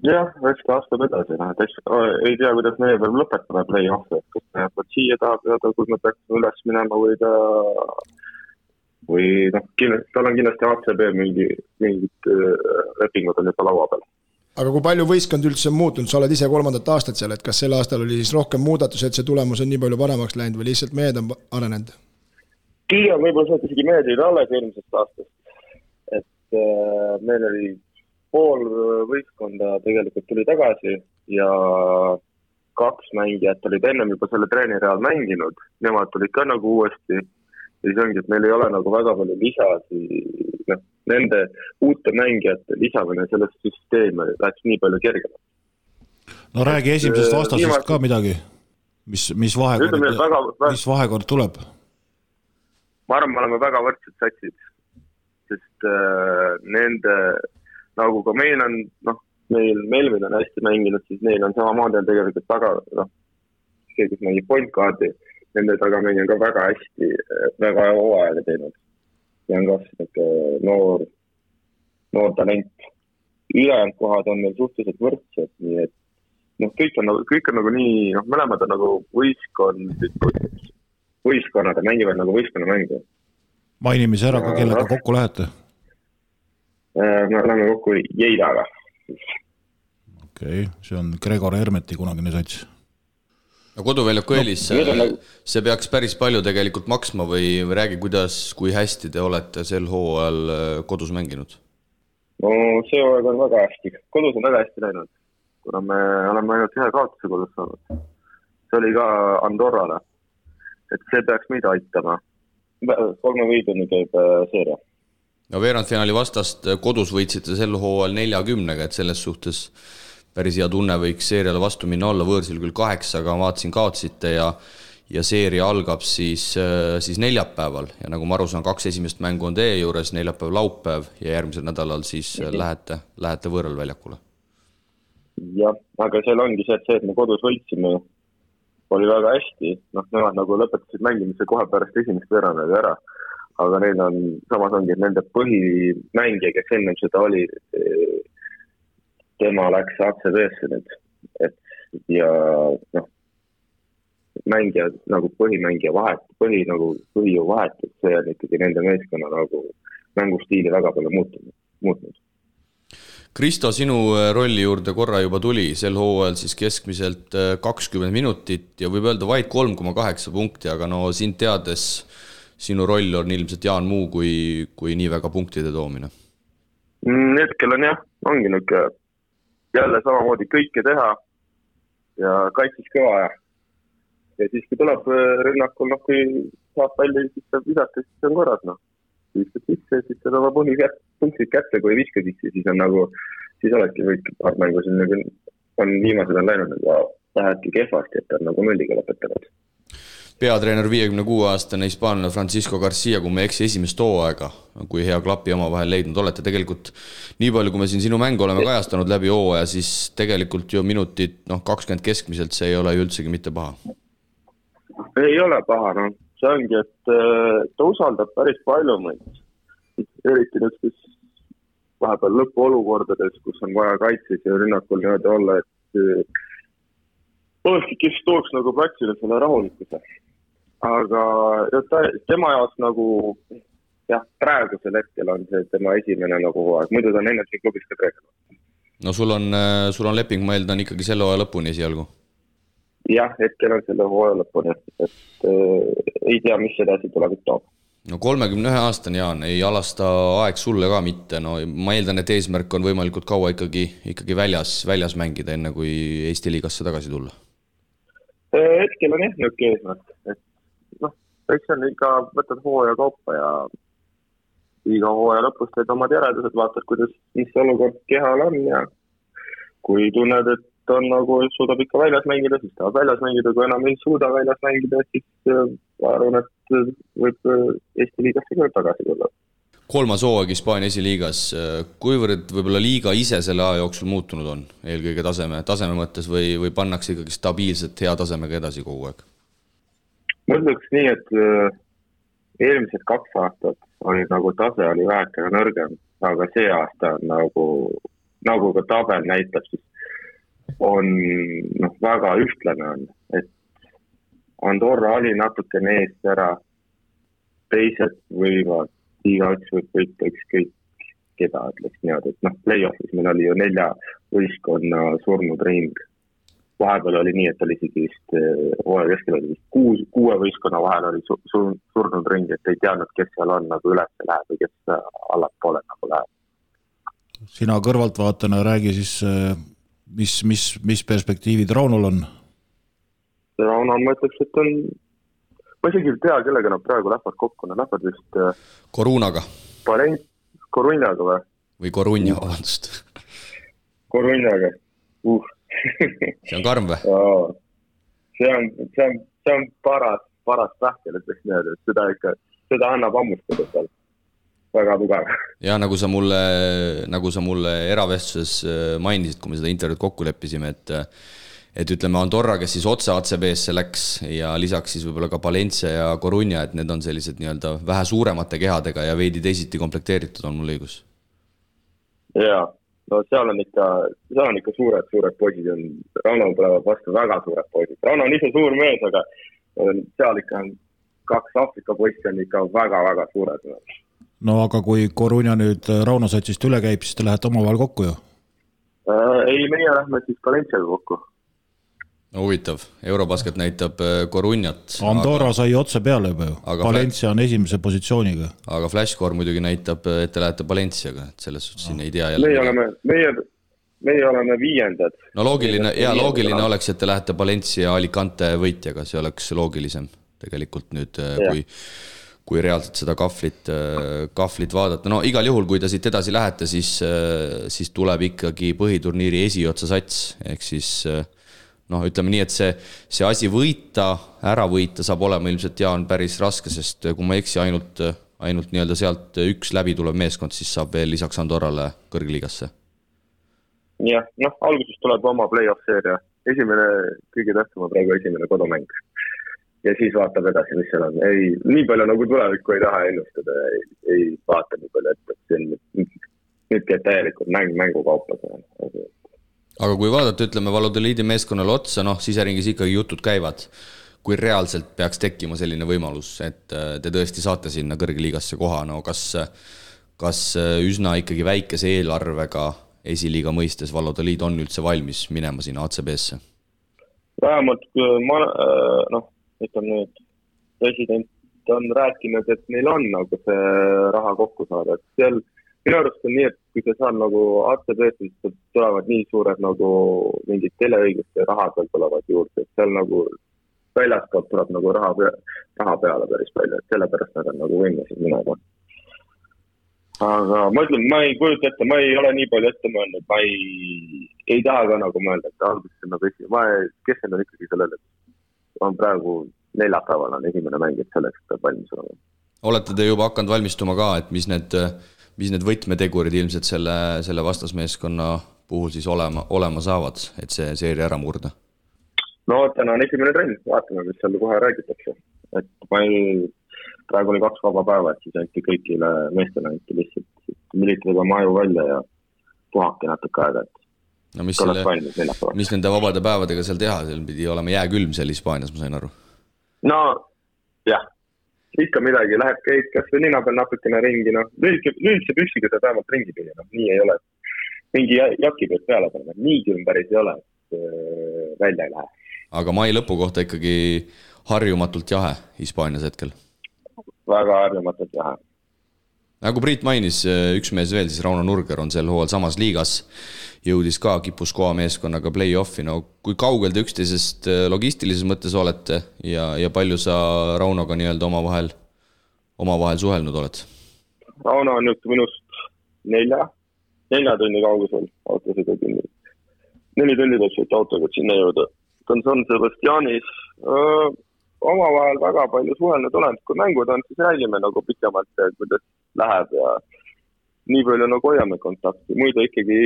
jah, eks ta astub edasi, noh, et eks ei tea, kuidas meie veel lõpetame play-off'i, et kas ta jääb siia jääda, kus me peaksime üles minema või ta või noh, kindlasti, tal on kindlasti ACB mingi, mingid äh, lepingud on juba laua peal. aga kui palju võistkond üldse on muutunud, sa oled ise kolmandat aastat seal, et kas sel aastal oli siis rohkem muudatusi, et see tulemus on nii palju paremaks läinud või lihtsalt mehed on arenenud? pigem võib-olla sealt isegi mehed olid alles eelmisest aastast. et äh, meil oli pool võistkonda tegelikult tuli tagasi ja kaks mängijat olid ennem juba selle treeneri all mänginud, nemad tulid ka nagu uuesti siis ongi, et meil ei ole nagu väga palju lisasi, noh, nende uute mängijate lisamine sellesse süsteemi läks nii palju kergemaks. no räägi esimesest äh, vastasest Viimast... ka midagi, mis, mis vahekord, mis vahekord tuleb? ma arvan, me oleme väga võrdsed satsid, sest äh, nende, nagu ka meil on, noh, meil, Melvin on hästi mänginud, siis neil on samamoodi on tegelikult taga, noh, see, kes mängib point guard'i nende tagamine on ka väga hästi, väga hea hooaega teinud. ja on ka sihuke noor, noor talent. ülejäänud kohad on meil suhteliselt võrdsed, nii et noh, kõik on nagu, kõik on nagu nii, noh, mõlemad on nagu võistkondlikud, võistkonnad mängivad nagu võistkonnamängu. mainime siis ära ka, kellega no, kokku lähete? Äh, me läheme kokku Jeidaga. okei okay,, see on Gregor Hermeti kunagine sats no koduväljaku eelis no,, see peaks päris palju tegelikult maksma või räägi, kuidas, kui hästi te olete sel hooajal äh, kodus mänginud? no see hooaeg on väga hästi, kodus on väga hästi läinud. kuna me oleme ainult ühe kaotuse kodus saanud. see oli ka Andorrale. et see peaks meid aitama. kolme võiduni käib äh, seeria. no veerandfinaali vastast kodus võitsite sel hooajal neljakümnega, et selles suhtes päris hea tunne võiks seeriale vastu minna olla, võõrsil küll kaheksa, aga vaatasin, kaotasite ja ja seeria algab siis, äh, siis neljapäeval ja nagu ma aru saan, kaks esimest mängu on teie juures, neljapäev, laupäev ja järgmisel nädalal siis mm -hmm. lähete, lähete võõral väljakule. jah, aga seal ongi see, et see, et me kodus võitsime, oli väga hästi, noh, nemad nagu lõpetasid mängimise kohe pärast esimest veerandit ära. aga neil on, samas ongi, et nende põhimängija, kes ennem seda oli, tema läks ACV-sse nüüd, et ja noh, mängija nagu põhimängija vahet, põhi nagu põhijõu vahetus, see on ikkagi nende meeskonna nagu mängustiili väga palju muutunud, muutnud. Kristo, sinu äh, rolli juurde korra juba tuli, sel hooajal siis keskmiselt äh, kakskümmend minutit ja võib öelda vaid kolm koma kaheksa punkti, aga no sind teades, sinu roll on ilmselt Jaan Muu kui, kui nii väga punktide toomine mm,. hetkel on jah, ongi niisugune jälle samamoodi kõike teha. Ja kaitses kõva ja ja siis, kui tuleb äh, rünnakul, noh, kui saab välja, siis saab visata, siis on korras, noh. viskad sisse, siis saad oma põhipunktid kätte, kui ei viska sisse, siis on nagu, siis olekski võit paar mängu siin nagu, on viimased on läinud nagu väheke kehvasti, et on nagu nulliga lõpetanud peatreener, viiekümne kuue aastane hispaanlane Francisco Garcia, kui ma ei eksi, esimest hooaega, kui hea klapi omavahel leidnud olete, tegelikult nii palju, kui me siin sinu mängu oleme kajastanud läbi hooaja, siis tegelikult ju minutid noh, kakskümmend keskmiselt, see ei ole ju üldsegi mitte paha. Ei ole paha, noh, see ongi, et äh, ta usaldab päris palju meid. eriti niisugustes vahepeal lõpuolukordades, kus on vaja kaitses ja rünnakul nii-öelda olla, et olekski, kes tooks nagu platsile selle rahulikkuse. aga ta, tema jaoks nagu jah, praegusel hetkel on see tema esimene nagu hooaeg, muidu ta on enne siin klubis ka treener. no sul on, äh, sul on leping, ma eeldan, ikkagi selle hooaja lõpuni esialgu jah, hetkel on selle hooaja lõpuni, et äh, ei tea, mis edasi tulevik toob. no kolmekümne ühe aastane Jaan, ei alasta aeg sulle ka mitte, no ma eeldan, et eesmärk on võimalikult kaua ikkagi, ikkagi väljas, väljas mängida, enne kui Eesti liigasse tagasi tulla? Äh, hetkel on jah niisugune eesmärk, et noh, eks see on ikka, võtad hooaja kaupa ja iga hooaja lõpus teed omad järeldused, vaatad, kuidas, mis olukord kehal on ja kui tunned, et on nagu, suudab ikka väljas mängida, siis tahab väljas mängida, kui enam ei suuda väljas mängida, siis äh, ma arvan, et äh, võib Eesti liigasse ka tagasi tulla. Kolmas hooaeg Hispaania esiliigas, kuivõrd võib-olla liiga ise selle aja jooksul muutunud on, eelkõige taseme, taseme mõttes või, või pannakse ikkagi stabiilselt hea tasemega edasi kogu aeg? ma ütleks nii, et eelmised kaks aastat oli nagu tase oli väheke nõrgem, aga see aasta on nagu, nagu ka tabel näitab, siis on noh, väga ühtlane on, et Andorra oli natukene eest ära, teised võivad, igaüks võib võita ükskõik keda, ütleks niimoodi, et noh, play-off'is meil oli ju nelja võistkonna surnud ring. vahepeal oli nii, et oli isegi vist eh, hooaja keskel oli vist kuus, kuue võistkonna vahel oli su, su, surnud ring, et ei teadnud, kes seal on nagu üles läheb või kes allapoole nagu läheb. sina kõrvaltvaatajana räägi siis eh, mis, mis, mis perspektiivid Raunol on? Rauno, ma ütleks, et on, ma isegi ei tea, kellega nad praegu lähevad kokku, nad lähevad vist Korunaga. Valent-, Korunjaga või? või Korunja, vabandust. Korunjaga uh. see on karm või? see on, see on, see on paras, paras pähkel, ütleks niimoodi, et seda ikka, seda annab hammustada seal väga tugev. ja nagu sa mulle, nagu sa mulle eravestluses äh, mainisid, kui me seda intervjuud kokku leppisime, et et ütleme, Andorra, kes siis otse ACB-sse läks ja lisaks siis võib-olla ka Valencia ja Coruña, et need on sellised nii-öelda vähe suuremate kehadega ja veidi teisiti komplekteeritud, on mul õigus? jaa, no seal on ikka, seal on ikka suured, suured poisid on, Rauno tulevad vastu väga suured poisid, Rauno on ise suur mees, aga seal ikka on kaks Aafrika poissi on ikka väga-väga suured no aga kui Coruña nüüd äh, Rauno satsist üle käib, siis te lähete omavahel kokku ju äh,? ei, meie lähme siis Valenciaga kokku. Huvitav, Eurobasket näitab äh, Coruñat. Andorra aga... sai otse peale juba ju, Valencia on esimese positsiooniga. aga Flashcore muidugi näitab, et te lähete Valenciaga, et selles suhtes siin ei tea jälle. meie oleme, meie, meie oleme viiendad. no loogiline ja loogiline oleks, et te lähete Valencia Alicante võitjaga, see oleks loogilisem tegelikult nüüd, kui kui reaalselt seda kahvlit, kahvlit vaadata, no igal juhul, kui te siit edasi lähete, siis, siis tuleb ikkagi põhiturniiri esiotsa sats, ehk siis noh, ütleme nii, et see, see asi võita, ära võita saab olema ilmselt, Jaan, päris raske, sest kui ma ei eksi, ainult, ainult nii-öelda sealt üks läbitulev meeskond siis saab veel lisaks Andorrale kõrgliigasse. jah, noh, alguses tuleb oma play-off seeria, esimene, kõige tähtsam on praegu esimene kodumäng ja siis vaatab edasi, mis seal on. ei, nii palju nagu tulevikku ei taha ennustada, ei, ei vaata nii palju ette, et see on nüüd, nüüd käib täielikult mäng mängukaupa seal. Aga kui vaadata, ütleme, Valladoliidi meeskonnale otsa, noh, siseringis ikkagi jutud käivad. kui reaalselt peaks tekkima selline võimalus, et äh, te tõesti saate sinna kõrgliigasse koha, no kas, kas äh, üsna ikkagi väikese eelarvega esiliiga mõistes Valladoliid on üldse valmis minema sinna ACB-sse? vähemalt ma, äh, noh ütleme nüüd, president on rääkinud, et neil on nagu see raha kokku saada, et seal minu arust on nii, et kui sa saad nagu siis tulevad nii suured nagu mingid teleõiguste rahad veel tulevad juurde, et seal nagu väljastpoolt tuleb nagu raha, raha peale päris palju, et sellepärast nad on nagu võimelised minema. aga ma ütlen, ma ei kujuta ette, ma ei ole nii palju ette mõelnud, ma ei, ei taha ka nagu mõelda, et alguses nagu esi-, ma keskendun ikkagi sellele, et on praegu neljapäeval on esimene mäng, et selleks peab valmis olema. olete te juba hakanud valmistuma ka, et mis need, mis need võtmetegurid ilmselt selle, selle vastasmeeskonna puhul siis olema, olema saavad, et see seeria ära murda? no täna on esimene trenn, vaatame, mis seal kohe räägitakse. et ma ei, praegu oli kaks vaba päeva, et siis anti kõigile meestele anti lihtsalt, lülitage oma aju välja ja puhake natuke aega, et no mis selle, mis nende vabade päevadega seal teha, seal pidi olema jääkülm seal Hispaanias, ma sain aru. no jah, ikka midagi, lähed, käid kasvõi linna peal natukene ringi, noh, lühike, lühikese püksiga saad vähemalt ringi käia, noh, nii ei ole. mingi jaki pead peale panema, nii külm päris ei ole, et äh, välja ei lähe. aga mai lõpu kohta ikkagi harjumatult jahe Hispaanias hetkel? väga harjumatult jahe nagu Priit mainis, üks mees veel, siis Rauno Nurger on sel hooajal samas liigas jõudis ka kipuskoa meeskonnaga play-off'i, no kui kaugel te üksteisest äh, logistilises mõttes olete ja, ja palju sa Raunoga nii-öelda omavahel, omavahel suhelnud oled? Rauno on nüüd minust nelja, nelja tunni kaugusel autosõidutunnil. neli tundi tuleb sõita autoga, sinna jõuda. ta on San Sebastianis öö, omavahel väga palju suhelnud olen, kui mängud on, siis räägime nagu pikemalt, kuidas läheb ja nii palju nagu hoiame kontakti, muidu ikkagi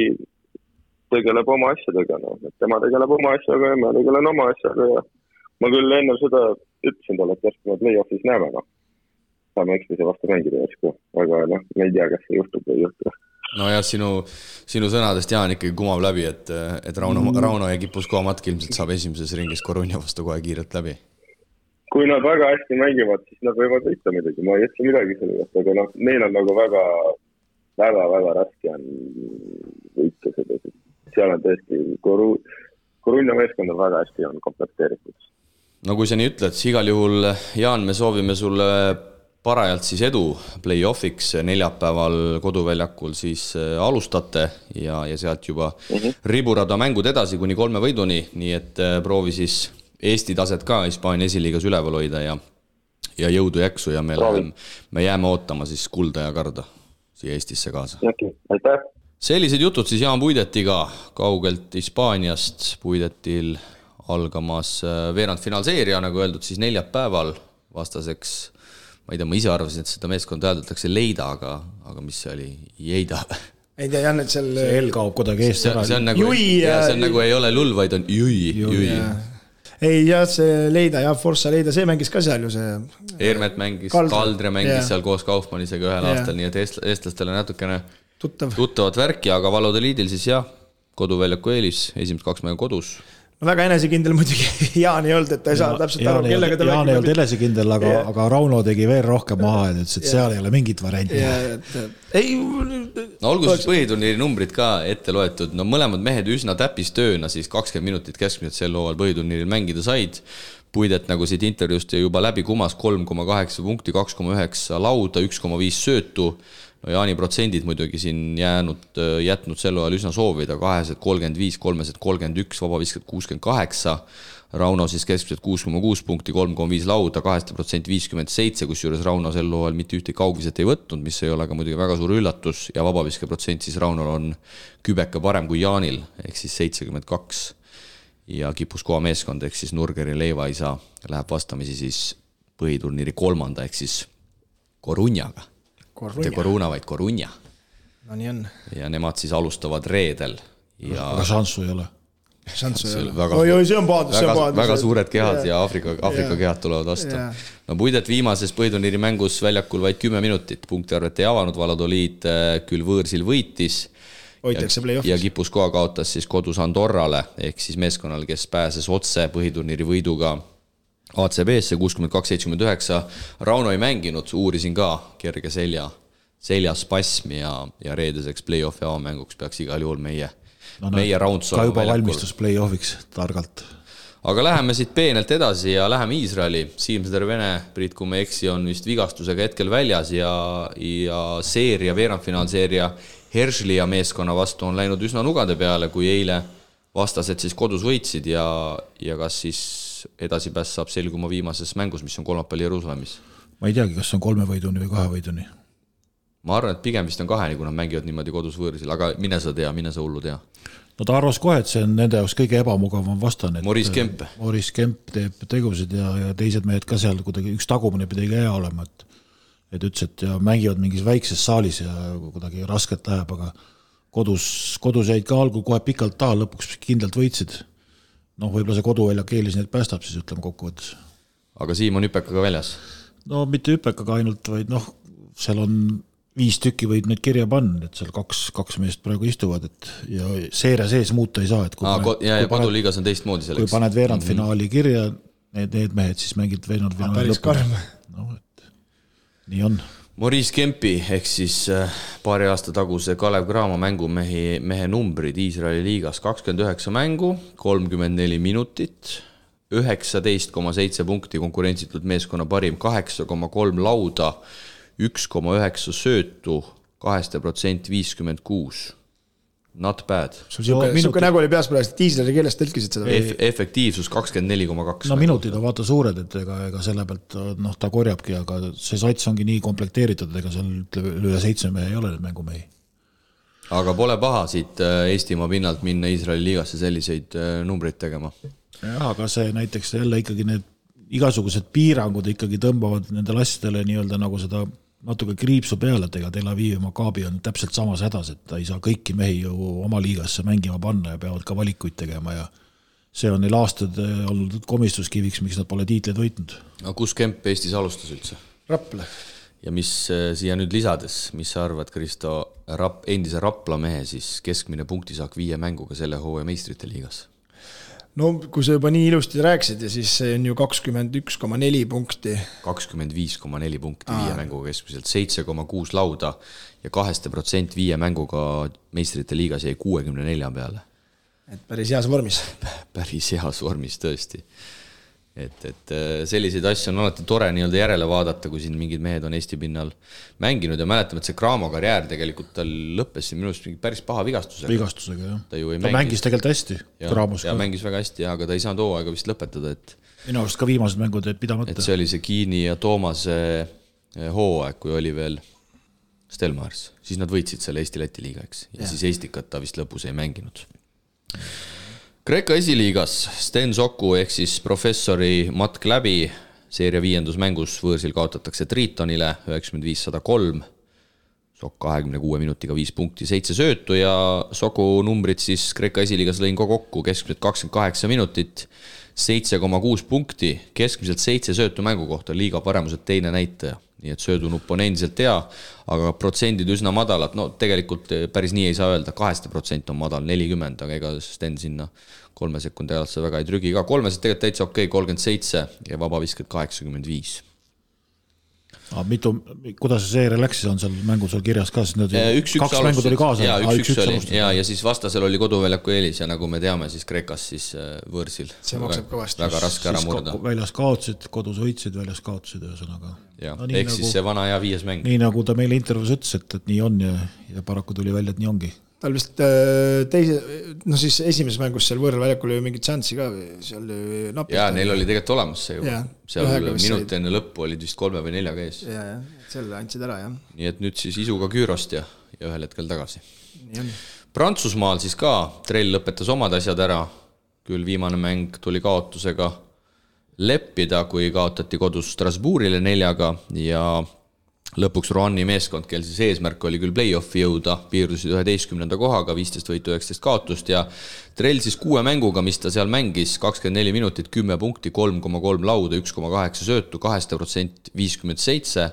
tegeleb oma asjadega, noh, et tema tegeleb oma asjaga ja ma tegelen oma asjaga ja ma küll enne seda ütlesin talle, et järsku me play-off'is näeme, noh. saame üksteise vastu mängida järsku, aga noh, me ei tea, kas see juhtub või ei juhtu. nojah, sinu, sinu sõnadest Jaan ikkagi kumab läbi, et, et Rauno. Rauno ja Kipuskoa matk ilmselt saab esimeses ringis Coruña vastu kohe kiirelt läbi. Kui nad väga hästi mängivad, siis nad võivad võita muidugi, ma ei ütle midagi selle kohta, aga noh, neil on nagu väga, väga, väga raske on võita seda, seal on tõesti Koru-, Korunja meeskond on väga hästi on komplekteeritud. no kui sa nii ütled, siis igal juhul, Jaan, me soovime sulle parajalt siis edu play-off'iks neljapäeval koduväljakul siis äh, alustate ja, ja sealt juba mm -hmm. riburada mängud edasi kuni kolme võiduni, nii et äh, proovi siis Eesti taset ka Hispaania esiliigas üleval hoida ja ja jõudu, jaksu ja me läheme, me jääme ootama siis kulda ja karda siia Eestisse kaasa. aitäh! Sellised jutud siis Jaan Puidetiga kaugelt Hispaaniast, Puidetil algamas äh, veerandfinaalseeria, nagu öeldud, siis neljapäeval vastaseks ma ei tea, ma ise arvasin, et seda meeskonda hääldatakse Leida, aga, aga mis see oli, Jeida ei tea, Jan, et seal see L kaob kuidagi eest ära. see on nagu, see on nagu ei ole lull, vaid on jüi, jüi. Ei jah, see Leida jah, Forza Leida, see mängis ka seal ju see. Eermet mängis, Kaldre mängis yeah. seal koos Kaufmannisega ühel yeah. aastal, nii et eest-, eestlastele natukene tuttav. tuttavat värki, aga Valodeliidil siis jah, koduväljaku eelis, esimesed kaks mängu kodus no väga enesekindel muidugi Jaan ei olnud, et ta ei saa täpselt aru, kellega ta Jaan ei olnud enesekindel, aga yeah., aga Rauno tegi veel rohkem maha ja ütles, et yeah. seal ei ole mingit varianti yeah,. ei. no olgu siis põhiturniiri numbrid ka ette loetud, no mõlemad mehed üsna täppistööna siis kakskümmend minutit keskmiselt sel hooajal põhiturniiril mängida said. Puidet nagu siit intervjuust juba läbi kumas, kolm koma kaheksa punkti, kaks koma üheksa lauda, üks koma viis söötu. No Jaani protsendid muidugi siin jäänud, jätnud sel ajal üsna soovida, kahesed kolmkümmend viis, kolmesed kolmkümmend üks, vabavisked kuuskümmend kaheksa. Rauno siis keskmiselt kuus koma kuus punkti, kolm koma viis lauda, kaheste protsent viiskümmend seitse, kusjuures Rauno sel hooajal mitte ühtegi kaugviset ei võtnud, mis ei ole ka muidugi väga suur üllatus ja vabaviske protsent siis Raunol on kübeke parem kui Jaanil, ehk siis seitsekümmend kaks ja Kipuskoa meeskond ehk siis Nurgeri leivaisa läheb vastamisi siis põhiturniiri kolmanda ehk siis Corunjaga. Mitte Coruna, vaid Corunja. no nii on. ja nemad siis alustavad reedel ja. aga šanssu ei ole. šanssu ei ole. oi, oi, see on pahandus, see on pahandus. väga suured kehad ja, Aafrika, Aafrika kehad tulevad vastu. no Puidet viimases põhiturniiri mängus väljakul vaid kümme minutit, punktiarvet ei avanud, Valladoliid äh, küll võõrsil võitis hoitakse play-off'is. ja kipus koha kaotas siis kodus Andorrale ehk siis meeskonnale, kes pääses otse põhiturniiri võiduga ACB-sse kuuskümmend kaks, seitsekümmend üheksa. Rauno ei mänginud, uurisin ka kerge selja, seljaspasm ja, ja reedeseks play-off'i avamänguks peaks igal juhul meie no,, meie Raunts olema väljakul. valmistus play-off'iks targalt aga läheme siit peenelt edasi ja läheme Iisraeli. Siim-Sõder Vene, Priit, kui ma ei eksi, on vist vigastusega hetkel väljas ja, ja seeria, veerandfinaalseeria Hershlia meeskonna vastu on läinud üsna nugade peale, kui eile vastased siis kodus võitsid ja, ja kas siis edasipääs saab selguma viimases mängus, mis on kolmapäeval Jeruusalemmis? ma ei teagi, kas on kolme võiduni või kahe võiduni. ma arvan, et pigem vist on kaheni, kui nad mängivad niimoodi kodus võõrsil, aga mine sa tea, mine sa hullu tea. no ta arvas kohe, et see on nende jaoks kõige ebamugavam vastane. Maurice Kemp. Maurice Kemp teeb tegusid ja, ja teised mehed ka seal kuidagi, üks tagumine pidi ka hea olema, et et ütles, et ja mängivad mingis väikses saalis ja kuidagi raskelt läheb, aga kodus, kodus jäid ka algul kohe pikalt taha, lõpuks kindlalt võitsid. Noh, võib-olla see koduväljak eelis neid päästab siis ütleme kokkuvõttes. aga Siim on hüpekaga väljas? no mitte hüpekaga ainult, vaid noh, seal on viis tükki võib neid kirja panna, et seal kaks, kaks meest praegu istuvad, et ja seeria sees muuta ei saa, et kui Aa, paned, ja, ja koduliigas on teistmoodi selleks. kui paned veerandfinaali mhm. kirja, need, need mehed siis mängivad veerandfinaali lõpuni. noh, et nii on. Maurice Kempi ehk siis äh, paari aasta taguse Kalev Cramo mängumehi, mehe numbrid Iisraeli liigas kakskümmend üheksa mängu, kolmkümmend neli minutit, üheksateist koma seitse punkti konkurentsitult meeskonna parim, kaheksa koma kolm lauda, üks koma üheksa söötu, kaheste protsent viiskümmend kuus Not bad. sul sihuke no,, sihuke nägu oli peas praegu, diisleri keeles tõlkisid seda Eff,? efektiivsus kakskümmend neli koma kaks. no minutid on vaata suured, et ega, ega selle pealt noh, ta korjabki, aga see sats ongi nii komplekteeritud, ega seal ütleme üle seitsme mehe ei ole neid mängumehi. aga pole paha siit äh, Eestimaa pinnalt minna Iisraeli liigasse selliseid äh, numbreid tegema. jah, aga see näiteks jälle ikkagi need igasugused piirangud ikkagi tõmbavad nendele asjadele nii-öelda nagu seda natuke kriipsu peale, et ega Tel Avivi Maccabi on täpselt samas hädas, et ta ei saa kõiki mehi ju oma liigasse mängima panna ja peavad ka valikuid tegema ja see on neil aastaid eh, olnud komistuskiviks, miks nad pole tiitleid võitnud. aga kus Kemp Eestis alustas üldse? Rapla. ja mis eh, siia nüüd lisades, mis sa arvad, Kristo, Rap-, endise Rapla mehe siis keskmine punktisaak viie mänguga selle hooaja meistrite liigas? No kui sa juba nii ilusti rääkisid ja siis see on ju kakskümmend üks koma neli punkti. kakskümmend viis koma neli punkti Aa. viie mänguga keskmiselt, seitse koma kuus lauda ja kaheste protsent viie mänguga meistrite liigas jäi kuuekümne nelja peale. et päris heas vormis päris heas vormis tõesti et, et äh, selliseid asju on alati tore nii-öelda järele vaadata, kui siin mingid mehed on Eesti pinnal mänginud ja mäletame, et see Cramo karjäär tegelikult tal lõppes siin minu arust mingi päris paha vigastusega. vigastusega jah. ta ju ta mängis, mängis tegelikult hästi Cramos ka. mängis väga hästi jah, aga ta ei saanud hooaega vist lõpetada, et minu arust ka viimased mängud jäid pidamata. et see oli see Kiini ja Toomase eh, hooaeg, kui oli veel Stelmars, siis nad võitsid selle Eesti-Läti liiga, eks, ja, ja siis Estikat ta vist lõpus ei mänginud Kreeka esiliigas Sten Soku ehk siis professori matk läbi, seeria viiendus mängus võõrsil kaotatakse Tritonile üheksakümmend viis, sada kolm. Sokk kahekümne kuue minutiga viis punkti, seitse söötu ja Soku numbrid siis Kreeka esiliigas lõin ka kokku, keskmiselt kakskümmend kaheksa minutit, seitse koma kuus punkti, keskmiselt seitse söötu mängu kohta, liiga paremuselt teine näitaja. Nii et söödunupp on endiselt hea, aga protsendid üsna madalad, no tegelikult eh, päris nii ei saa öelda, kaheste protsent on madal, nelikümmend, aga ega Sten sinna kolme sekundi alasse väga ei trügi ka, kolmesed tegelikult täitsa okei okay,, kolmkümmend seitse ja vabavisked kaheksakümmend viis. Aga mitu, kuidas see seeria läks, siis on seal mängul sul kirjas ka, siis need üks-üks kaks mängu tuli kaasa ja Aa, üks-üks oli ja, ja siis vastasel oli koduväljaku eelis ja nagu me teame, siis Kreekas siis äh, võõrsil. See maksab kõvasti. väga raske ära Siis murda väljas kaotasid, kodus võitsid, väljas kaotasid, ühesõnaga. jah no,, ehk siis nagu- see vana hea viies mäng. nii nagu ta meile intervjuus ütles, et, et nii on ja, ja paraku tuli välja, et nii ongi. Tal vist äh, teise, noh siis esimeses mängus seal võõral väljakul oli mingit šanssi ka või seal oli napilt. ja neil oli tegelikult olemas see juba Jaa,. seal minut said. enne lõppu olid vist kolme või neljaga ees. ja, jah, selle andsid ära jah, nii et nüüd siis isuga Küürost ja, ja ühel hetkel tagasi. Prantsusmaal siis ka trell lõpetas omad asjad ära, küll viimane mäng tuli kaotusega leppida, kui kaotati kodus Strasbourgile neljaga ja lõpuks Roani meeskond, kel siis eesmärk oli küll play-off'i jõuda, piirdusid üheteistkümnenda kohaga, viisteist võitu, üheksateist kaotust ja trell siis kuue mänguga, mis ta seal mängis, kakskümmend neli minutit, kümme punkti, kolm koma kolm lauda, üks koma kaheksa söötu, kaheste protsent viiskümmend seitse,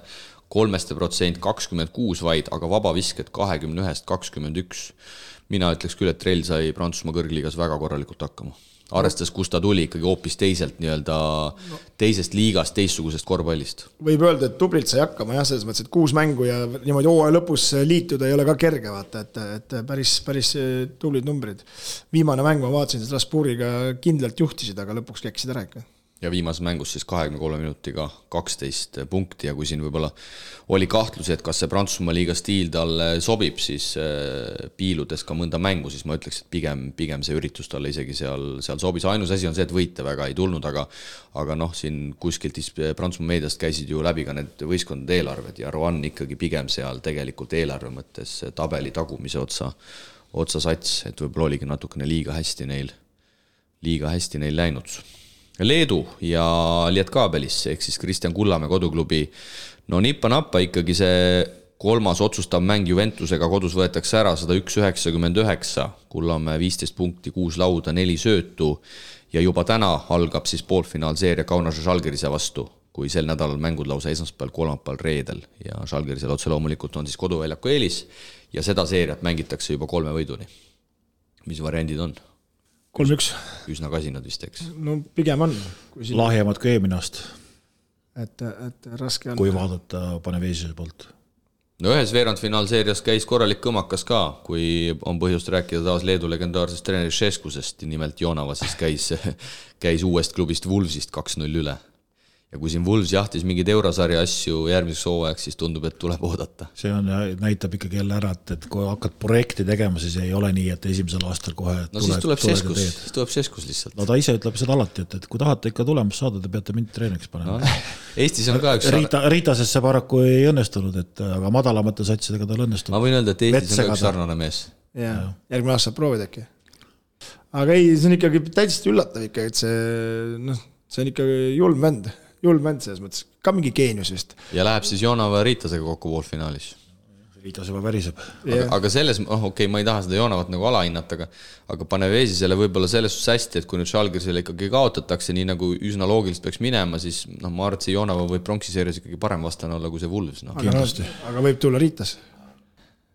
kolmeste protsent kakskümmend kuus vaid, aga vabavisked kahekümne ühest kakskümmend üks mina ütleks küll, et Trell sai Prantsusmaa kõrgliigas väga korralikult hakkama. arvestades, kust ta tuli ikkagi hoopis teiselt nii-öelda no. teisest liigast, teistsugusest korvpallist. võib öelda, et tublilt sai hakkama jah, selles mõttes, et kuus mängu ja niimoodi hooaja lõpus liituda ei ole ka kerge, vaata, et, et päris, päris tublid numbrid. viimane mäng ma vaatasin, Strasbourgiga kindlalt juhtisid, aga lõpuks keksid ära ikka. Ja viimases mängus siis kahekümne kolme minutiga kaksteist punkti. Ja kui siin võib-olla oli kahtlusi, et kas see Prantsusmaa liiga stiil talle sobib, siis äh, piiludes ka mõnda mängu, siis ma ütleks, et pigem, pigem see üritus talle isegi seal, seal sobis, ainus asi on see, et võite väga ei tulnud, aga aga noh, siin kuskilt siis Prantsusmaa meediast käisid ju läbi ka need võistkondade eelarved ja Roanne ikkagi pigem seal tegelikult eelarve mõttes tabeli tagumise otsa, otsa sats, et võib-olla oligi natukene liiga hästi neil liiga hästi neil läinud. Leedu ja Lietkabelis ehk siis Kristjan Kullamäe koduklubi, no nippa-nappa ikkagi see kolmas otsustav mäng Juventusega kodus võetakse ära, sada üks üheksakümmend üheksa, Kullamäe viisteist punkti, kuus lauda, neli söötu ja juba täna algab siis poolfinaalseeria Kaunase Žalgirise vastu, kui sel nädalal mängud lausa esmaspäeval, kolmapäeval, reedel ja Žalgirisel otse loomulikult on siis koduväljaku eelis ja seda seeriat mängitakse juba kolme võiduni. mis variandid on? kolm-üks, üsna kasinad vist, eks. no pigem on, lahjemad kui eelmine aasta, et, et raske on kui. vaadata Panevežise poolt. no ühes veerandfinaalseerias käis korralik kõmakas ka, kui on põhjust rääkida taas Leedu legendaarsest treenerist Šeskusest, nimelt Jonava siis käis, käis uuest klubist Wolvesist kaks-null üle. Ja kui siin Wolves jahtis mingeid eurosarja asju järgmiseks hooajaks, siis tundub, et tuleb oodata. see on, näitab ikkagi jälle ära, et, et kui hakkad projekti tegema, siis ei ole nii, et esimesel aastal kohe no siis tuleb Šeskus, siis tuleb Šeskus lihtsalt. no ta ise ütleb seda alati, et, et kui tahate ikka tulemust saada, te peate mind treeniks panema no,. Eestis on ka üks Riita, Riitasest see paraku ei õnnestunud, et aga madalamate satsidega tal õnnestub ma. võin öelda, et Eestis on ka üks sarnane mees. jaa, järgmine aasta saab proovida äkki. aga ei, see on ikkagi täiesti üllatav ikka, et see noh, see on ikka julm vend, julm vend selles mõttes, ka mingi geenius vist. ja läheb siis Jonava ja Riitasega kokku poolfinaalis Riitas juba väriseb. aga, aga selles, oh okei okay,, ma ei taha seda Joonavat nagu alahinnata, aga aga pane Veesisele võib-olla selles suhtes hästi, et kui nüüd Žalgirisele ikkagi kaotatakse, nii nagu üsna loogiliselt peaks minema, siis noh, ma arvan, et see Joonava võib pronksiseerias ikkagi parem vastane olla kui see Wolves, noh. aga, no, aga võib tulla Riitas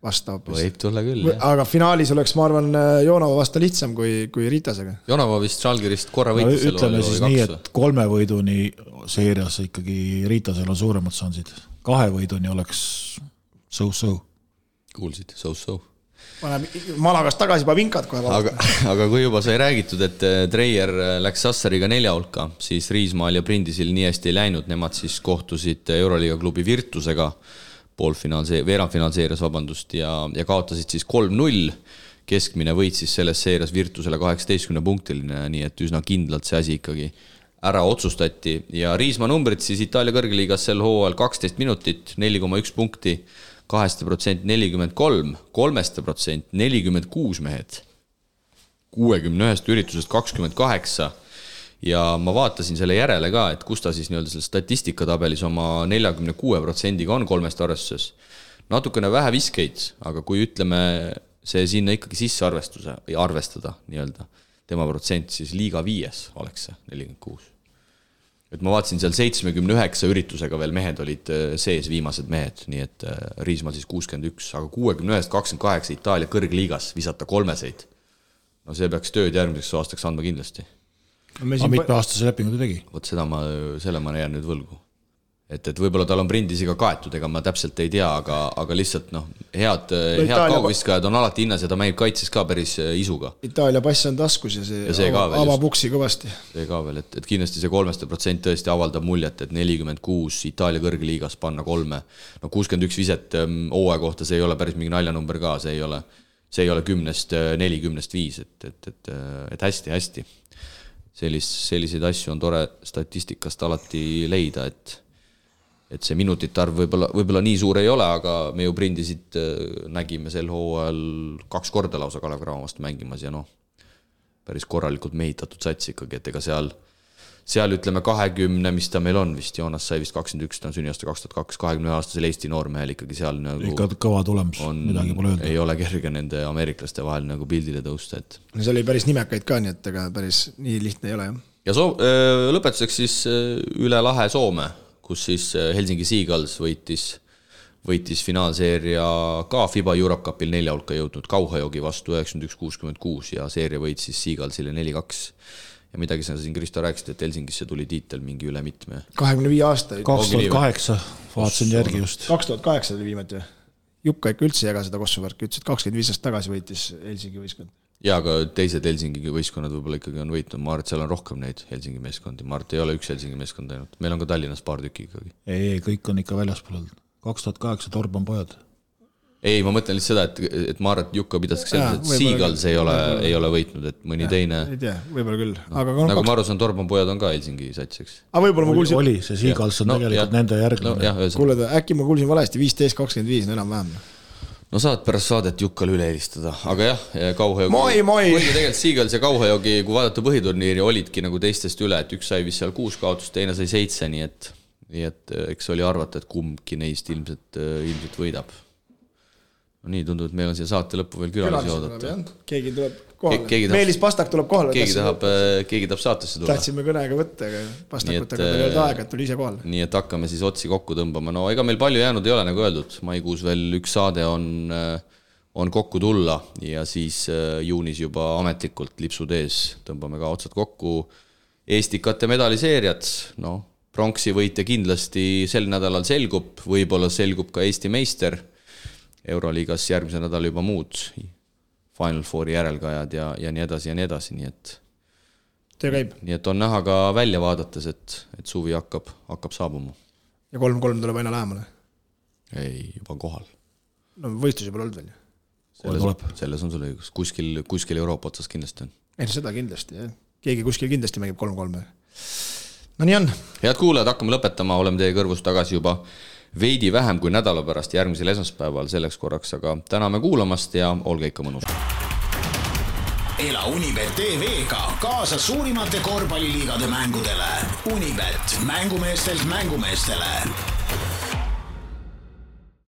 vastu hoopis. võib tulla küll, jah. aga finaalis oleks, ma arvan, Joonova vastu lihtsam kui, kui Riitasega. Joonava vist Žalgirist korra no võitis sel ütleme siis nii, et kolme võiduni seerias ikkagi Riitasel on suuremad šansid. kahe võiduni oleks so-so. kuulsid, so-so. paneb Malagast tagasi, paneb inkad kohe aga vastu., aga kui juba sai räägitud, et äh, Treier läks Sassariga nelja hulka, siis Riismaal ja Prindisil nii hästi ei läinud, nemad siis kohtusid Euroliiga klubi Virtusega poolfinaalse, veerandfinaalseerias, vabandust, ja, ja kaotasid siis kolm-null. keskmine võit siis selles seerias Virtusele kaheksateistkümne punktiline, nii et üsna kindlalt see asi ikkagi ära otsustati ja Riismaa numbrid siis Itaalia kõrgliigas sel hooajal kaksteist minutit, neli koma üks punkti, kaheste protsent nelikümmend kolm, kolmeste protsent nelikümmend kuus mehed kuuekümne ühest üritusest kakskümmend kaheksa ja ma vaatasin selle järele ka, et kus ta siis nii-öelda selles statistikatabelis oma neljakümne kuue protsendiga on kolmest arvestuses. natukene vähe viskeid, aga kui ütleme see sinna ikkagi sisse arvestuse, arvestada nii-öelda tema protsent, siis liiga viies oleks see nelikümmend kuus. et ma vaatasin seal seitsmekümne üheksa üritusega veel mehed olid äh, sees, viimased mehed, nii et äh, Riismaal siis kuuskümmend üks, aga kuuekümne ühest kakskümmend kaheksa Itaalia kõrgliigas visata kolmeseid no see peaks tööd järgmiseks aastaks andma kindlasti. Aga siin, mitmeaastase lepingu ta tegi? vot seda ma, selle ma jään nüüd võlgu. et, et võib-olla tal on Brindisiga kaetud, ega ma täpselt ei tea, aga, aga lihtsalt noh, head head kaugviskajad on alati hinnas ja ta mängib kaitses ka päris äh, isuga. Itaalia pass on taskus ja see, Ja see ka ava- veel avab uksi kõvasti. see ka veel, et, et kindlasti see kolmeste protsent tõesti avaldab muljet, et nelikümmend kuus Itaalia kõrgliigas panna kolme. no kuuskümmend üks viset ähm, hooaja kohta, see ei ole päris mingi naljanumber ka, see ei ole, see ei ole kümnest äh, neli, kümnest viis, et, et, et, et hästi-hästi. Sellist, selliseid asju on tore statistikast alati leida, et et see minutite arv võib-olla, võib-olla nii suur ei ole, aga me ju Prindisit äh, nägime sel hooajal kaks korda lausa Kalev Cramo vastu mängimas ja noh, päris korralikult mehitatud sats ikkagi, et ega seal, seal ütleme kahekümne, mis ta meil on vist, Joonas sai vist kakskümmend üks, ta on sünniaasta kaks tuhat kaks, kahekümne ühe aastasel Eesti noormehel ikkagi seal nagu ikka kõva tulemus, on, midagi pole öelda. ei ole kerge nende ameeriklaste vahel nagu pildile tõusta, et no seal oli päris nimekaid ka, nii et ega päris nii lihtne ei ole jah. ja soo-, lõpetuseks siis üle lahe Soome, kus siis Helsingi Seagulls võitis, võitis finaalseeria ka Fiba EuroCupil nelja hulka jõudnud Kauhajogi vastu üheksakümmend üks, kuuskümmend kuus ja seeria võit siis Seagullsile neli-kaks. Ja midagi sa siin, Kristo, rääkisid, et Helsingisse tuli tiitel mingi üle mitme. kahekümne viie aasta, kaks tuhat kaheksa, vaatasin järgi just. kaks tuhat kaheksa oli viimati või? Jukka ikka üldse ei jaga seda kossu värki, ütles, et kakskümmend viis aastat tagasi võitis Helsingi võistkond. ja aga teised Helsingi võistkonnad võib-olla ikkagi on võitnud, ma arvan, et seal on rohkem neid Helsingi meeskondi, ma arvan, et ei ole üks Helsingi meeskond ainult, meil on ka Tallinnas paar tükki ikkagi. ei, ei kõik on ikka väljaspool olnud. kaks tuhat kaheksa Torban pojad. ei, ma mõtlen lihtsalt seda, et, et ma arvan, et Jukka pidas ka selles, et Seagulls ei ole, ei ole võitnud, et mõni teine, ei tea, võib-olla küll, aga no, nagu kaks... ma aru saan, Torban pojad on ka Helsingi sats, eks. aga võib-olla ma oli, kuulsin, oli, see Seagulls on No, no, tegelikult jah. nende järglane ühesõnaga, kuule, äkki ma kuulsin valesti, viisteist, kakskümmend viis, no enam-vähem. no saad pärast saadet Jukkale üle helistada, aga jah, Kauhajogi. Moi, moi! kuigi tegelikult Seagulls ja Kauhajogi, kui vaadata põhiturniiri, olidki nagu teistest üle, et üks sai vist seal kuus kaotust, teine sai seitse, nii et, nii et eh, eks oli arvata, et kumbki neist ilmselt, ilmselt võidab. No nii, tundub, et meil on siia saate lõppu veel külalisi oodata. keegi tuleb kohale Ke- Meelis Pastak tuleb kohale. keegi tahab, keegi tahab saatesse tulla. tahtsime kõnega võtta, aga Pastakutega ei olnud äh, aega, et tuli ise kohale. nii et hakkame siis otsi kokku tõmbama, no ega meil palju jäänud ei ole, nagu öeldud, maikuus veel üks saade on, on kokku tulla ja siis äh, juunis juba ametlikult lipsud ees tõmbame ka otsad kokku Eestikate medaliseerijad, noh, pronksi võitja kindlasti sel nädalal selgub, võib-olla selgub ka Eesti meister, Euroliigas järgmisel nädalal juba muud Final Fouri järelkajad ja, ja nii edasi ja nii edasi, nii et töö käib nii et on näha ka välja vaadates, et, et suvi hakkab, hakkab saabuma. ja kolm-kolm tuleb aina lähemale. ei, juba kohal. no võistlusi pole olnud veel ju. selles selles on sul õigus, kuskil, kuskil Euroopa otsas kindlasti on. ei no seda kindlasti jah, keegi kuskil kindlasti mängib kolm-kolme. no nii on, head kuulajad, hakkame lõpetama, oleme teie kõrvus tagasi juba veidi vähem kui nädala pärast, järgmisel esmaspäeval selleks korraks, aga täname kuulamast ja olge ikka mõnus. ela Unibet tv-ga kaasa suurimate korvpalliliigade mängudele. Unibet, mängumeestelt mängumeestele